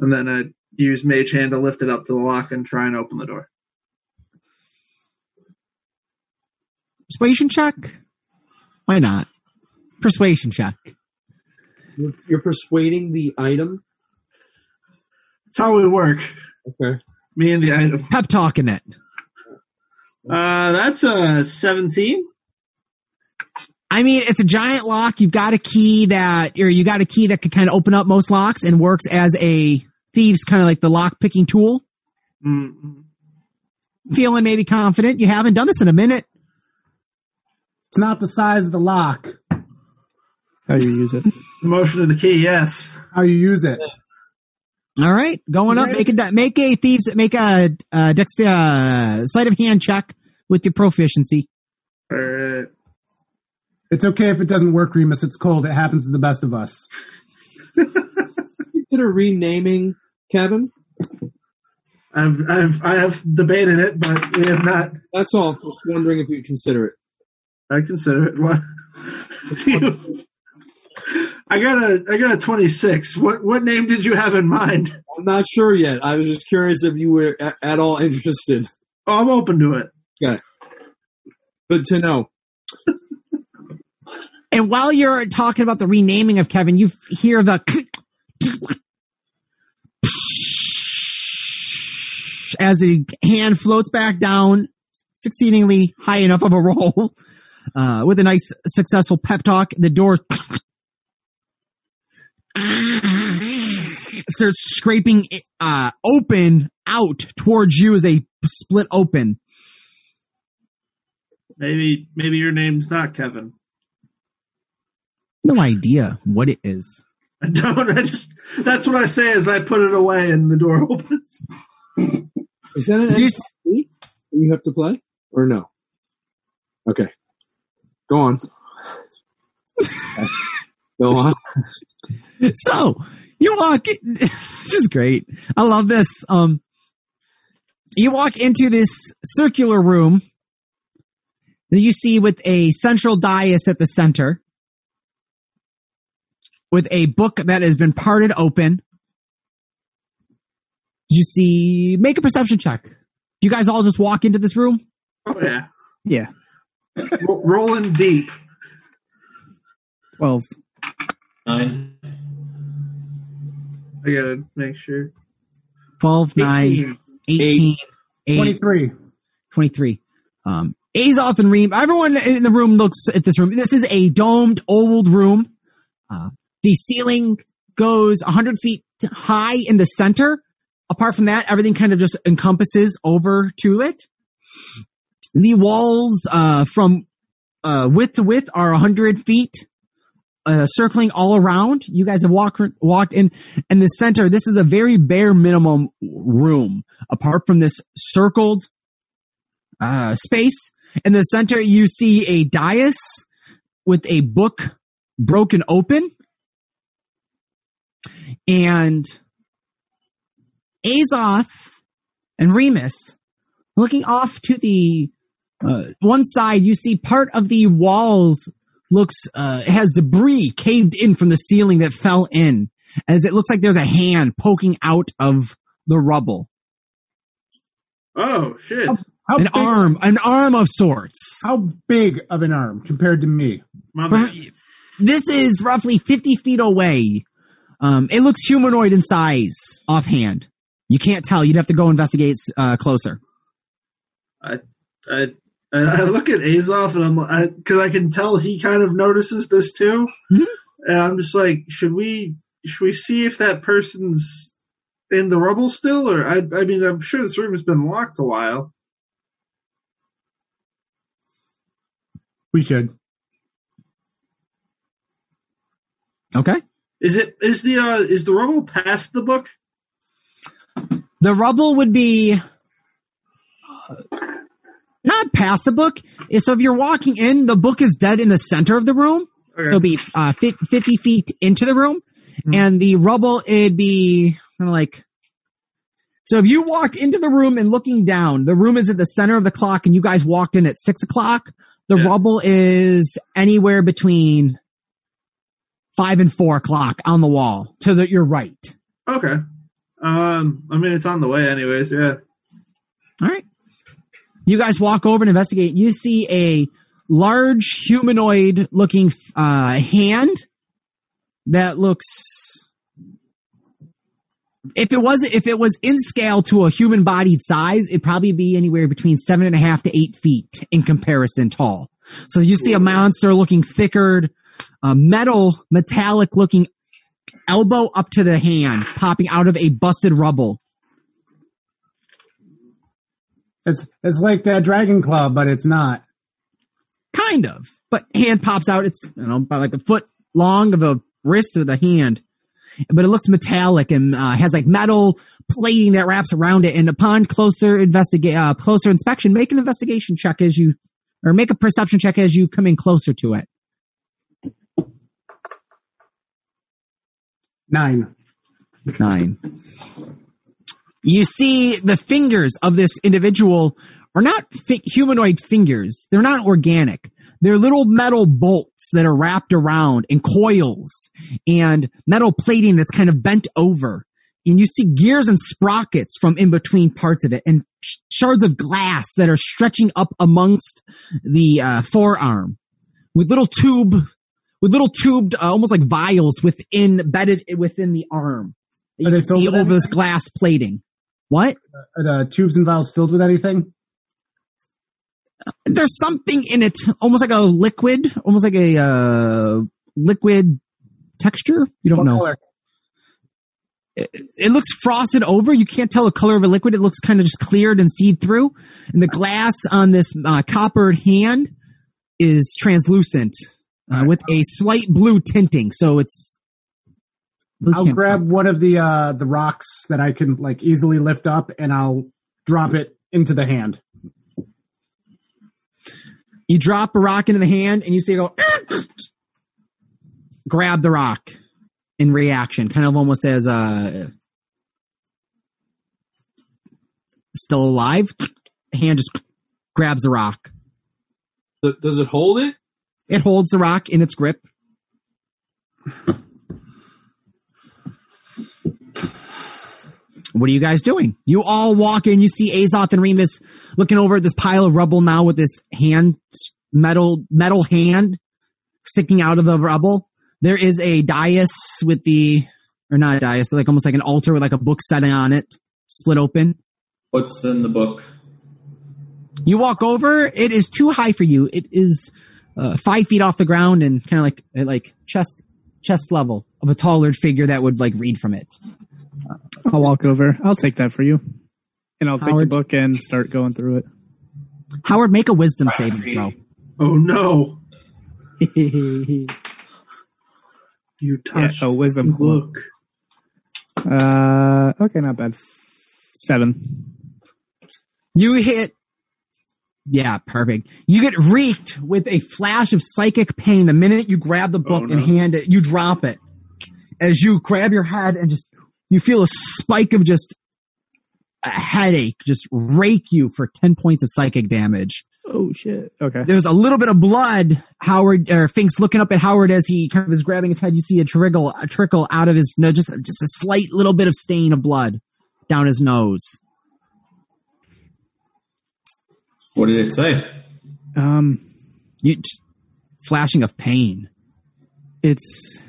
And then I use mage hand to lift it up to the lock and try and open the door. Persuasion check? Why not? Persuasion check. You're, you're persuading the item. That's how we work. Okay. Me and the item. Pep talking it. Uh, that's a 17. I mean, it's a giant lock. You've got a key that, or you got a key that can kind of open up most locks and works as a thieves kind of like the lock picking tool. Mm. Feeling maybe confident. You haven't done this in a minute. It's not the size of the lock. How you use it? The motion of the key, yes. How you use it. All right, going up. Make a make a thieves make a uh, dexter uh, sleight of hand check with your proficiency. All right. It's okay if it doesn't work, Remus. It's cold. It happens to the best of us. Consider renaming Kevin. I've, I've, I have debated it, but we have not. That's all. Just wondering if you'd consider it. I consider it. What? I got a, I got a twenty-six. What, what name did you have in mind? I'm not sure yet. I was just curious if you were a- at all interested. Oh, I'm open to it. Okay. Good to know. And while you're talking about the renaming of Kevin, you hear the as the hand floats back down, succeedingly high enough of a roll, uh, with a nice successful pep talk, the door starts scraping uh, open out towards you as they split open. Maybe maybe your name's not Kevin. No idea what it is. I don't. I just that's what I say as I put it away and the door opens. Is that an You NPC you have to play or no? Okay, go on. go on. So you walk, in, this is great. I love this. Um, you walk into this circular room that you see with a central dais at the center, with a book that has been parted open. You see, make a perception check. You guys all just walk into this room. Oh yeah, Yeah. Ro- rolling deep. 12. Nine. I gotta make sure. 12, 9, 18. 18, 8, 23. 23. Um, Azoth and Reem, everyone in the room looks at this room. This is a domed old room. Uh, the ceiling goes 100 feet high in the center. Apart from that, everything kind of just encompasses over to it. The walls, uh, from, uh, width to width are 100 feet, uh, circling all around. You guys have walked, walked in, in the center. This is a very bare minimum room. Apart from this circled, uh, space. In the center, you see a dais with a book broken open. And Azoth and Remus looking off to the uh, one side, you see part of the walls looks uh, has debris caved in from the ceiling that fell in, as it looks like there's a hand poking out of the rubble. Oh shit! How An big, arm, an arm of sorts. How big of an arm compared to me? My this is roughly 50 feet away. Um, it looks humanoid in size offhand. You can't tell. You'd have to go investigate uh, closer. I, I I look at Azoth and I'm because I, can tell he kind of notices this too, Mhm. and I'm just like, should we should we see if that person's in the rubble still, or I I mean I'm sure this room has been locked a while. We should. Okay. Is it is the uh is the rubble past the book? The rubble would be uh, not past the book. So if you're walking in, the book is dead in the center of the room. Okay. So it'd be uh, 50 feet into the room. And the rubble, it'd be kind of like. So if you walked into the room and looking down, the room is at the center of the clock and you guys walked in at six o'clock. The Yeah. rubble is anywhere between five and four o'clock on the wall to the, your right. okay. Um, I mean it's on the way anyways. Yeah. All right. You guys walk over and investigate. You see a large humanoid looking uh, hand that looks. If it was if it was in scale to a human bodied size, it'd probably be anywhere between seven and a half to eight feet in comparison tall. So you see a monster looking thicker, uh, metal, metallic looking elbow up to the hand, popping out of a busted rubble. It's it's like that Dragon Claw, but it's not. Kind of. But hand pops out. It's, you know, about like a foot long of a wrist of the hand. But it looks metallic and uh, has like metal plating that wraps around it. And upon closer investigate, uh, closer inspection, make an investigation check as you, or make a perception check as you come in closer to it. Nine. Nine. You see the fingers of this individual are not fi- humanoid fingers. They're not organic. They're little metal bolts that are wrapped around and coils and metal plating that's kind of bent over. And you see gears and sprockets from in between parts of it and sh- shards of glass that are stretching up amongst the uh, forearm with little tube, with little tubed, uh, almost like vials within, embedded within the arm. that You can see over this glass plating. What? Are the tubes and vials filled with anything? there's something in it, almost like a liquid, almost like a uh, liquid texture. You don't What know. color? It looks frosted over. You can't tell the color of a liquid. It looks kind of just cleared and seed through. And the glass on this uh, coppered hand is translucent uh, with a slight blue tinting. So it's. you I'll can't grab one of the uh the rocks that I can like easily lift up and I'll drop it into the hand. You drop a rock into the hand and you see it go, grab the rock in reaction, kind of almost as uh, still alive. Hand just grabs the rock. Does it hold it? It holds the rock in its grip. What are you guys doing? You all walk in. You see Azoth and Remus looking over at this pile of rubble now with this hand, metal, metal hand sticking out of the rubble. There is a dais with the, or not a dais, like almost like an altar with like a book setting on it, split open. What's in the book? You walk over. It is too high for you. It is uh, five feet off the ground and kind of like at like chest chest level of a taller figure that would like read from it. I'll walk over. I'll take that for you. And I'll take the book and start going through it. Howard, make a wisdom saving throw. Oh no! yeah, You touched so wisdom. the book. Uh, okay, not bad. Seven. You hit. Yeah, perfect. You get reeked with a flash of psychic pain the minute you grab the book Oh, and hand it. You drop it as you grab your head and just you feel a spike of just a headache just rake you for ten points of psychic damage. Oh shit. Okay. There's a little bit of blood. Howard or Finks looking up at Howard as he kind of is grabbing his head. You see a trickle, a trickle out of his no, just just a slight little bit of stain of blood down his nose. What did it say? Um, You just flashing of pain. it's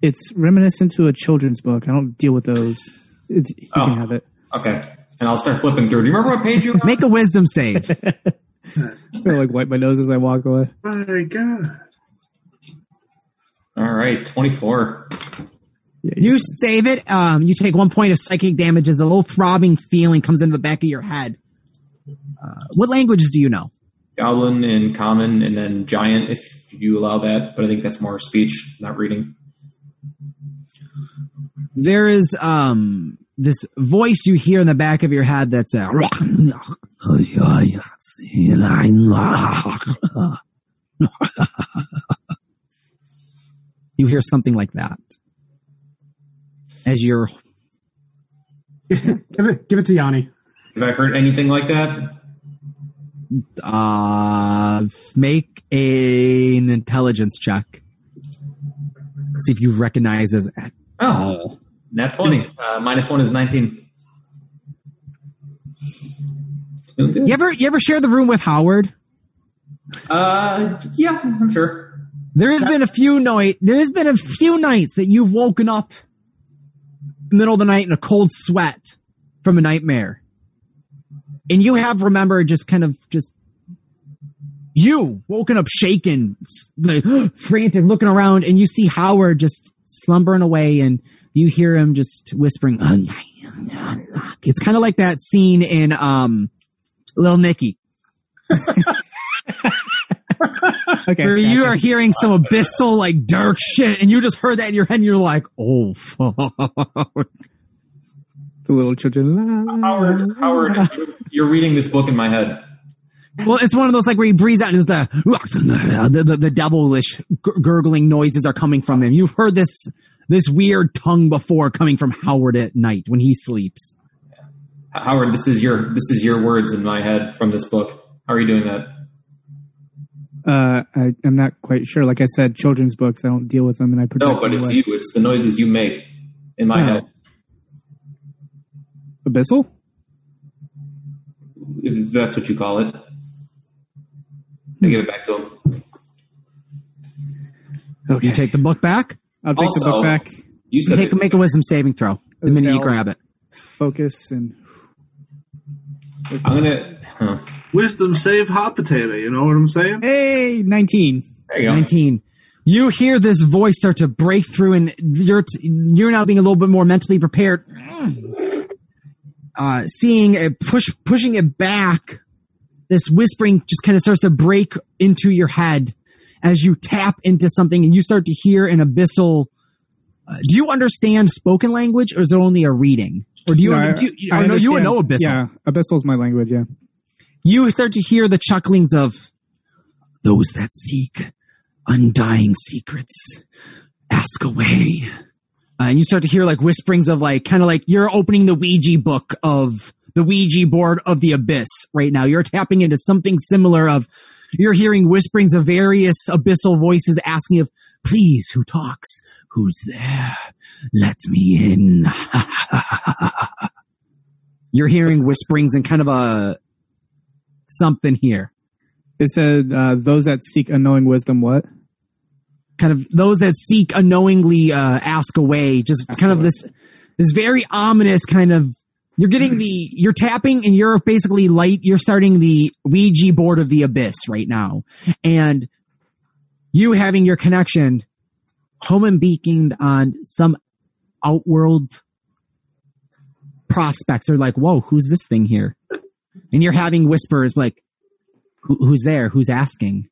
it's reminiscent to a children's book. I don't deal with those. It's, you Oh. can have it. Okay. And I'll start flipping through. Do you remember what page you? Make a wisdom save. I like wipe my nose as I walk away. My God! All right, 24. Yeah, You save it. Um, you take one point of psychic damage as a little throbbing feeling comes into the back of your head. Uh, what languages do you know? Goblin and Common, and then Giant, if you allow that. But I think that's more speech, not reading. There is um this voice you hear in the back of your head that's uh, you hear something like that as you're give it give it to Yanni. Have I heard anything like that? Uh make a, an intelligence check see if you recognize this Oh, nat 20. Uh, minus one is 19. Doing good. you ever you ever share the room with howard Uh, yeah, I'm sure. There has been a few night. There has been a few nights that you've woken up middle of the night in a cold sweat from a nightmare, and you have remembered just kind of just you woken up shaken, like frantic, looking around, and you see Howard just slumbering away, and you hear him just whispering. "Unlock." It's kind of like that scene in um, Little Nicky. Okay. where you are hearing some abyssal like dark shit and you just heard that in your head and you're like oh fuck the little children. La, la, Howard, la, Howard, la. you're reading this book in my head. well it's one of those like where he breathes out and it's the the, the, the devilish gurgling noises are coming from him you've heard this this weird tongue before coming from howard at night when he sleeps Howard, this is your this is your words in my head from this book. How are you doing that? Uh, I, I'm not quite sure. Like I said, children's books. I don't deal with them, and I protect No, but it's away. you. It's the noises you make in my Oh. head. Abyssal. If that's what you call it. I give it back to him. Okay. you take the book back I'll take the book back. You you take it- make a wisdom saving throw the minute you grab it Focus and I'm gonna. Huh. Wisdom save hot potato. You know what I'm saying? Hey, 19. There you go. 19. You hear this voice start to break through, and you're t- you're now being a little bit more mentally prepared. Uh, seeing it push pushing it back, this whispering just kind of starts to break into your head as you tap into something, and you start to hear an abyssal. Uh, do you understand spoken language, or is it only a reading? Or do you? No, I- do you, I I know you would know abyssal. Yeah, Abyssal's my language, yeah. you start to hear the chucklings of those that seek undying secrets ask away Uh, and you start to hear like whisperings of like kind of like you're opening the ouija book of the ouija board of the abyss right now. You're tapping into something similar of you're hearing whisperings of various abyssal voices asking of please who talks? Who's there? Let me in. You're hearing whisperings and kind of a something here. It said, uh, those that seek unknowing wisdom, what? Kind of those that seek unknowingly uh, ask away just Ask kind of this this very ominous kind of you're getting the you're tapping and you're basically light you're starting the ouija board of the abyss right now. And you having your connection home and beaconed on some outworld prospects are like whoa who's this thing here? And you're having whispers like Who, who's there? Who's asking?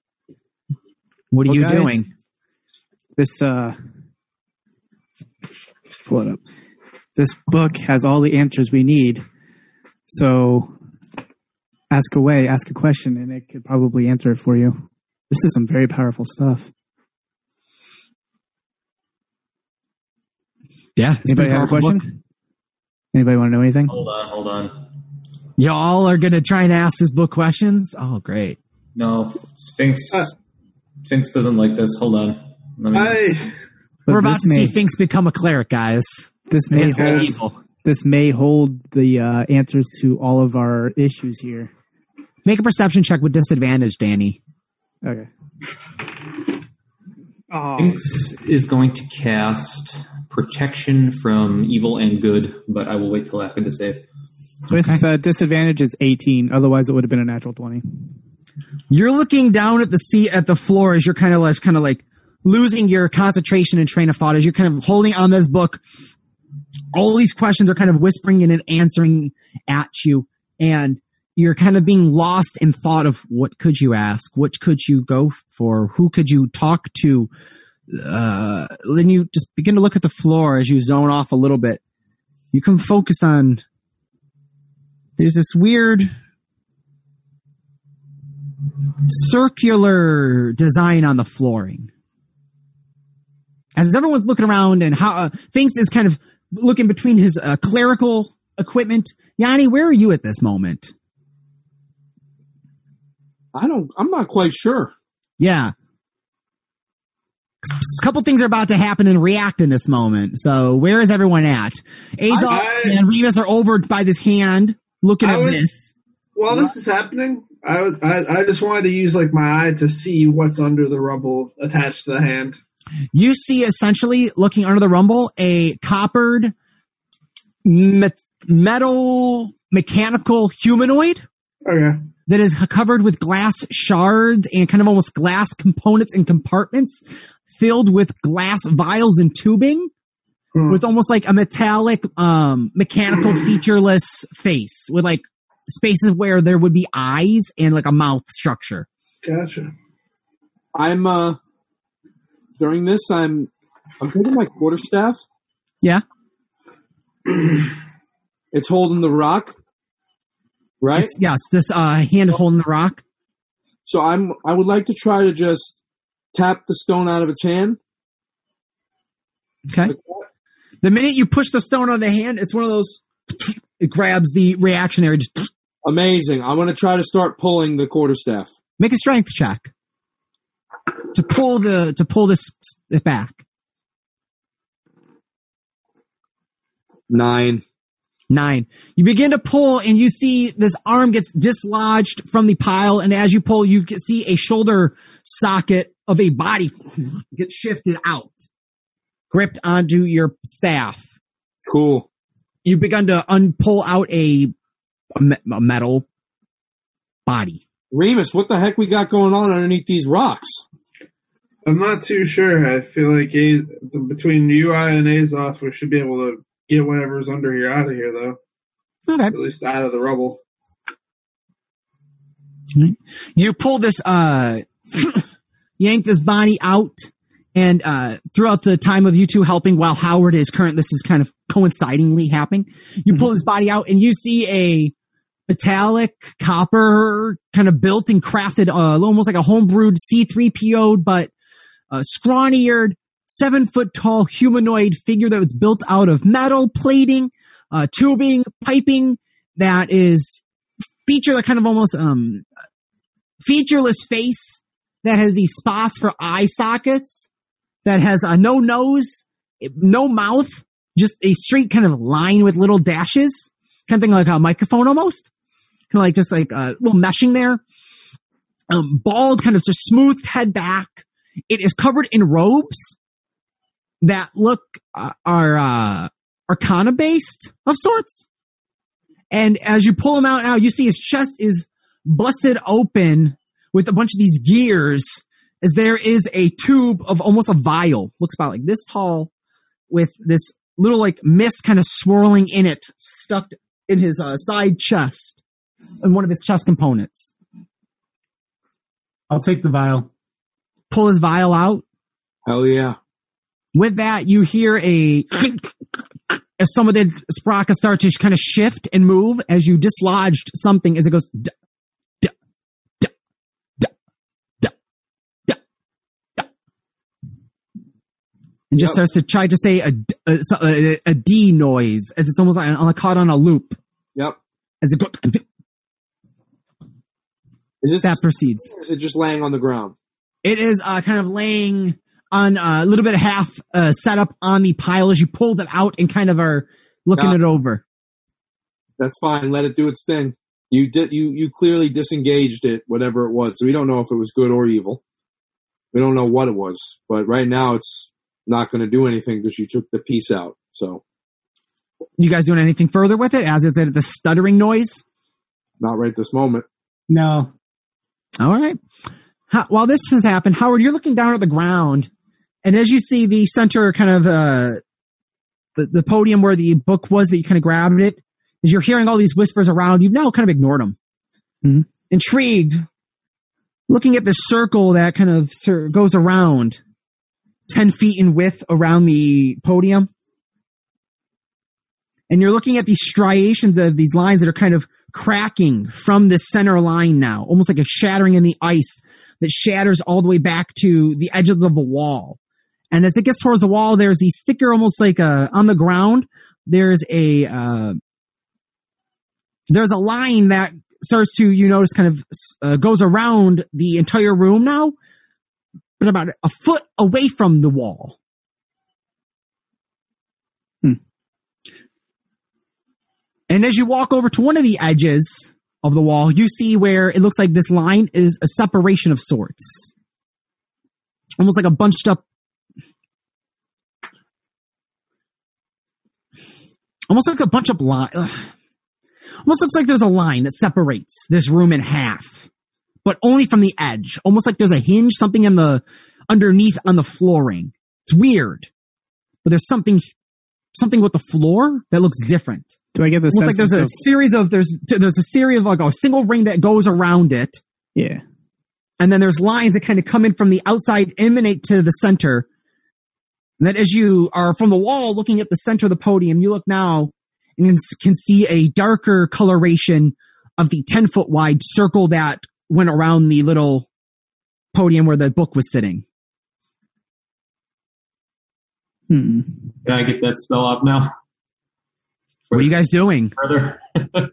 What are Well, you guys, doing This, uh, pull it up. This book has all the answers we need. So ask away, ask a question, and it could probably answer it for you. This is some very powerful stuff. Yeah. it's Anybody have a question? book. Anybody want to know anything? Hold on, hold on. Y'all are going to try and ask this book questions? Oh, great. No, Finks. Uh, Finks doesn't like this. Hold on. Let me. I We're about to may, see Finks become a cleric, guys. this may hold, evil. this may hold the uh, answers to all of our issues here. Make a perception check with disadvantage, Danny. Okay. Oh, Finks is going to cast protection from evil and good, but I will wait till after the save. with uh, disadvantage is 18. Otherwise, it would have been a natural 20. You're looking down at the seat at the floor as you're kind of like, kind of like losing your concentration and train of thought as you're kind of holding on this book. All these questions are kind of whispering in and answering at you, and you're kind of being lost in thought of what could you ask, what could you go for, who could you talk to. Uh, then you just begin to look at the floor as you zone off a little bit. You can focus on. There's this weird circular design on the flooring. As everyone's looking around and how uh, Finks is kind of looking between his uh, clerical equipment. Yanni, where are you at this moment? I don't. I'm not quite sure. Yeah. A couple things are about to happen and react in this moment. So where is everyone at? Azoth and Remus are over by this hand looking I at was- this. while this is happening, I, I I just wanted to use like my eye to see what's under the rubble attached to the hand. You see essentially looking under the rumble a coppered met- metal mechanical humanoid Okay. that is covered with glass shards and kind of almost glass components and compartments filled with glass vials and tubing Hmm. with almost like a metallic um mechanical featureless face with like spaces where there would be eyes and like a mouth structure Gotcha. I'm uh during this. I'm I'm taking my quarterstaff. yeah It's holding the rock, right? It's- yes this uh hand holding the rock So I'm. I would like to try to just tap the stone out of its hand. okay the minute you push the stone on the hand it's one of those it grabs the reactionary just Amazing. I'm going to try to start pulling the quarterstaff. Make a strength check to pull the to pull this it back. Nine. Nine. You begin to pull, and you see this arm gets dislodged from the pile, and as you pull, you can see a shoulder socket of a body get shifted out, gripped onto your staff. Cool. You've begun to unpull out a a metal body. Remus, what the heck we got going on underneath these rocks? I'm not too sure. I feel like A, between UI and Azoth, we should be able to get whatever's under here out of here, though. Okay. At least out of the rubble. You pull this, uh, yank this body out, and uh, throughout the time of you two helping, while Howard is current, this is kind of coincidingly happening. You pull this body out, and you see a metallic copper kind of built and crafted, uh, almost like a homebrewed C3PO, but uh, scrawny-eared, seven foot tall humanoid figure that was built out of metal plating, uh, tubing, piping that is feature that kind of almost um featureless face that has these spots for eye sockets that has a no nose, no mouth, just a straight kind of line with little dashes, kind of thing like a microphone almost, kind of like just like a little meshing there. Um, bald, kind of just smoothed head back. It is covered in robes that look uh, are uh, arcana based of sorts. And as you pull him out now, you see his chest is busted open with a bunch of these gears as there is a tube of almost a vial, looks about like this tall, with this little like mist kind of swirling in it, stuffed in his uh, side chest, and one of his chest components. I'll take the vial. Pull his vial out. Hell yeah. With that, you hear a as some of the sprockets start to kind of shift and move as you dislodged something as it goes. duh. And just Yep. starts to try to say a, d- a, a, a D noise as it's almost like on, caught on a loop Yep. as it goes. Is it, That proceeds. is it just laying on the ground? It is uh, kind of laying on uh, a little bit of half uh, set up on the pile as you pulled it out and kind of are looking Got it over. That's fine. Let it do its thing. You did. You you clearly disengaged it, whatever it was. So we don't know if it was good or evil. We don't know what it was, but right now it's not going to do anything because you took the piece out. So You guys doing anything further with it as it's at the stuttering noise? not right this moment. No. All right. How, while this has happened, Howard, you're looking down at the ground, and as you see the center kind of uh, the the podium where the book was that you kind of grabbed it, as you're hearing all these whispers around, you've now kind of ignored them. Mhm. Intrigued, looking at the circle that kind of goes around, ten feet in width around the podium, and you're looking at these striations of these lines that are kind of cracking from the center line now, almost like a shattering in the ice that shatters all the way back to the edge of the wall. And as it gets towards the wall, there's these thicker, almost like uh on the ground. There's a uh, there's a line that starts to you notice kind of uh, goes around the entire room now, but about a foot away from the wall. And as you walk over to one of the edges of the wall, you see where it looks like this line is a separation of sorts. Almost like a bunched up. Almost like a bunch of line. Almost looks like there's a line that separates this room in half, but only from the edge. Almost like there's a hinge, something in the underneath on the flooring. It's weird, but there's something, something with the floor that looks different Do I get the almost sense? like there's a series of there's there's a series of like a single ring that goes around it, yeah. and then there's lines that kind of come in from the outside, emanate to the center. And that as you are from the wall looking at the center of the podium, you look now and can can see a darker coloration of the 10 foot wide circle that went around the little podium where the book was sitting. Hmm. Can I get that spell off now? What are you guys doing? Further.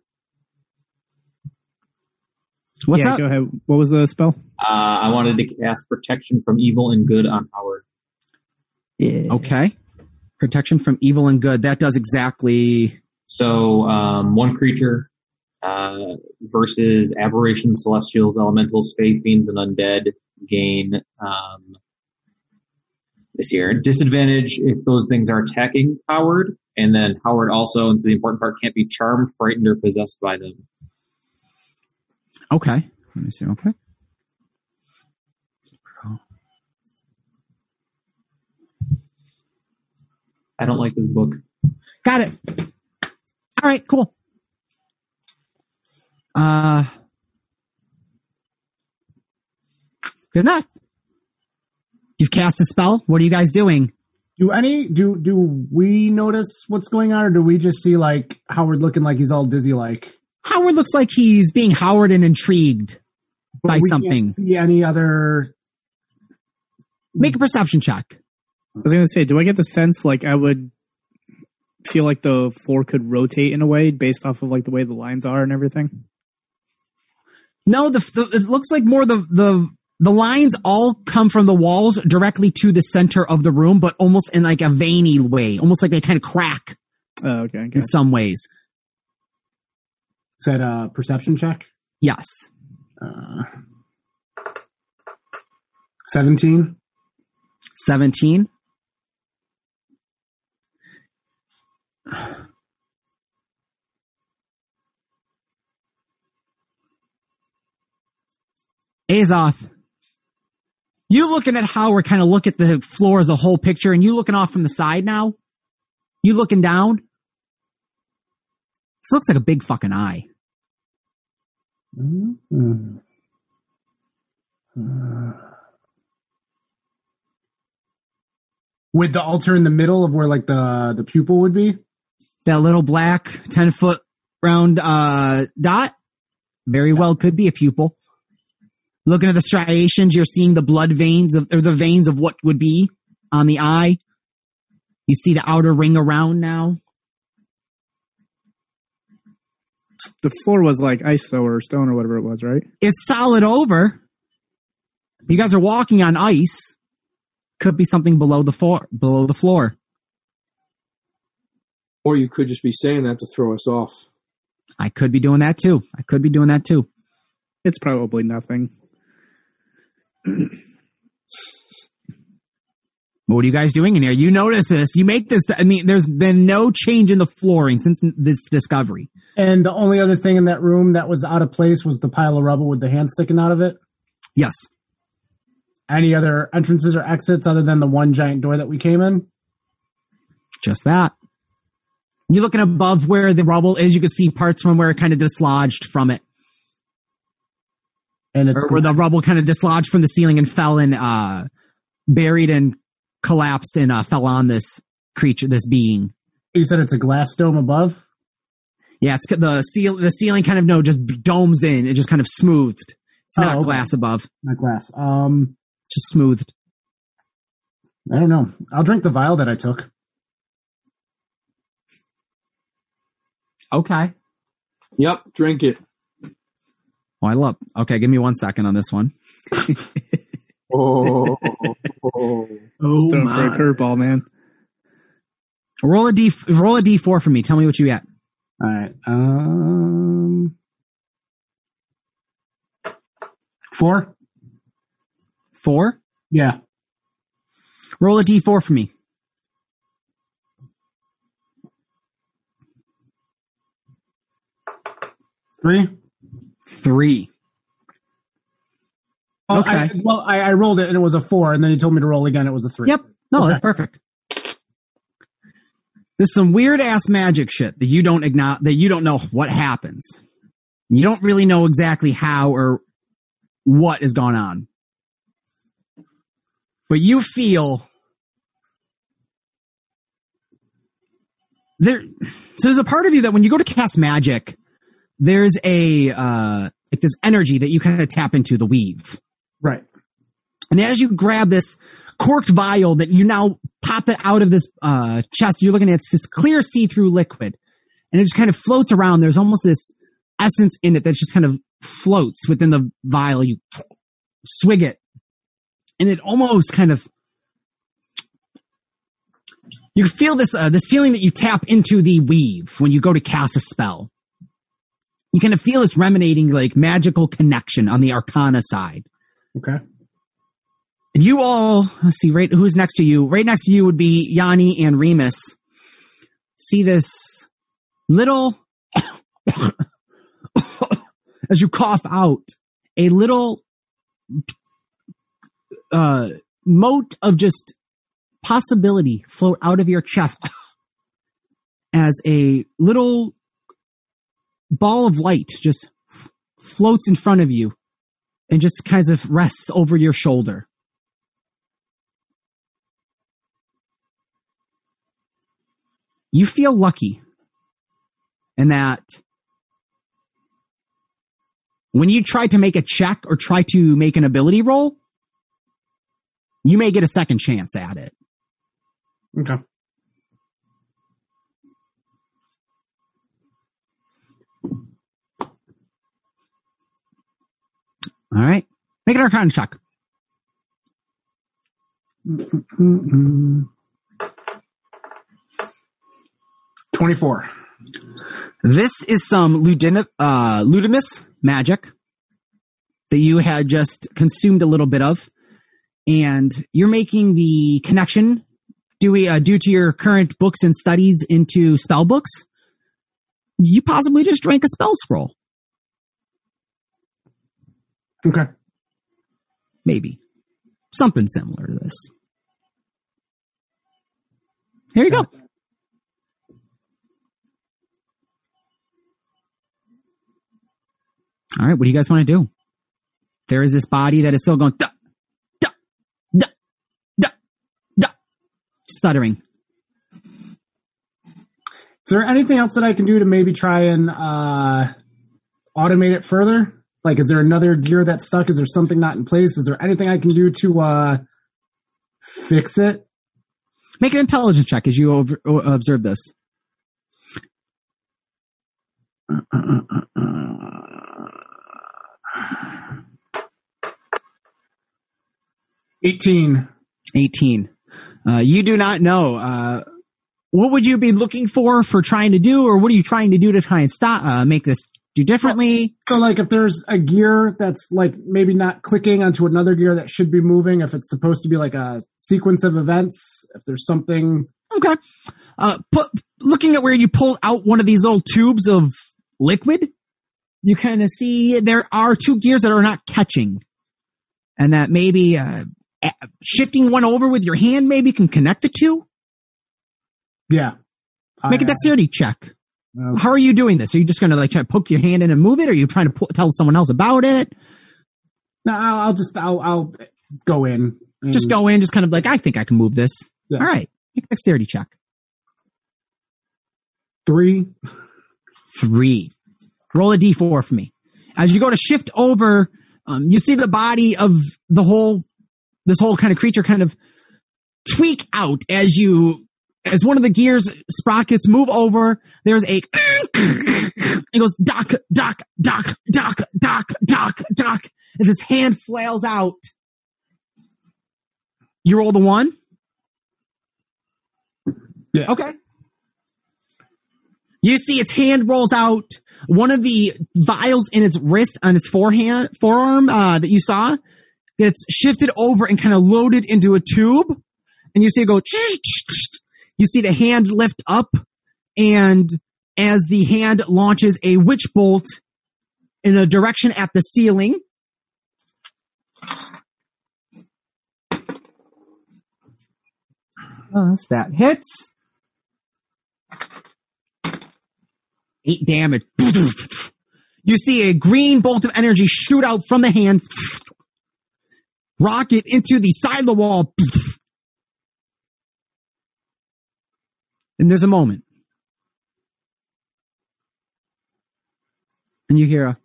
What's yeah, up? go ahead. What was the spell? Uh, I wanted to cast protection from evil and good on Howard. Yeah. Okay. Protection from evil and good. That does exactly. So um, one creature uh, versus aberrations, celestials, elementals, fae, fiends, and undead gain um, this year. Disadvantage if those things are attacking Howard, and then Howard also, and so the important part, can't be charmed, frightened, or possessed by them. Okay. Let me see. Okay. I don't like this book. Got it. All right, cool. Uh, good enough. You've cast a spell. What are you guys doing? Do any do do we notice what's going on, or do we just see like Howard looking like he's all dizzy like? Howard looks like he's being Howard and intrigued But by we can't something. See any other? Make a perception check. I was gonna say, do I get the sense like I would feel like the floor could rotate in a way based off of like the way the lines are and everything? No, the, the it looks like more the the the lines all come from the walls directly to the center of the room, but almost in like a veiny way, almost like they kind of crack Oh, okay. okay. in some ways. Is that a perception check? Yes. Uh, Seventeen. 17. Azoth, you looking at how we're kind of look at the floor as a whole picture and you looking off from the side now? You looking down? This looks like a big fucking eye. Uh, With the altar in the middle of where like the the pupil would be. that little black 10 foot round uh, dot very well could be a pupil looking at the striations you're seeing the blood veins of or the veins of what would be on the eye. You see the outer ring around now. The floor was like ice though, or stone, or whatever it was, right? it's solid over. You guys are walking on ice. Could be something below the floor below the floor. Or you could just be saying that to throw us off. i could be doing that too. I could be doing that too. It's probably nothing. What are you guys doing in here? You notice this. You make this. I mean, there's been no change in the flooring since this discovery. And the only other thing in that room that was out of place was the pile of rubble with the hand sticking out of it. Yes. Any other entrances or exits other than the one giant door that we came in? Just that. You're looking above where the rubble is, you can see parts from where it kind of dislodged from it. And it's Or where the rubble kind of dislodged from the ceiling and fell and uh buried and collapsed and uh, fell on this creature, this being. you said it's a glass dome above. Yeah, it's the seal. The ceiling kind of no, just domes in. It just kind of smoothed. It's not Oh, okay. glass above, Not glass. Um, just smoothed. I don't know. I'll drink the vial that I took. Okay. Yep, drink it. Oh, I love. Okay, give me one second on this one. Oh, Oh Just throwing for a curveball, man. Roll a d. Roll a d four for me. Tell me what you get. All right. Um, four. Four. Yeah. Roll a d four for me. Three. Three. Oh, Okay. I, well, I, I rolled it and it was a four, and then he told me to roll again. It was a three. Yep. No, Okay. that's perfect. There's some weird ass magic shit that you don't acknowledge, that you don't know what happens. You don't really know exactly how or what is going on. But you feel there so there's a part of you that when you go to cast magic, there's a uh like this energy that you kind of tap into the weave. Right. And as you grab this corked vial that you now pop it out of this uh, chest, you're looking at this clear see-through liquid, and it just kind of floats around. There's almost this essence in it that just kind of floats within the vial. You swig it, and it almost kind of you feel this uh, this feeling that you tap into the weave when you go to cast a spell. You kind of feel this remanating like magical connection on the Arcana side Okay. And you all let's see right who's next to you. Right next to you would be Yanni and Remus. See this little as you cough out a little uh moat of just possibility float out of your chest as a little ball of light just floats in front of you and just kind of rests over your shoulder. You feel lucky in that when you try to make a check or try to make an ability roll, you may get a second chance at it. Okay. All right. Make an arcana check. 24. This is some Ludin- uh, Ludimus magic that you had just consumed a little bit of, and you're making the connection due, uh, due to your current books and studies into spell books. You possibly just drank a spell scroll, Okay. maybe something similar to this. Here you go. All right, what do you guys want to do? There is this body that is still going da, da, da, da, da, stuttering. Is there anything else that I can do to maybe try and uh, automate it further? Like, is there another gear that's stuck? Is there something not in place? Is there anything I can do to uh, fix it? Make an intelligence check as you over, o- observe this. Eighteen. 18. Uh, you do not know. Uh, what would you be looking for for trying to do, or what are you trying to do to try and stop, uh, make this do differently? So, like, if there's a gear that's like maybe not clicking onto another gear that should be moving, if it's supposed to be like a sequence of events, if there's something. Okay. Uh, put, looking at where you pull out one of these little tubes of liquid, you kind of see there are two gears that are not catching. And that maybe uh, shifting one over with your hand maybe can connect the two. Yeah. Make a I- dexterity check. Uh, How are you doing this? Are you just going to like try to poke your hand in and move it? Or are you trying to tell someone else about it? no, I'll, I'll just I'll I'll go in. and- Just go in, just kind of like, I think I can move this. Yeah. All right. Make a dexterity check. three. three. Roll a d4 for me. As you go to shift over, um, you see the body of the whole, this whole kind of creature kind of tweak out as you, as one of the gears sprockets move over. There's a, it goes doc, doc, doc, doc, doc, doc, doc, as its hand flails out. You roll the one? Yeah. Okay. You see its hand rolls out. One of the vials in its wrist on its forehand forearm uh, that you saw gets shifted over and kind of loaded into a tube, and you see it go. You see the hand lift up, and as the hand launches a witch bolt in a direction at the ceiling. Plus that hits. Eight damage. You see a green bolt of energy shoot out from the hand, rocket into the side of the wall. And there's a moment. And you hear a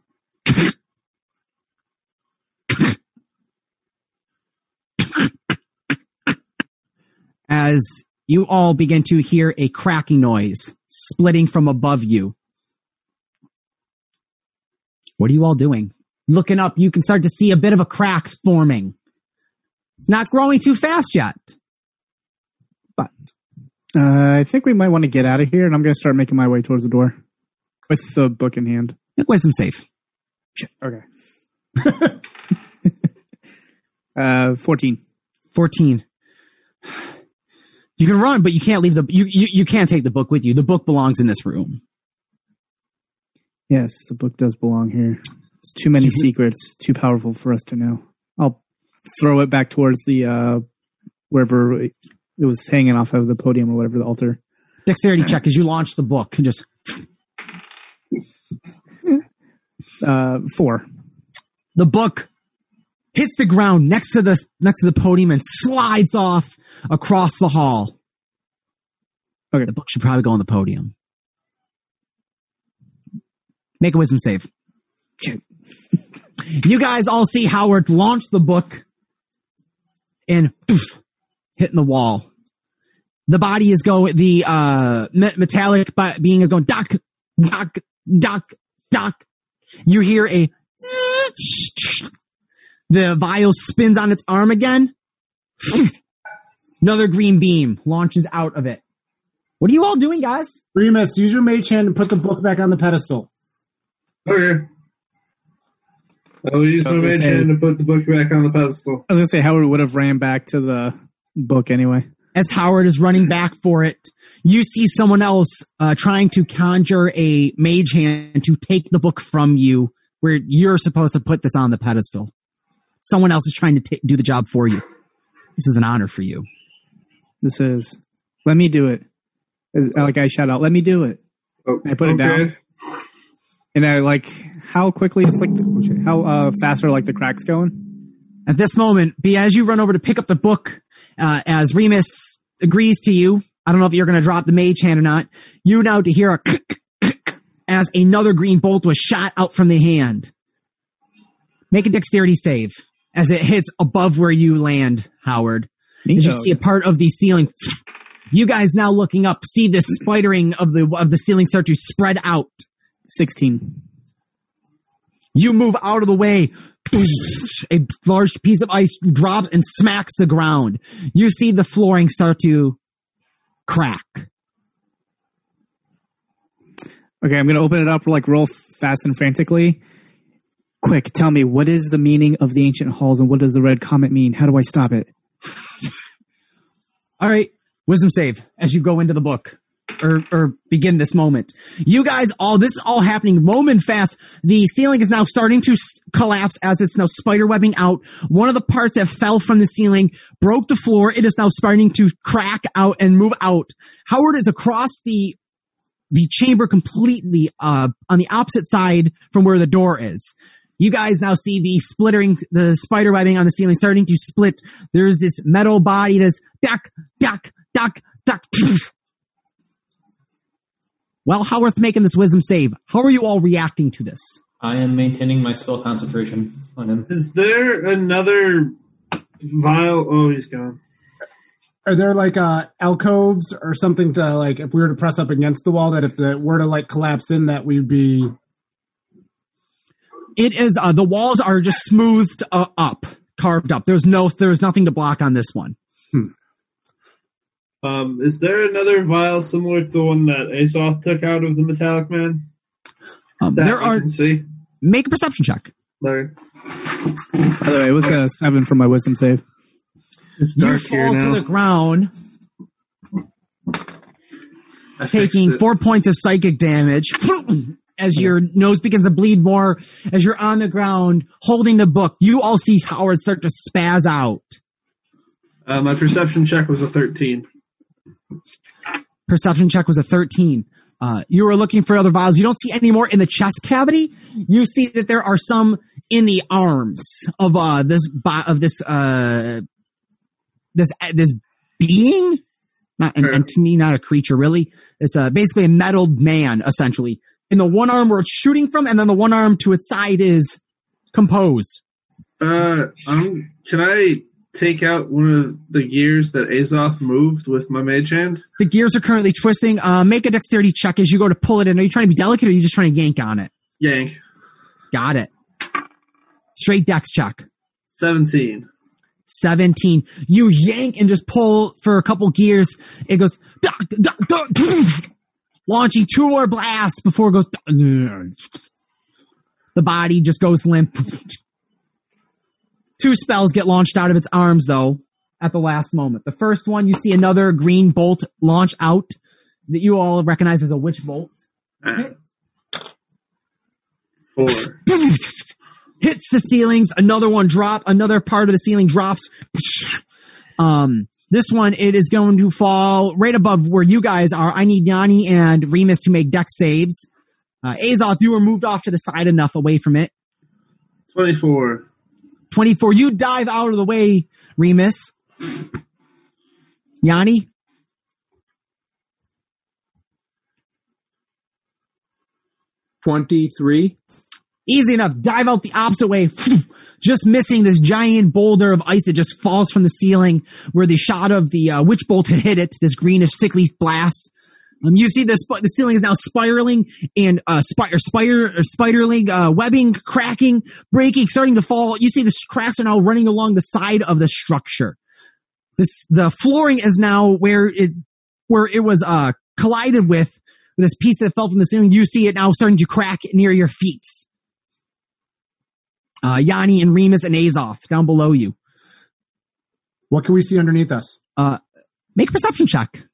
as you all begin to hear a cracking noise splitting from above you. What are you all doing? Looking up, you can start to see a bit of a crack forming. It's not growing too fast yet. But Uh, I think we might want to get out of here, and I'm going to start making my way towards the door with the book in hand. make wisdom safe. Okay. uh, 14. 14. You can run, but you can't leave the you, you you can't take the book with you. The book belongs in this room. Yes, the book does belong here. It's too many secrets, too powerful for us to know. I'll throw it back towards the uh wherever it was hanging off of the podium or whatever the altar. Dexterity check as you launch the book and just Uh, four. the book hits the ground next to the next to the podium and slides off across the hall. Okay. The book should probably go on the podium. Make a wisdom save. You guys all see Howard launch the book and poof, hitting the wall. The body is going, the uh, metallic being is going, doc, doc, doc, doc. You hear a the vial spins on its arm again. Another green beam launches out of it. What are you all doing, guys? Remus, use your mage hand and put the book back on the pedestal. Okay. I will use I my was gonna mage say- hand to put the book back on the pedestal. I was gonna say Howard would have ran back to the book anyway. As Howard is running back for it, you see someone else uh, trying to conjure a mage hand to take the book from you, where you're supposed to put this on the pedestal. Someone else is trying to ta do the job for you. This is an honor for you. This is. Let me do it. Like I shout out, let me do it. Oh, I put it down. And I like how quickly it's like the, how uh, fast are like the cracks going. At this moment, be as you run over to pick up the book, uh, as Remus agrees to you. I don't know if you're going to drop the mage hand or not. You now to hear a as another green bolt was shot out from the hand. Make a dexterity save as it hits above where you land, Howard. As you see a part of the ceiling. You guys now looking up see this spidering of the of the ceiling start to spread out. Sixteen. You move out of the way. A large piece of ice drops and smacks the ground. You see the flooring start to crack. Okay, I'm gonna open it up, like f- fast and frantically. Quick, tell me what is the meaning of the ancient halls and what does the red comet mean? How do I stop it? All right, wisdom save as you go into the book or or begin this moment. You guys all this is all happening moment fast. The ceiling is now starting to collapse as it's now spider webbing out. One of the parts that fell from the ceiling broke the floor. It is now starting to crack out and move out. Howard is across the the chamber completely uh on the opposite side from where the door is. You guys now see the splittering, the spider webbing on the ceiling starting to split. There's this metal body that's duck, duck, duck, duck. While Howard's making this wisdom save, how are you all reacting to this? I am maintaining my spell concentration on him. Is there another vial? Oh, he's gone. Are there like uh, alcoves or something to like if we were to press up against the wall that if the were to like collapse in that we'd be It is uh, the walls are just smoothed uh, up, carved up. There's no, there's nothing to block on this one. Um, is there another vial similar to the one that Azoth took out of the Metallic Man? Um, there we are can see. make a perception check. Larry. By the way, it was a seven for my wisdom save. It's You dark here fall now. to the ground, I taking it. four points of psychic damage as your nose begins to bleed more. As you're on the ground holding the book, you all see Howard start to spaz out. Uh, my perception check was a 13. Perception check was a 13. Uh, you were looking for other vials. You don't see any more in the chest cavity. You see that there are some in the arms of uh, this bo- of this uh, this this being, not an entity, not a creature, really. It's uh, basically a metaled man, essentially. In the one arm where it's shooting from, and then the one arm to its side is composed. Uh, um, can I take out one of the gears that Azoth moved with my mage hand? The gears are currently twisting. Uh, make a dexterity check as you go to pull it in. Are you trying to be delicate, or are you just trying to yank on it? Yank. Got it. Straight dex check. 17. 17. You yank and just pull for a couple gears. It goes, duck, duck, duck, launching two more blasts before it goes. The body just goes limp. Two spells get launched out of its arms, though, at the last moment. The first one, you see another green bolt launch out that you all recognize as a witch bolt. Four. hits the ceilings. Another one drop. Another part of the ceiling drops. Um, this one it is going to fall right above where you guys are. I need Yanni and Remus to make dex saves. Uh, Azoth, you were moved off to the side enough away from it. 24. 24. You dive out of the way, Remus. Yanni, 23. easy enough. Dive out the opposite way. Just missing this giant boulder of ice that just falls from the ceiling where the shot of the uh, witch bolt had hit it. This greenish, sickly blast. Um, you see the sp- the ceiling is now spiraling and uh, spider spider or spiraling, uh, webbing cracking, breaking, starting to fall. You see the cracks are now running along the side of the structure. This the flooring is now where it where it was uh collided with this piece that fell from the ceiling. You see it now starting to crack near your feet. Uh, Yanni and Remus and Azoth down below you. What can we see underneath us? Uh, make a perception check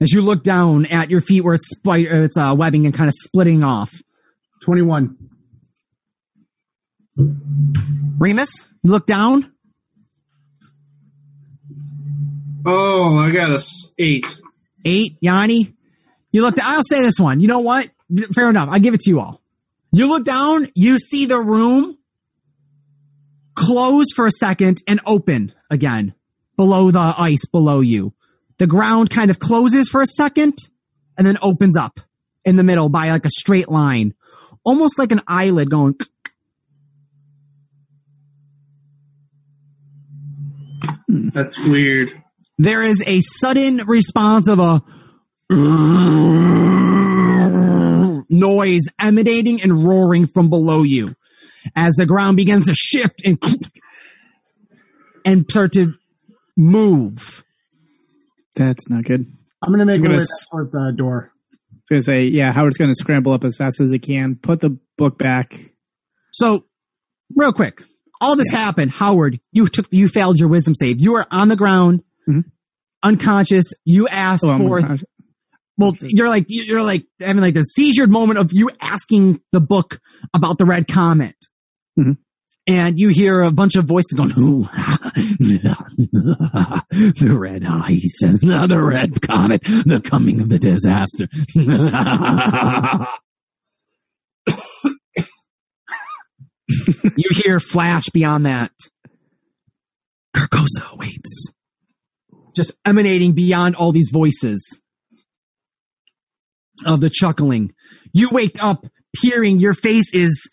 as you look down at your feet where it's spider, it's uh, webbing and kind of splitting off. 21. Remus, you look down. Oh, I got a s- eight. Eight, Yanni. You look. I'll say this one. You know what? Fair enough. I give it to you all. You look down. You see the room close for a second and open again below the ice below you. The ground kind of closes for a second and then opens up in the middle by like a straight line, almost like an eyelid going. That's weird. there is a sudden response of a noise emanating and roaring from below you as the ground begins to shift and and start to move. That's not good. I'm going to make I'm my gonna s- toward the door. I was gonna say, yeah, Howard's gonna scramble up as fast as he can, put the book back. So, real quick, all this happened. Howard, you took you failed your wisdom save. You are on the ground, Mhm. unconscious. You asked Oh, for unconscious. Well, you're like you're like having like a seizured moment of you asking the book about the red comet, Mhm. And you hear a bunch of voices going, "Ooh, the red eye, he says, the red comet, the coming of the disaster." you hear flash beyond that. Carcosa waits, just emanating beyond all these voices of the chuckling. You wake up peering, your face is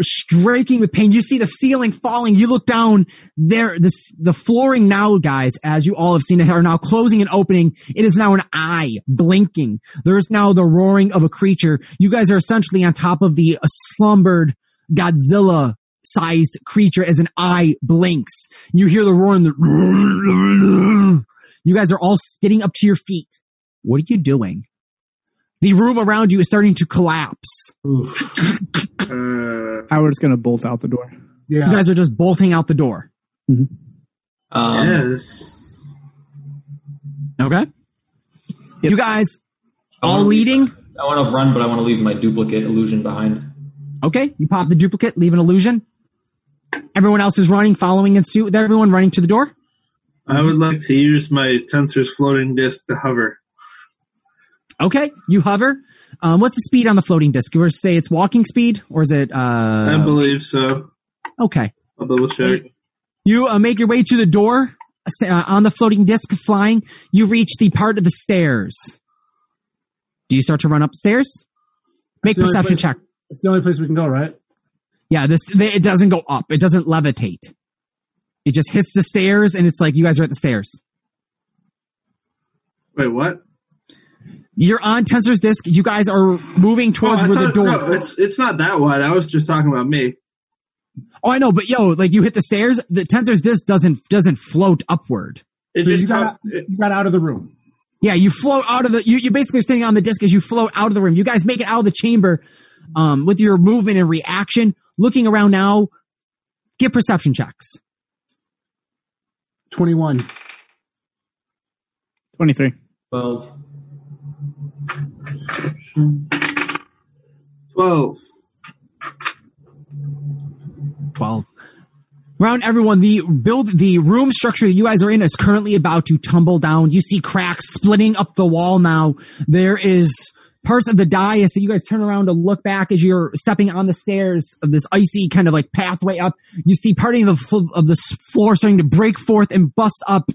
striking with pain. You see the ceiling falling. You look down there, this, the flooring now, guys, as you all have seen it, are now closing and opening. It is now an eye blinking. There is now the roaring of a creature. You guys are essentially on top of the uh, slumbered Godzilla sized creature as an eye blinks. You hear the roar and the, you guys are all getting up to your feet. What are you doing? The room around you is starting to collapse. Uh, Howard's gonna bolt out the door. Yeah. You guys are just bolting out the door. Um, yes. Okay. Yep. You guys all wanna leave- leading. I want to run, but I want to leave my duplicate illusion behind. Okay. You pop the duplicate, leave an illusion. Everyone else is running, following in suit with everyone running to the door. I would like to use my tenser's floating disc to hover. Okay. You hover. Um, what's the speed on the floating disc? You were to say it's walking speed or is it, I uh, believe so. okay. I'll double check. You uh, make your way to the door uh, on the floating disc flying. You reach the part of the stairs. Do you start to run upstairs? Make It's the only perception place- check. It's the only place we can go, right? Yeah, this it doesn't go up. It doesn't levitate. It just hits the stairs, and it's like you guys are at the stairs. Wait, what? You're on Tenser's disc. You guys are moving towards oh, I where the door. No, it's it's not that wide. I was just talking about me. oh, I know, but yo, like you hit the stairs. The Tenser's disc doesn't doesn't float upward. It So you got, talk- it- you got out of the room. Yeah, you float out of the. You you basically are standing on the disc as you float out of the room. You guys make it out of the chamber, um, with your movement and reaction. Looking around now, get perception checks. 21. 23. 12. 12. 12. Around everyone, the build, the room structure that you guys are in is currently about to tumble down. You see cracks splitting up the wall now. There is parts of the dais that you guys turn around to look back as you're stepping on the stairs of this icy kind of like pathway up. You see part of the fl- of floor starting to break forth and bust up.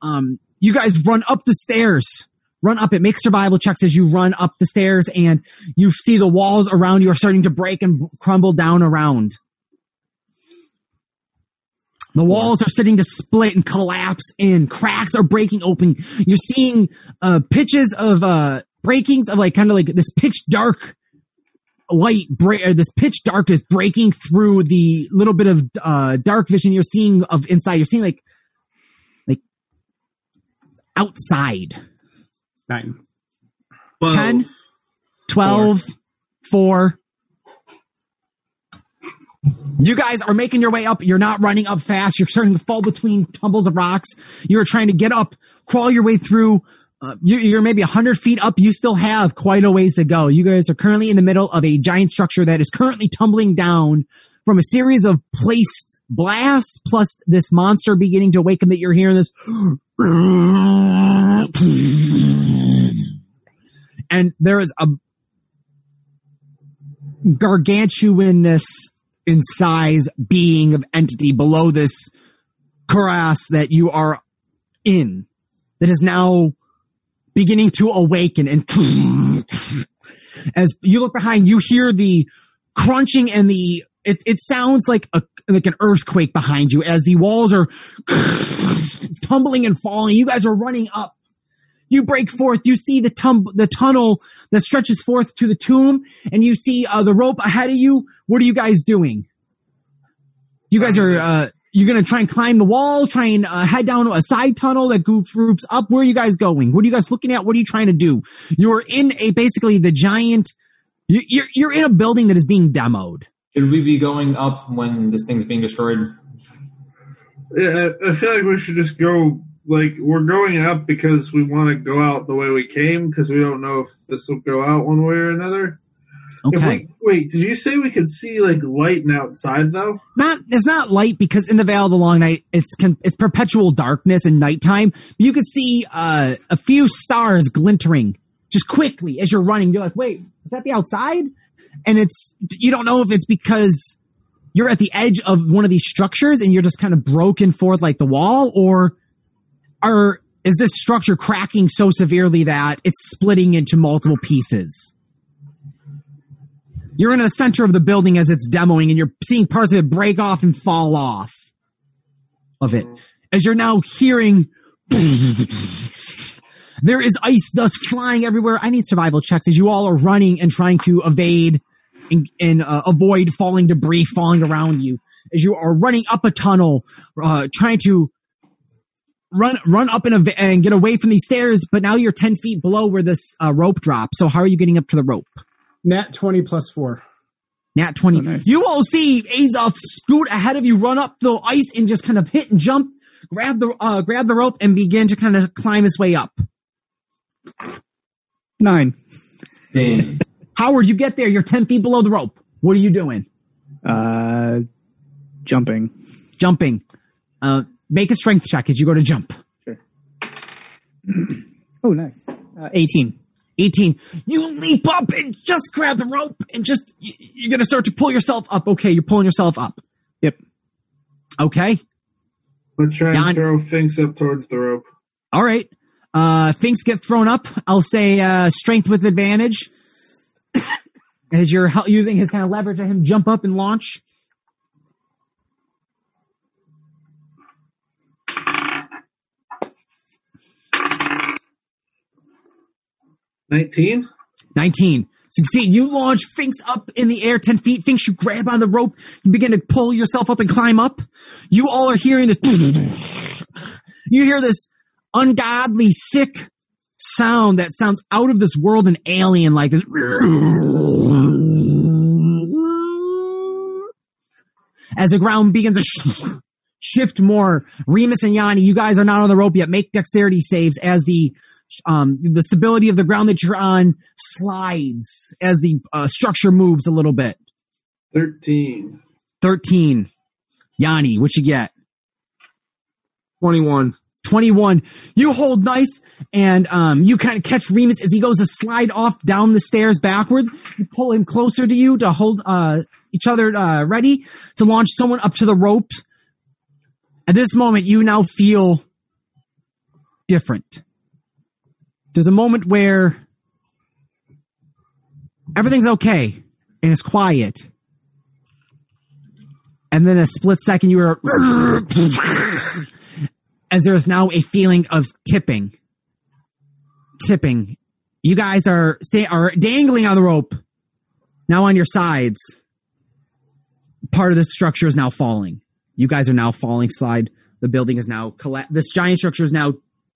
Um, you guys run up the stairs, run up it, makes survival checks as you run up the stairs and you see the walls around you are starting to break and crumble down around. The walls are starting to split and collapse in. Cracks are breaking open. You're seeing uh, pitches of uh, breakings of like kind of like this pitch dark light, bra- uh, this pitch darkness breaking through the little bit of uh, dark vision you're seeing of inside. You're seeing like like outside. Nine. 12. 10, 12, 4. You guys are making your way up. You're not running up fast. You're starting to fall between tumbles of rocks. You're trying to get up, crawl your way through. Uh, you- you're maybe 100 feet up. You still have quite a ways to go. You guys are currently in the middle of a giant structure that is currently tumbling down from a series of placed blasts plus this monster beginning to awaken that you're hearing this. And there is a gargantuanness in size being of entity below this cuirass that you are in that is now beginning to awaken and as you look behind you hear the crunching and the it, it sounds like a like an earthquake behind you as the walls are tumbling and falling. You guys are running up. You break forth. You see the tum- the tunnel that stretches forth to the tomb and you see uh, the rope ahead of you. What are you guys doing? You guys are uh you're gonna try and climb the wall try and uh, head down a side tunnel that groups groups up. Where are you guys going? What are you guys looking at? What are you trying to do? You're in a basically the giant you- you're, you're in a building that is being demoed. Should we be going up when this thing's being destroyed? Yeah, I feel like we should just go. Like we're going up because we want to go out the way we came because we don't know if this will go out one way or another. Okay we, wait, did you say we could see like lighting outside though? not it's not light because in the Vale of the Long Night it's it's perpetual darkness and nighttime. You could see uh, a few stars glintering just quickly as you're running. You're like, wait, is that the outside? And it's you don't know if it's because you're at the edge of one of these structures and you're just kind of broken forth like the wall, or are is this structure cracking so severely that it's splitting into multiple pieces? You're in the center of the building as it's demoing, and you're seeing parts of it break off and fall off of it. As you're now hearing, there is ice dust flying everywhere. I need survival checks as you all are running and trying to evade and, and uh, avoid falling debris falling around you. As you are running up a tunnel, uh, trying to run run up in a, v- and get away from these stairs, but now you're ten feet below where this uh, rope drops. So how are you getting up to the rope? Nat 20 plus 4. Nat 20. Oh, nice. You all see Azoth scoot ahead of you, run up the ice and just kind of hit and jump, grab the, uh, grab the rope and begin to kind of climb his way up. Nine. Dang. Howard, you get there. You're 10 feet below the rope. What are you doing? Uh, jumping. Jumping. Uh, make a strength check as you go to jump. Sure. oh, nice. Uh, 18. 18. You leap up and just grab the rope and just, you're going to start to pull yourself up. Okay. You're pulling yourself up. Yep. Okay. Let's try and Jan- throw Finks up towards the rope. All right. Uh, Finks get thrown up. I'll say uh, strength with advantage. As you're using his kind of leverage to him jump up and launch. Nineteen. 19. Succeed. You launch Finks up in the air 10 feet. Finks, you grab on the rope. You begin to pull yourself up and climb up. You all are hearing this. You hear this ungodly, sick sound that sounds out of this world and alien like this. As the ground begins to shift more. Remus and Yanni, you guys are not on the rope yet. Make dexterity saves as the um, the stability of the ground that you're on slides as the uh, structure moves a little bit. 13. 13. Yanni, what you get? 21. 21. You hold nice and um, you kind of catch Remus as he goes to slide off down the stairs backwards. You pull him closer to you to hold uh, each other uh, ready to launch someone up to the ropes. At this moment, you now feel different. There's a moment where everything's okay and it's quiet. And then a split second, you are as there is now a feeling of tipping. Tipping. You guys are are dangling on the rope. Now on your sides. Part of the structure is now falling. You guys are now falling slide. The building is now colla- this giant structure is now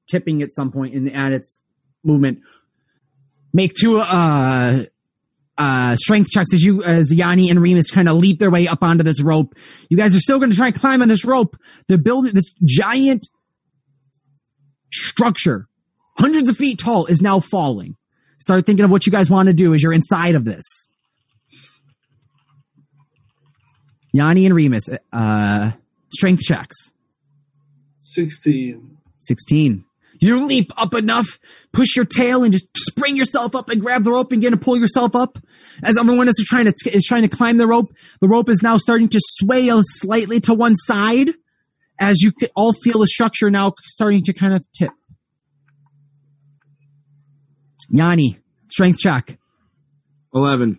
tipping at some point in at its movement. Make two uh uh, strength checks as you, as Yanni and Remus kind of leap their way up onto this rope. You guys are still going to try and climb on this rope. The building, this giant structure, hundreds of feet tall, is now falling. Start thinking of what you guys want to do as you're inside of this. Yanni and Remus, uh, strength checks. 16. 16. You leap up enough, push your tail, and just spring yourself up and grab the rope and get to pull yourself up. As everyone is trying to is trying to climb the rope, the rope is now starting to sway slightly to one side, as you all feel the structure now starting to kind of tip. Yanni, strength check. 11.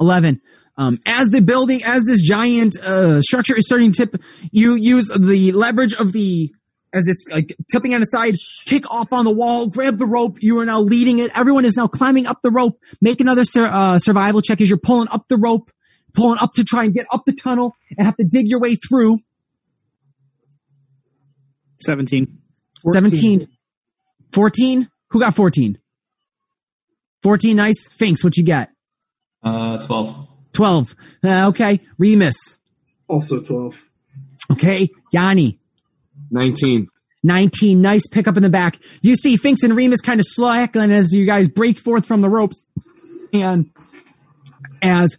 11. Um, as the building, as this giant uh, structure is starting to tip, you use the leverage of the, as it's like tipping on the side, kick off on the wall, grab the rope. You are now leading it. Everyone is now climbing up the rope. Make another sur- uh, survival check as you're pulling up the rope, pulling up to try and get up the tunnel and have to dig your way through. 17. 17. 14. Who got 14? 14, nice. Finks, what you got? Uh, 12. 12. Uh, okay. Remus. Also 12. Okay. Yanni. 19. 19. Nice pickup in the back. You see Finks and Remus kind of slackling as you guys break forth from the ropes. And as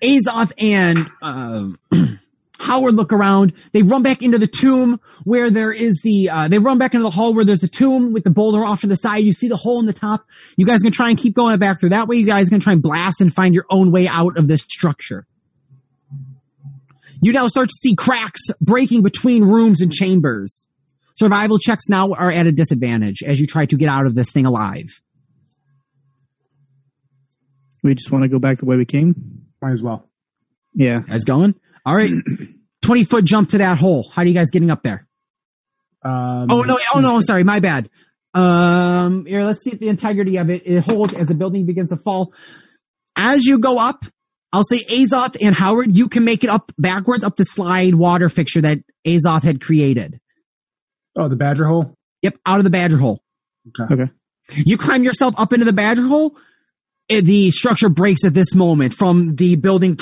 Azoth and um Howard look around, they run back into the tomb where there is the, uh, they run back into the hall where there's a tomb with the boulder off to the side. You see the hole in the top. You guys can try and keep going back through. That way you guys can try and blast and find your own way out of this structure. You now start to see cracks breaking between rooms and chambers. Survival checks now are at a disadvantage as you try to get out of this thing alive. We just want to go back the way we came. Might as well. Yeah. Guys going? All right. 20 foot jump to that hole. How are you guys getting up there? Um, Oh no! Oh no! I'm sorry. My bad. Um, here, let's see the integrity of it. It holds as the building begins to fall. As you go up, I'll say Azoth and Howard, you can make it up backwards up the slide water fixture that Azoth had created. Oh, the badger hole. Yep, out of the badger hole. Okay. You climb yourself up into the badger hole. Eh, The structure breaks at this moment from the building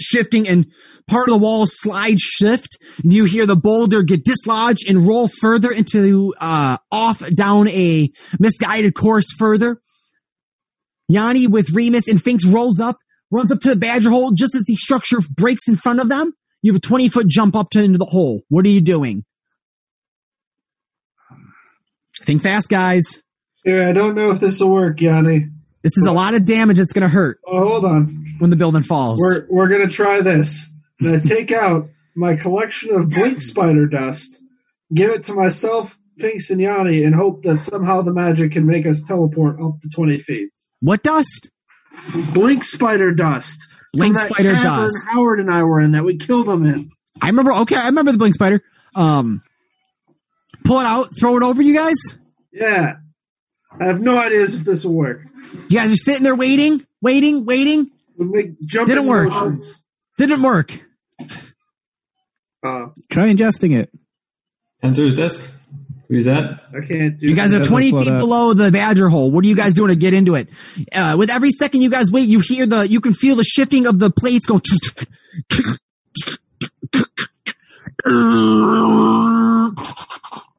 shifting and part of the wall slide shift. And you hear the boulder get dislodged and roll further into, uh, off down a misguided course further. Yanni with Remus and Finks rolls up, runs up to the badger hole just as the structure breaks in front of them. You have a 20 foot jump up to into the hole. What are you doing? Think fast, guys. Yeah, I don't know if this will work, Yanni. This is a lot of damage that's going to hurt Oh, hold on. when the building falls. We're we're gonna try this. Gonna take out my collection of blink spider dust, give it to myself, Finks, and Yanni, and hope that somehow the magic can make us teleport up to twenty feet. what dust? Blink spider dust. Blink spider dust. Howard and I were in that we killed them in. I remember. Okay, I remember the blink spider. Um, pull it out, throw it over you guys. Yeah. I have no ideas if this will work. You guys are sitting there waiting, waiting, waiting. We make jumping Didn't work. motions. Didn't work. Uh, Try ingesting it. Tenser's disc. Who's that? I can't do. You guys are 20 feet up. below the badger hole. What are you guys doing to get into it? Uh, with every second you guys wait, you hear the, you can feel the shifting of the plates go.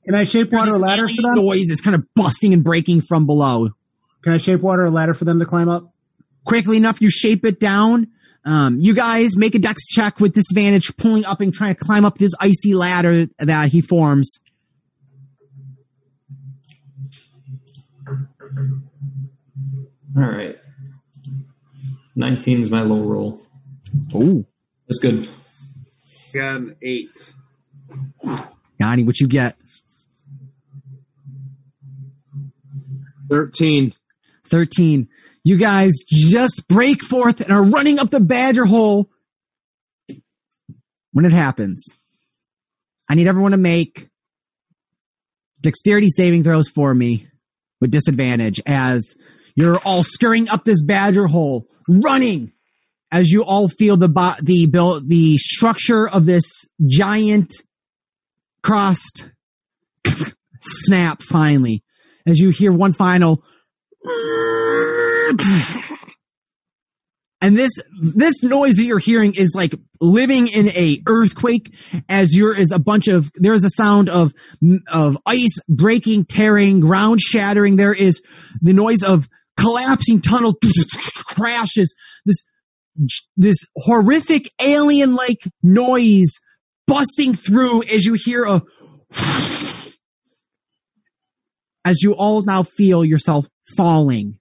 Can I shape water a ladder for them? noise is kind of busting and breaking from below. Can I shape water a ladder for them to climb up? quickly enough, you shape it down. Um, you guys make a dex check with disadvantage, pulling up and trying to climb up this icy ladder that he forms. All right. 19 is my low roll. Oh, That's good. Got an eight. Yanni, what you get? 13. 13. You guys just break forth and are running up the badger hole. When it happens, I need everyone to make dexterity saving throws for me with disadvantage as you're all scurrying up this badger hole, running as you all feel the bo- the the structure of this giant crossed snap finally as you hear one final and this this noise that you're hearing is like living in a earthquake as you're is a bunch of there's a sound of of ice breaking tearing ground shattering. There is the noise of collapsing tunnel crashes. This this horrific alien like noise busting through as you hear a as you all now feel yourself falling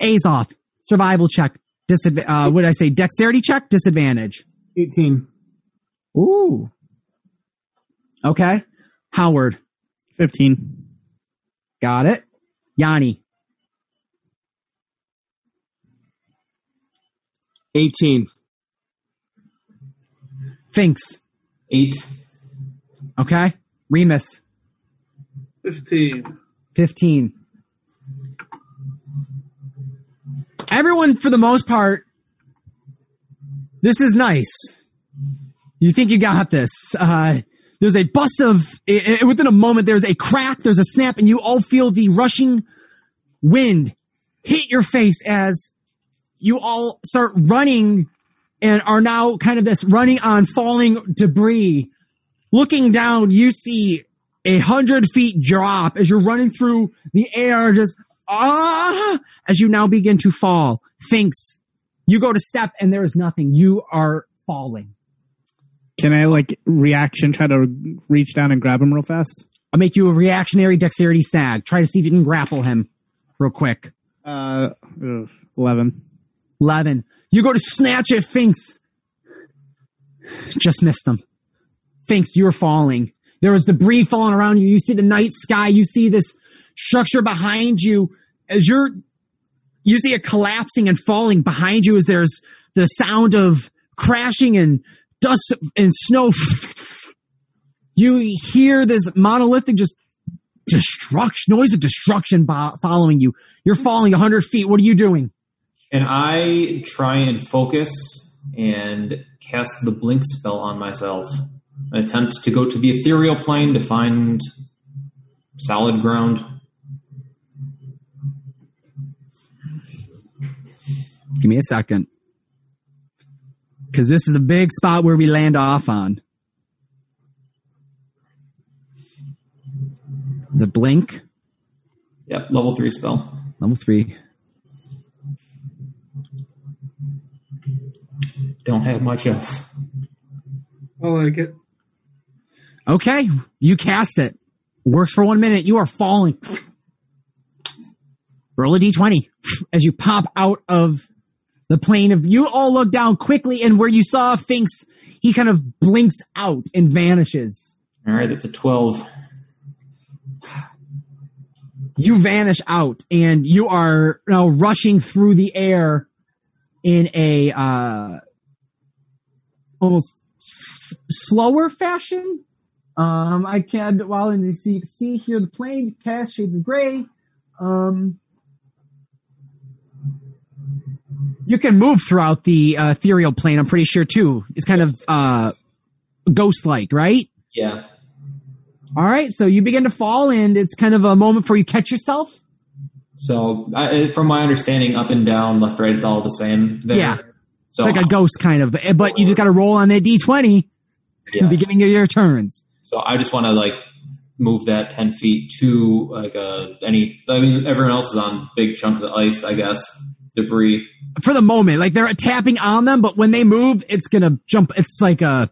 Azoth, survival check. Disadvantage. Uh, what did I say? Dexterity check. Disadvantage. 18. Ooh. Okay. Howard. 15. Got it. Yanni. 18. Finks. 8. Okay. Remus. Fifteen. 15. Everyone, for the most part, this is nice. You think you got this. Uh, there's a bust of, i- i- within a moment, there's a crack, there's a snap, and you all feel the rushing wind hit your face as you all start running and are now kind of this running on falling debris. Looking down, you see a hundred feet drop as you're running through the air, just ah, as you now begin to fall. Finks, you go to step and there is nothing. You are falling. Can I like reaction try to reach down and grab him real fast? I'll make you a reactionary dexterity snag. Try to see if you can grapple him real quick. Uh, ugh, 11. 11. You go to snatch at Finks. Just missed him. Finks, you're falling. There is debris falling around you. You see the night sky. You see this structure behind you as you're, you see it collapsing and falling behind you as there's the sound of crashing and dust and snow. You hear this monolithic just destruction, noise of destruction following you. You're falling 100 feet. What are you doing? And I try and focus and cast the blink spell on myself. I attempt to go to the ethereal plane to find solid ground. Give me a second. Because this is a big spot where we land off on. Is it blink? Yep, level three spell. Level three. Don't have much else. I like it. Okay, you cast it. Works for one minute. You are falling. Roll a d20 as you pop out of the plane of. You all look down quickly, and where you saw Finks, he kind of blinks out and vanishes. All right, that's a 12. you vanish out and you are now rushing through the air in a uh almost slower fashion um i can well and you see you can see here the plane cast shades of gray um you can move throughout the uh, ethereal plane i'm pretty sure too it's kind of uh ghost like right Yeah. all right so you begin to fall and it's kind of a moment before you catch yourself So, I, from my understanding, up and down, left, right, it's all the same. There. Yeah. It's like a ghost kind of, eh, but you just got to roll on that d20 at yeah. the beginning of your turns. So I just want to like move that ten feet to like uh any. I mean, everyone else is on big chunks of ice, I guess, debris. For the moment, like they're tapping on them, but when they move, it's gonna jump. It's like a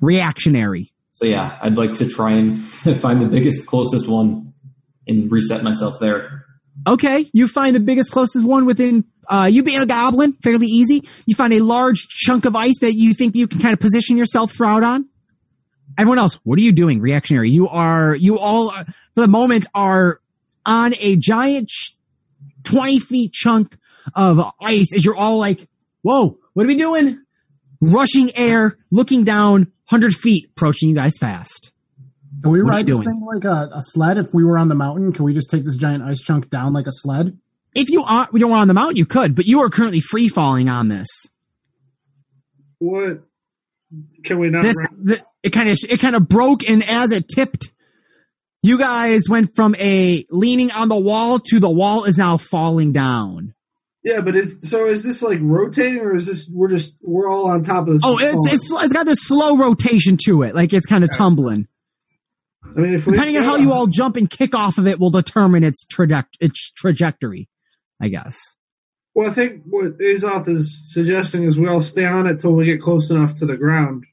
reactionary. So yeah, I'd like to try and find the biggest, closest one and reset myself there. Okay, you find the biggest, closest one within. Uh, you being a goblin, fairly easy. You find a large chunk of ice that you think you can kind of position yourself throughout on. Everyone else, what are you doing? Reactionary. You are. You all, uh, for the moment, are on a giant, ch- twenty feet chunk of ice. As you're all like, "Whoa, what are we doing?" Rushing air, looking down, hundred feet, approaching you guys fast. Can we What ride this doing? thing like a, a sled? If we were on the mountain, can we just take this giant ice chunk down like a sled? If you are, we don't want on the mountain, you could, but you are currently free falling on this. What can we not? this ra- the, it kind of it kind of broke and as it tipped you guys went from a leaning on the wall to the wall is now falling down. Yeah, but is so is this like rotating or is this we're just we're all on top of this? oh it's it's it's got this slow rotation to it like it's kind of tumbling. I mean, if we, depending on how you all jump and kick off of it will determine its traje- its trajectory i guess. Well, I think what Azoth is suggesting is we all stay on it till we get close enough to the ground.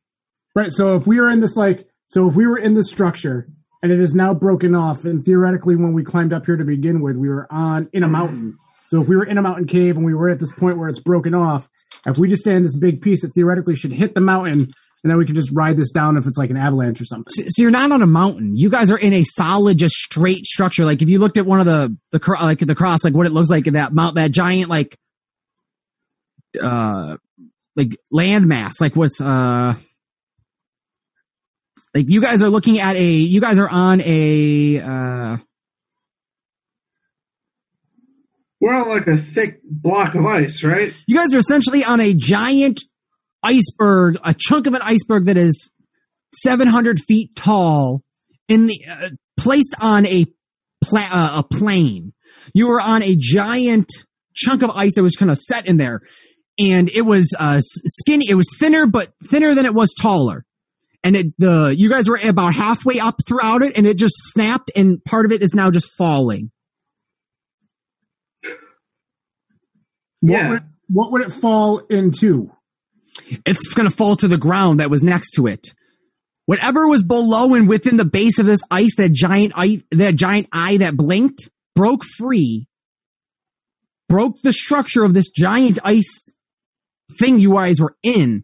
Right. So if we were in this like, so if we were in this structure and it is now broken off, and theoretically, when we climbed up here to begin with, we were on in a mountain. So if we were in a mountain cave and we were at this point where it's broken off, if we just stay in this big piece, it theoretically should hit the mountain, and then we can just ride this down if it's like an avalanche or something. so, so you're not on a mountain you guys are in a solid just straight structure like if you looked at one of the the like the cross like what it looks like that mount that giant like uh like landmass like what's uh like you guys are looking at a you guys are on a uh We're on like a thick block of ice, right? you guys are essentially on a giant iceberg a chunk of an iceberg that is 700 feet tall in the uh, placed on a pla- uh, a plane you were on a giant chunk of ice that was kind of set in there and it was uh skinny it was thinner but thinner than it was taller and it the you guys were about halfway up throughout it and it just snapped and part of it is now just falling What Yeah. would what would it fall into? it's going to fall to the ground that was next to it. Whatever was below and within the base of this ice, that giant eye, that giant eye that blinked, broke free, broke the structure of this giant ice thing you guys were in,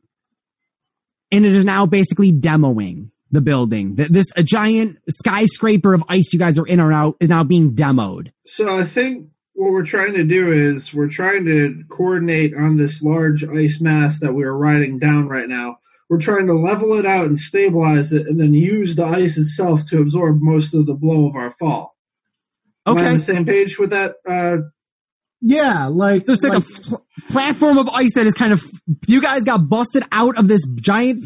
and it is now basically demoing the building. That this a giant skyscraper of ice you guys are in or out is now being demoed. So I think what we're trying to do is we're trying to coordinate on this large ice mass that we're riding down right now. We're trying to level it out and stabilize it, and then use the ice itself to absorb most of the blow of our fall. Am I on Okay, the same page with that? Uh, Yeah, like So it's like, a pl- platform of ice that is kind of you guys got busted out of this giant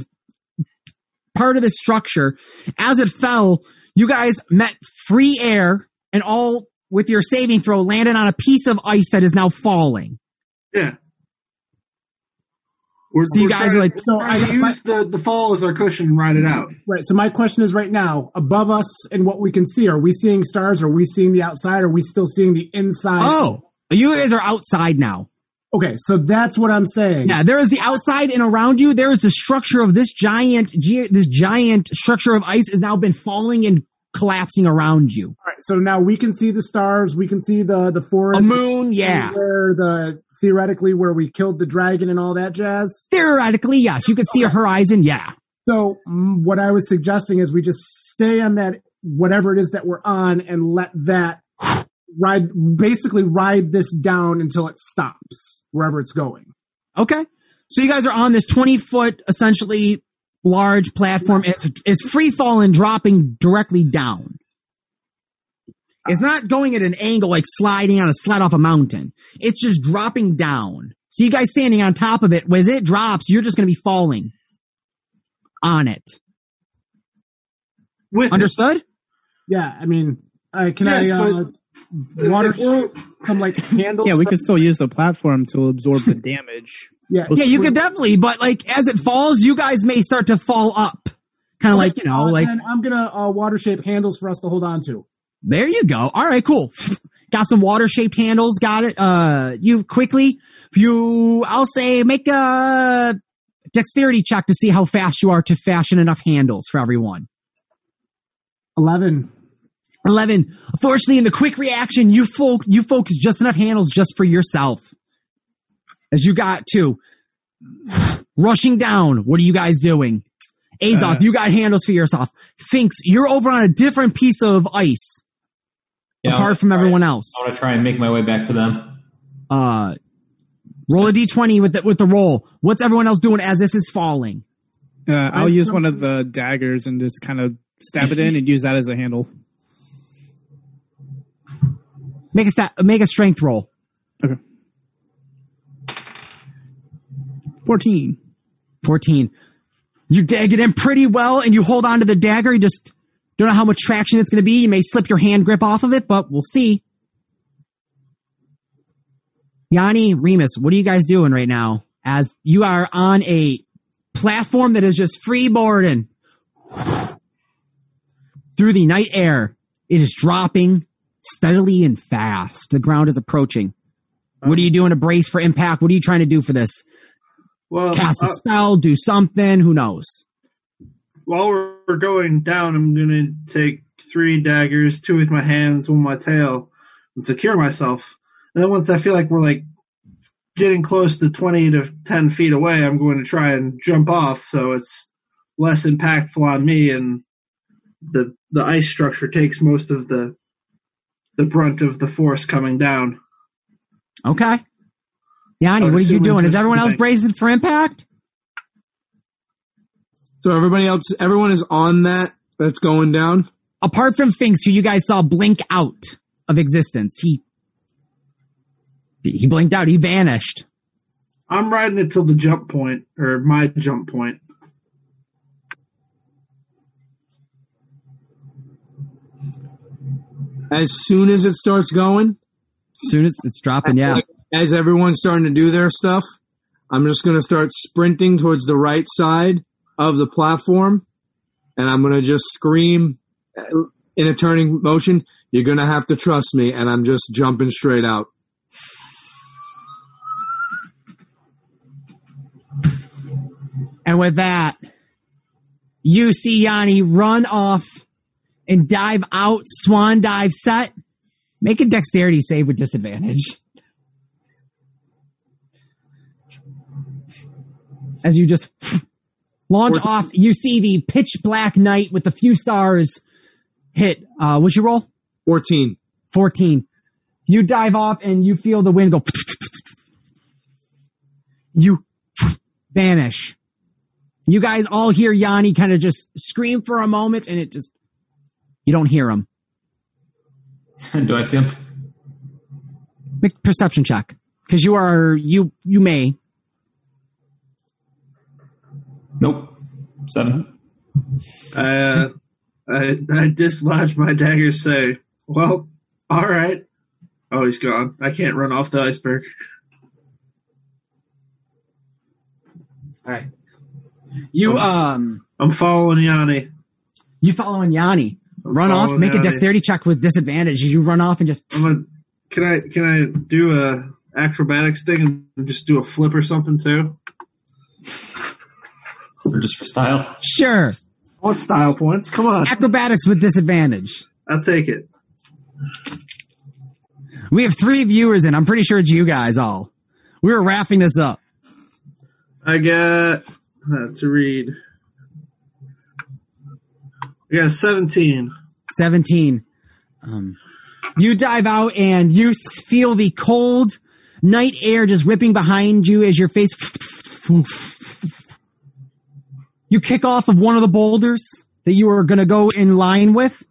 part of this structure. As it fell, you guys met free air and all with your saving throw landed on a piece of ice that is now falling. yeah. We're, So you we're guys trying- are like- So I to guess my- use the, the fall as our cushion and ride it out. Right. So my question is right now, above us and what we can see, are we seeing stars? Are we seeing the outside? Are we still seeing the inside? Oh, you guys are outside now. Okay, so that's what I'm saying. Yeah, there is the outside and around you. There is the structure of this giant, gi- this giant structure of ice has now been falling and collapsing around you. All right, so now we can see the stars, we can see the the A forest, moon, yeah. where the theoretically where we killed the dragon and all that jazz. Theoretically, yes. You could see a horizon, yeah. So mm, what I was suggesting is we just stay on that whatever it is that we're on and let that ride basically ride this down until it stops wherever it's going. Okay. So you guys are on this 20 foot, essentially large platform. It's, it's free falling, dropping directly down. It's not going at an angle like sliding on a sled off a mountain. It's just dropping down. So you guys standing on top of it, as it drops, you're just going to be falling on it. With it. Understood? Yeah, I mean, uh, can Yes, I uh, water If like candles? Yeah, we could still use the platform to absorb the damage. Yeah, Yeah, you could definitely, but like as it falls, you guys may start to fall up. Kind of like, you know, Uh, like I'm gonna uh, water shape handles for us to hold on to. there you go. All right, cool. Got some water shaped handles. Got it. Uh, you quickly, you, I'll say make a dexterity check to see how fast you are to fashion enough handles for everyone. Eleven. 11. Unfortunately, in the quick reaction, you folk, you focus just enough handles just for yourself. As you got to rushing down. What are you guys doing? Azoth, Uh, you got handles for yourself. Finks, you're over on a different piece of ice Yeah, apart from everyone else. I want to try and make my way back to them. Uh, roll a d20 with the, with the roll. What's everyone else doing as this is falling? Uh, I'll Find use one of the daggers and just kind of stab it in and use that as a handle. Make a stat, make a strength roll. Okay. 14. 14. You dag it in pretty well and you hold on to the dagger. You just don't know how much traction it's going to be. You may slip your hand grip off of it, but we'll see. Yanni, Remus, what are you guys doing right now? As you are on a platform that is just freeboarding through the night air. It is dropping steadily and fast. The ground is approaching. What are you doing to brace for impact? What are you trying to do for this? Well, cast a uh, spell, do something, who knows? while we're going down, I'm gonna take three daggers, two with my hands, one with my tail, and secure myself. And then once I feel like we're like getting close to 20 to 10 feet away, I'm going to try and jump off so it's less impactful on me and the the ice structure takes most of the the brunt of the force coming down. Okay. Yanni, what are you doing? Is everyone else thing. bracing for impact? So everybody else, everyone is on that. That's going down. Apart from Finks, who you guys saw blink out of existence, he he blinked out. He vanished. I'm riding it till the jump point or my jump point. As soon as it starts going, As soon as it's dropping, yeah. as everyone's starting to do their stuff, I'm just going to start sprinting towards the right side of the platform, and I'm going to just scream in a turning motion. You're going to have to trust me, and I'm just jumping straight out. And with that, you see Yanni run off and dive out, swan dive set. Make a dexterity save with disadvantage. As you just launch Fourteen. off, you see the pitch black night with a few stars hit. Uh, what's your roll? 14. 14. You dive off and you feel the wind go. You vanish. You guys all hear Yanni kind of just scream for a moment and it just, you don't hear him. Do I see him? Make perception check. Cause you are, you, you may. Nope. Seven. I, uh, I, I dislodge my dagger. Say, well, all right. Oh, he's gone. I can't run off the iceberg. All right. You, um, I'm following Yanni. you following Yanni. I'm Run off, make a Yanni. dexterity check with disadvantage as you run off and just, I'm gonna. Can I can I do a acrobatics thing and just do a flip or something too? Or just for style? sure. I want style points. Come on, Acrobatics with disadvantage. I'll take it. We have three viewers and I'm pretty sure it's you guys all. We were wrapping this up. I got uh, to read. A 17. 17. Um, you dive out and you feel the cold night air just ripping behind you as your face. You kick off of one of the boulders that you were going to go in line with.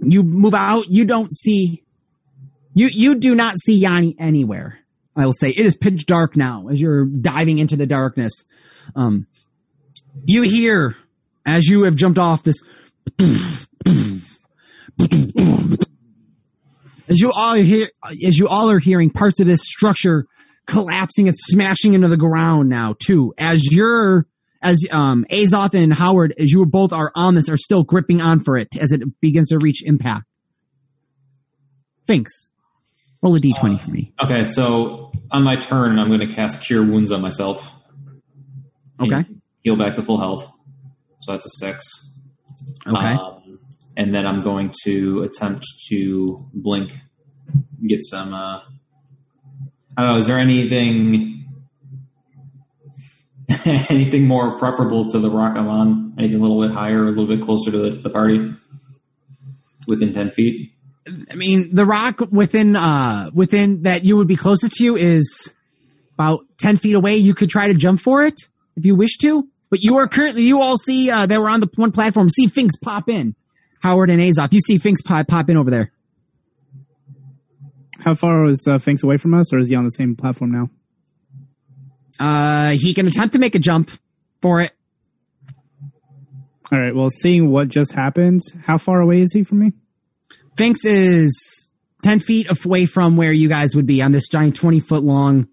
You move out. You don't see. You you do not see Yanni anywhere. I will say it is pitch dark now as you're diving into the darkness. Um, you hear as you have jumped off this as you all hear as you all are hearing parts of this structure collapsing and smashing into the ground now too. As you're, as um Azoth and Howard, as you both are on this, are still gripping on for it as it begins to reach impact. Finks. Roll a d20 for me. Okay, so on my turn, I'm going to cast Cure Wounds on myself. Okay. Heal back to full health. So that's a six. Okay. Um, and then I'm going to attempt to blink, get some. Uh, I don't know. Is there anything, anything more preferable to the rock I'm on? Anything a little bit higher, a little bit closer to the, the party, within ten feet? I mean, the rock within uh within that you would be closest to you is about ten feet away. You could try to jump for it if you wish to, but you are currently you all see uh, that we're on the one platform. See Finks pop in, Howard and Azoth, You see Finks pop pop in over there. How far is uh, Finks away from us, or is he on the same platform now? Uh, he can attempt to make a jump for it. All right. Well, seeing what just happened, how far away is he from me? Finks is ten feet away from where you guys would be on this giant twenty foot long,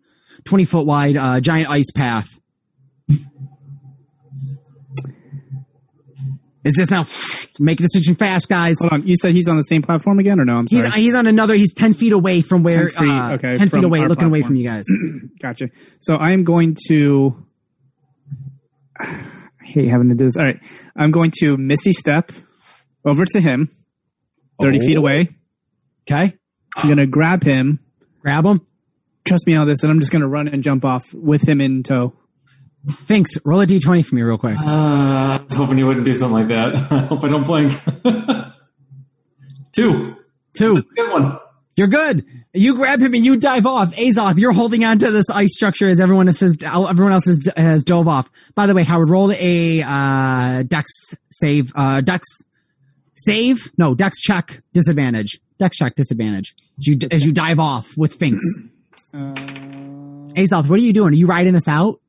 twenty foot wide uh, giant ice path. Is this now? Make a decision fast, guys. Hold on. You said he's on the same platform again, or no? I'm sorry. He's, he's on another. He's ten feet away from where. 10 feet, uh, okay, ten feet away, looking away from you guys. Gotcha. So I am going to. I hate having to do this. All right. I'm going to Misty Step over to him, 30 feet away. Okay, I'm going to grab him. grab him. Trust me on this, and I'm just going to run and jump off with him in tow. Finks, roll a d twenty for me, real quick. Uh, I was hoping you wouldn't do something like that. I hope I don't blink. Two. Two. Good one. You're good. You grab him and you dive off. Azoth, you're holding on to this ice structure as everyone else has, everyone else has, has dove off. By the way, Howard, roll a uh, dex save. Uh, dex save? No, dex check disadvantage. Dex check disadvantage. As you, as you dive off with Finks. Uh, Azoth, what are you doing? Are you riding this out?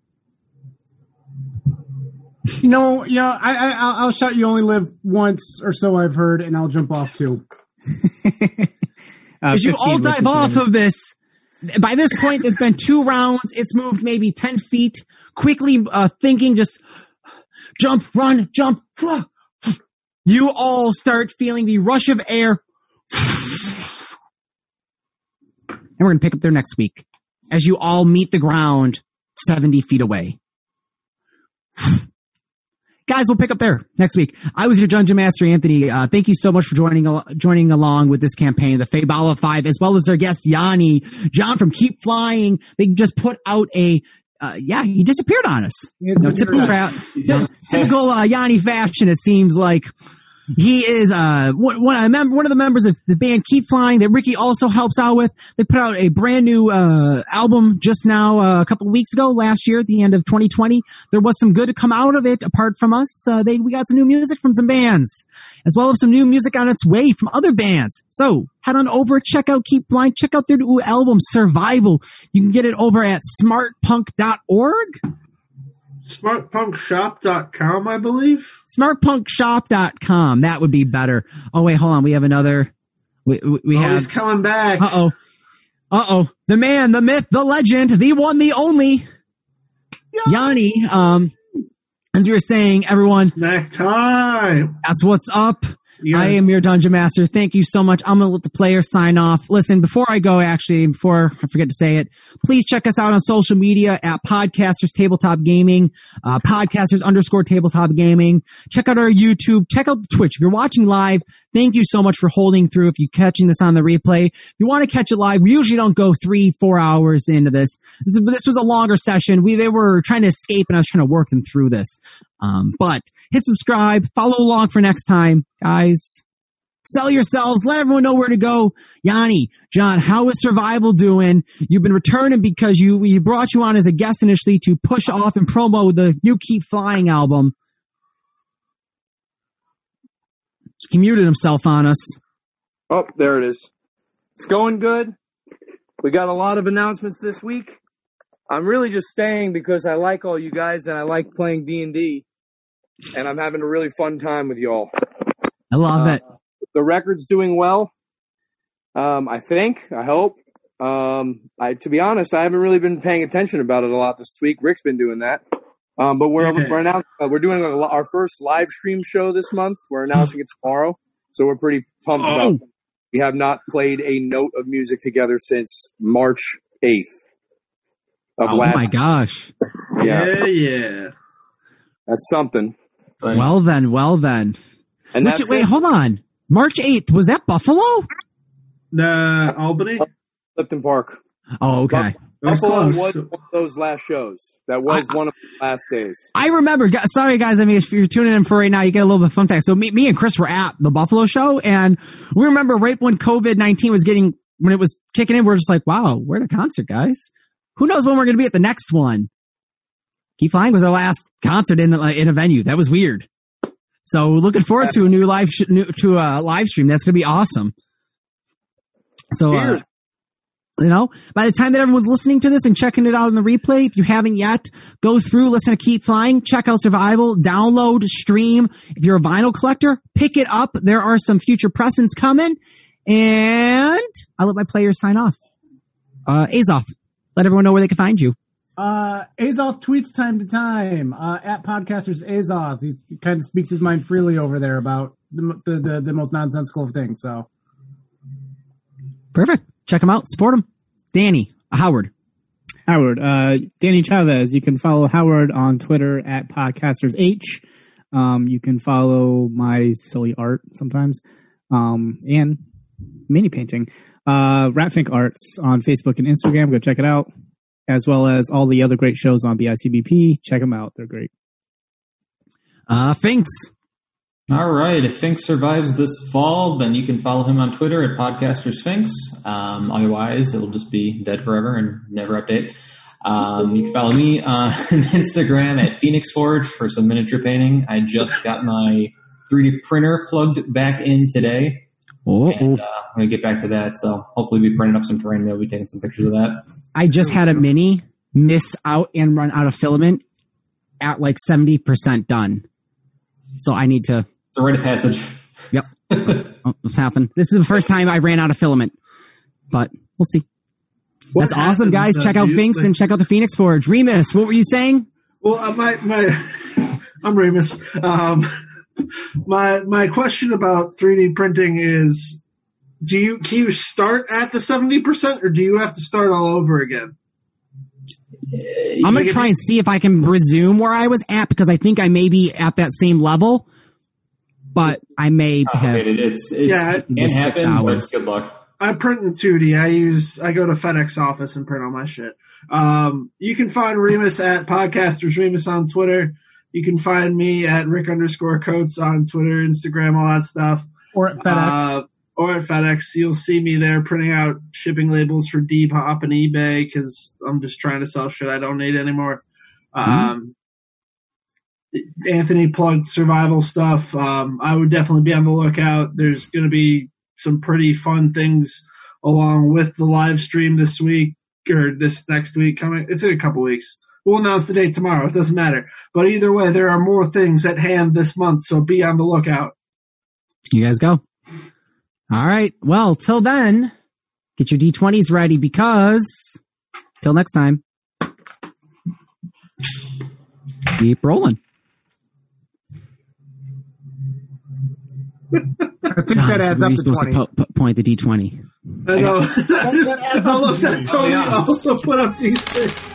You know, you know, I, I, I'll I'll shout. You only live once, or so I've heard, and I'll jump off too. uh, As you all dive off of this, by this point, it's been two rounds. It's moved maybe 10 feet, quickly uh, thinking, just jump, run, jump. You all start feeling the rush of air. And we're going to pick up there next week as you all meet the ground 70 feet away. Guys, we'll pick up there next week. I was your Dungeon Master, Anthony. Uh, thank you so much for joining al- joining along with this campaign, the Fabala Five, as well as their guest Yanni, John from Keep Flying. They just put out a, uh, yeah, he disappeared on us. You know, typical, tra- typical uh, Yanni fashion. It seems like he is uh one, one, of the members of the band Keep Flying that Ricky also helps out with. They put out a brand new uh album just now uh, a couple weeks ago, last year at the end of 2020. There was some good to come out of it. Apart from us, uh, they we got some new music from some bands, as well as some new music on its way from other bands. So head on over, check out Keep Flying, check out their new album Survival. You can get it over at smartpunk.org. Smartpunkshop.com, I believe. smartpunkshop.com. That would be better. Oh wait, hold on. We have another. We we, we oh, have. he's coming back. Uh oh. Uh oh. The man, the myth, the legend, the one, the only. Yanni. Um, as we were saying, everyone, Snack time. that's what's up. You I am your dungeon master. Thank you so much. I'm gonna let the player sign off. Listen, before I go, actually, before I forget to say it, please check us out on social media at Podcasters Tabletop Gaming, uh, Podcasters underscore Tabletop Gaming. Check out our YouTube. Check out Twitch. If you're watching live, thank you so much for holding through. If you're catching this on the replay, if you want to catch it live, we usually don't go three, four hours into this. This, is, this was a longer session. We they were trying to escape, and I was trying to work them through this. Um, but hit subscribe, follow along for next time, guys. Sell yourselves. Let everyone know where to go. Yanni, John, how is survival doing? You've been returning because you we brought you on as a guest initially to push off and promo the new Keep Flying album. He muted himself on us. Oh, there it is. It's going good. We got a lot of announcements this week. I'm really just staying because I like all you guys and I like playing D&D and I'm having a really fun time with y'all. I love Uh, it. The record's doing well. Um, I think, I hope. Um, I to be honest, I haven't really been paying attention about it a lot this week. Rick's been doing that. Um, but we're Okay. we're announcing, uh, we're doing a, our first live stream show this month. We're announcing it tomorrow, so we're pretty pumped Oh. about. It. We have not played a note of music together since March eighth of Oh Oh last. my gosh. yeah, Yeah, yeah. that's something. But Well then, well then. And Which, that's wait, it. hold on. March 8th, was that Buffalo? Uh, Albany. Clifton Park. Oh, okay. It was Buffalo close. was one of those last shows. That was I- one of the last days. I remember, sorry guys, I mean, if you're tuning in for right now, you get a little bit of fun fact. So me, me and Chris were at the Buffalo show and we remember right when COVID-19 was getting, when it was kicking in, we are just like, wow, we're at a concert, guys. Who knows when we're going to be at the next one? Keep Flying was our last concert in, uh, in a venue. That was weird. So looking forward to a new live, sh- new, to a live stream. That's going to be awesome. So, uh, you know, by the time that everyone's listening to this and checking it out in the replay, if you haven't yet, go through, listen to Keep Flying, check out Survival, download, stream. If you're a vinyl collector, pick it up. There are some future presents coming. And I'll let my players sign off. Uh, Azoth, let everyone know where they can find you. Uh, Azoth tweets time to time uh, at podcasters Azoth. He kind of speaks his mind freely over there about the the, the, the most nonsensical of things. So Perfect. Check him out. Support him. Danny, Howard. Howard, uh, Danny Chavez. You can follow Howard on Twitter at Podcasters H. Um, you can follow my silly art sometimes, um, and mini painting. Uh, Ratfink Arts on Facebook and Instagram. Go check it out, as well as all the other great shows on BICBP. Check them out; they're great. Uh, Finks. All right. If Finks survives this fall, then you can follow him on Twitter at Podcasters Finks. Um, otherwise, it'll just be dead forever and never update. Um, you can follow me on Instagram at Phoenix Forge for some miniature painting. I just got my 3D printer plugged back in today, Oh, and uh, I'm going to get back to that. So hopefully, we printed up some terrain. We'll be taking some pictures of that. I just had a mini miss out and run out of filament at like 70% done. So I need to, It's a rite of passage. Yep. oh, what's happened? This is the first time I ran out of filament, but we'll see. What That's awesome, guys. uh, Check out do Finks like- and check out the Phoenix Forge. Remus, what were you saying? Well, uh, my my, I'm Remus. Um, my my question about 3D printing is, do you can you start at the 70 percent, or do you have to start all over again? I'm going to try and see if I can resume where I was at because I think I may be at that same level, but I may have. Complicated. It's, it's Yeah, it can it's six happen, but hours. good luck. I print in 2D. I use I go to FedEx office and print all my shit. Um, you can find Remus at Podcasters Remus on Twitter. You can find me at Rick underscore Coates on Twitter, Instagram, all that stuff. or at FedEx. Uh, or at FedEx, you'll see me there printing out shipping labels for Depop and eBay because I'm just trying to sell shit I don't need anymore. Um, Anthony plugged survival stuff. Um, I would definitely be on the lookout. There's going to be some pretty fun things along with the live stream this week or this next week coming. It's in a couple weeks. We'll announce the date tomorrow. It doesn't matter. But either way, there are more things at hand this month, so be on the lookout. You guys go. All right. Well, till then, get your D20s ready because till next time, keep rolling. I think God, that adds where up to supposed 20. to po- po- point the D20. I know. I, just, I looked at Tony also put up these things.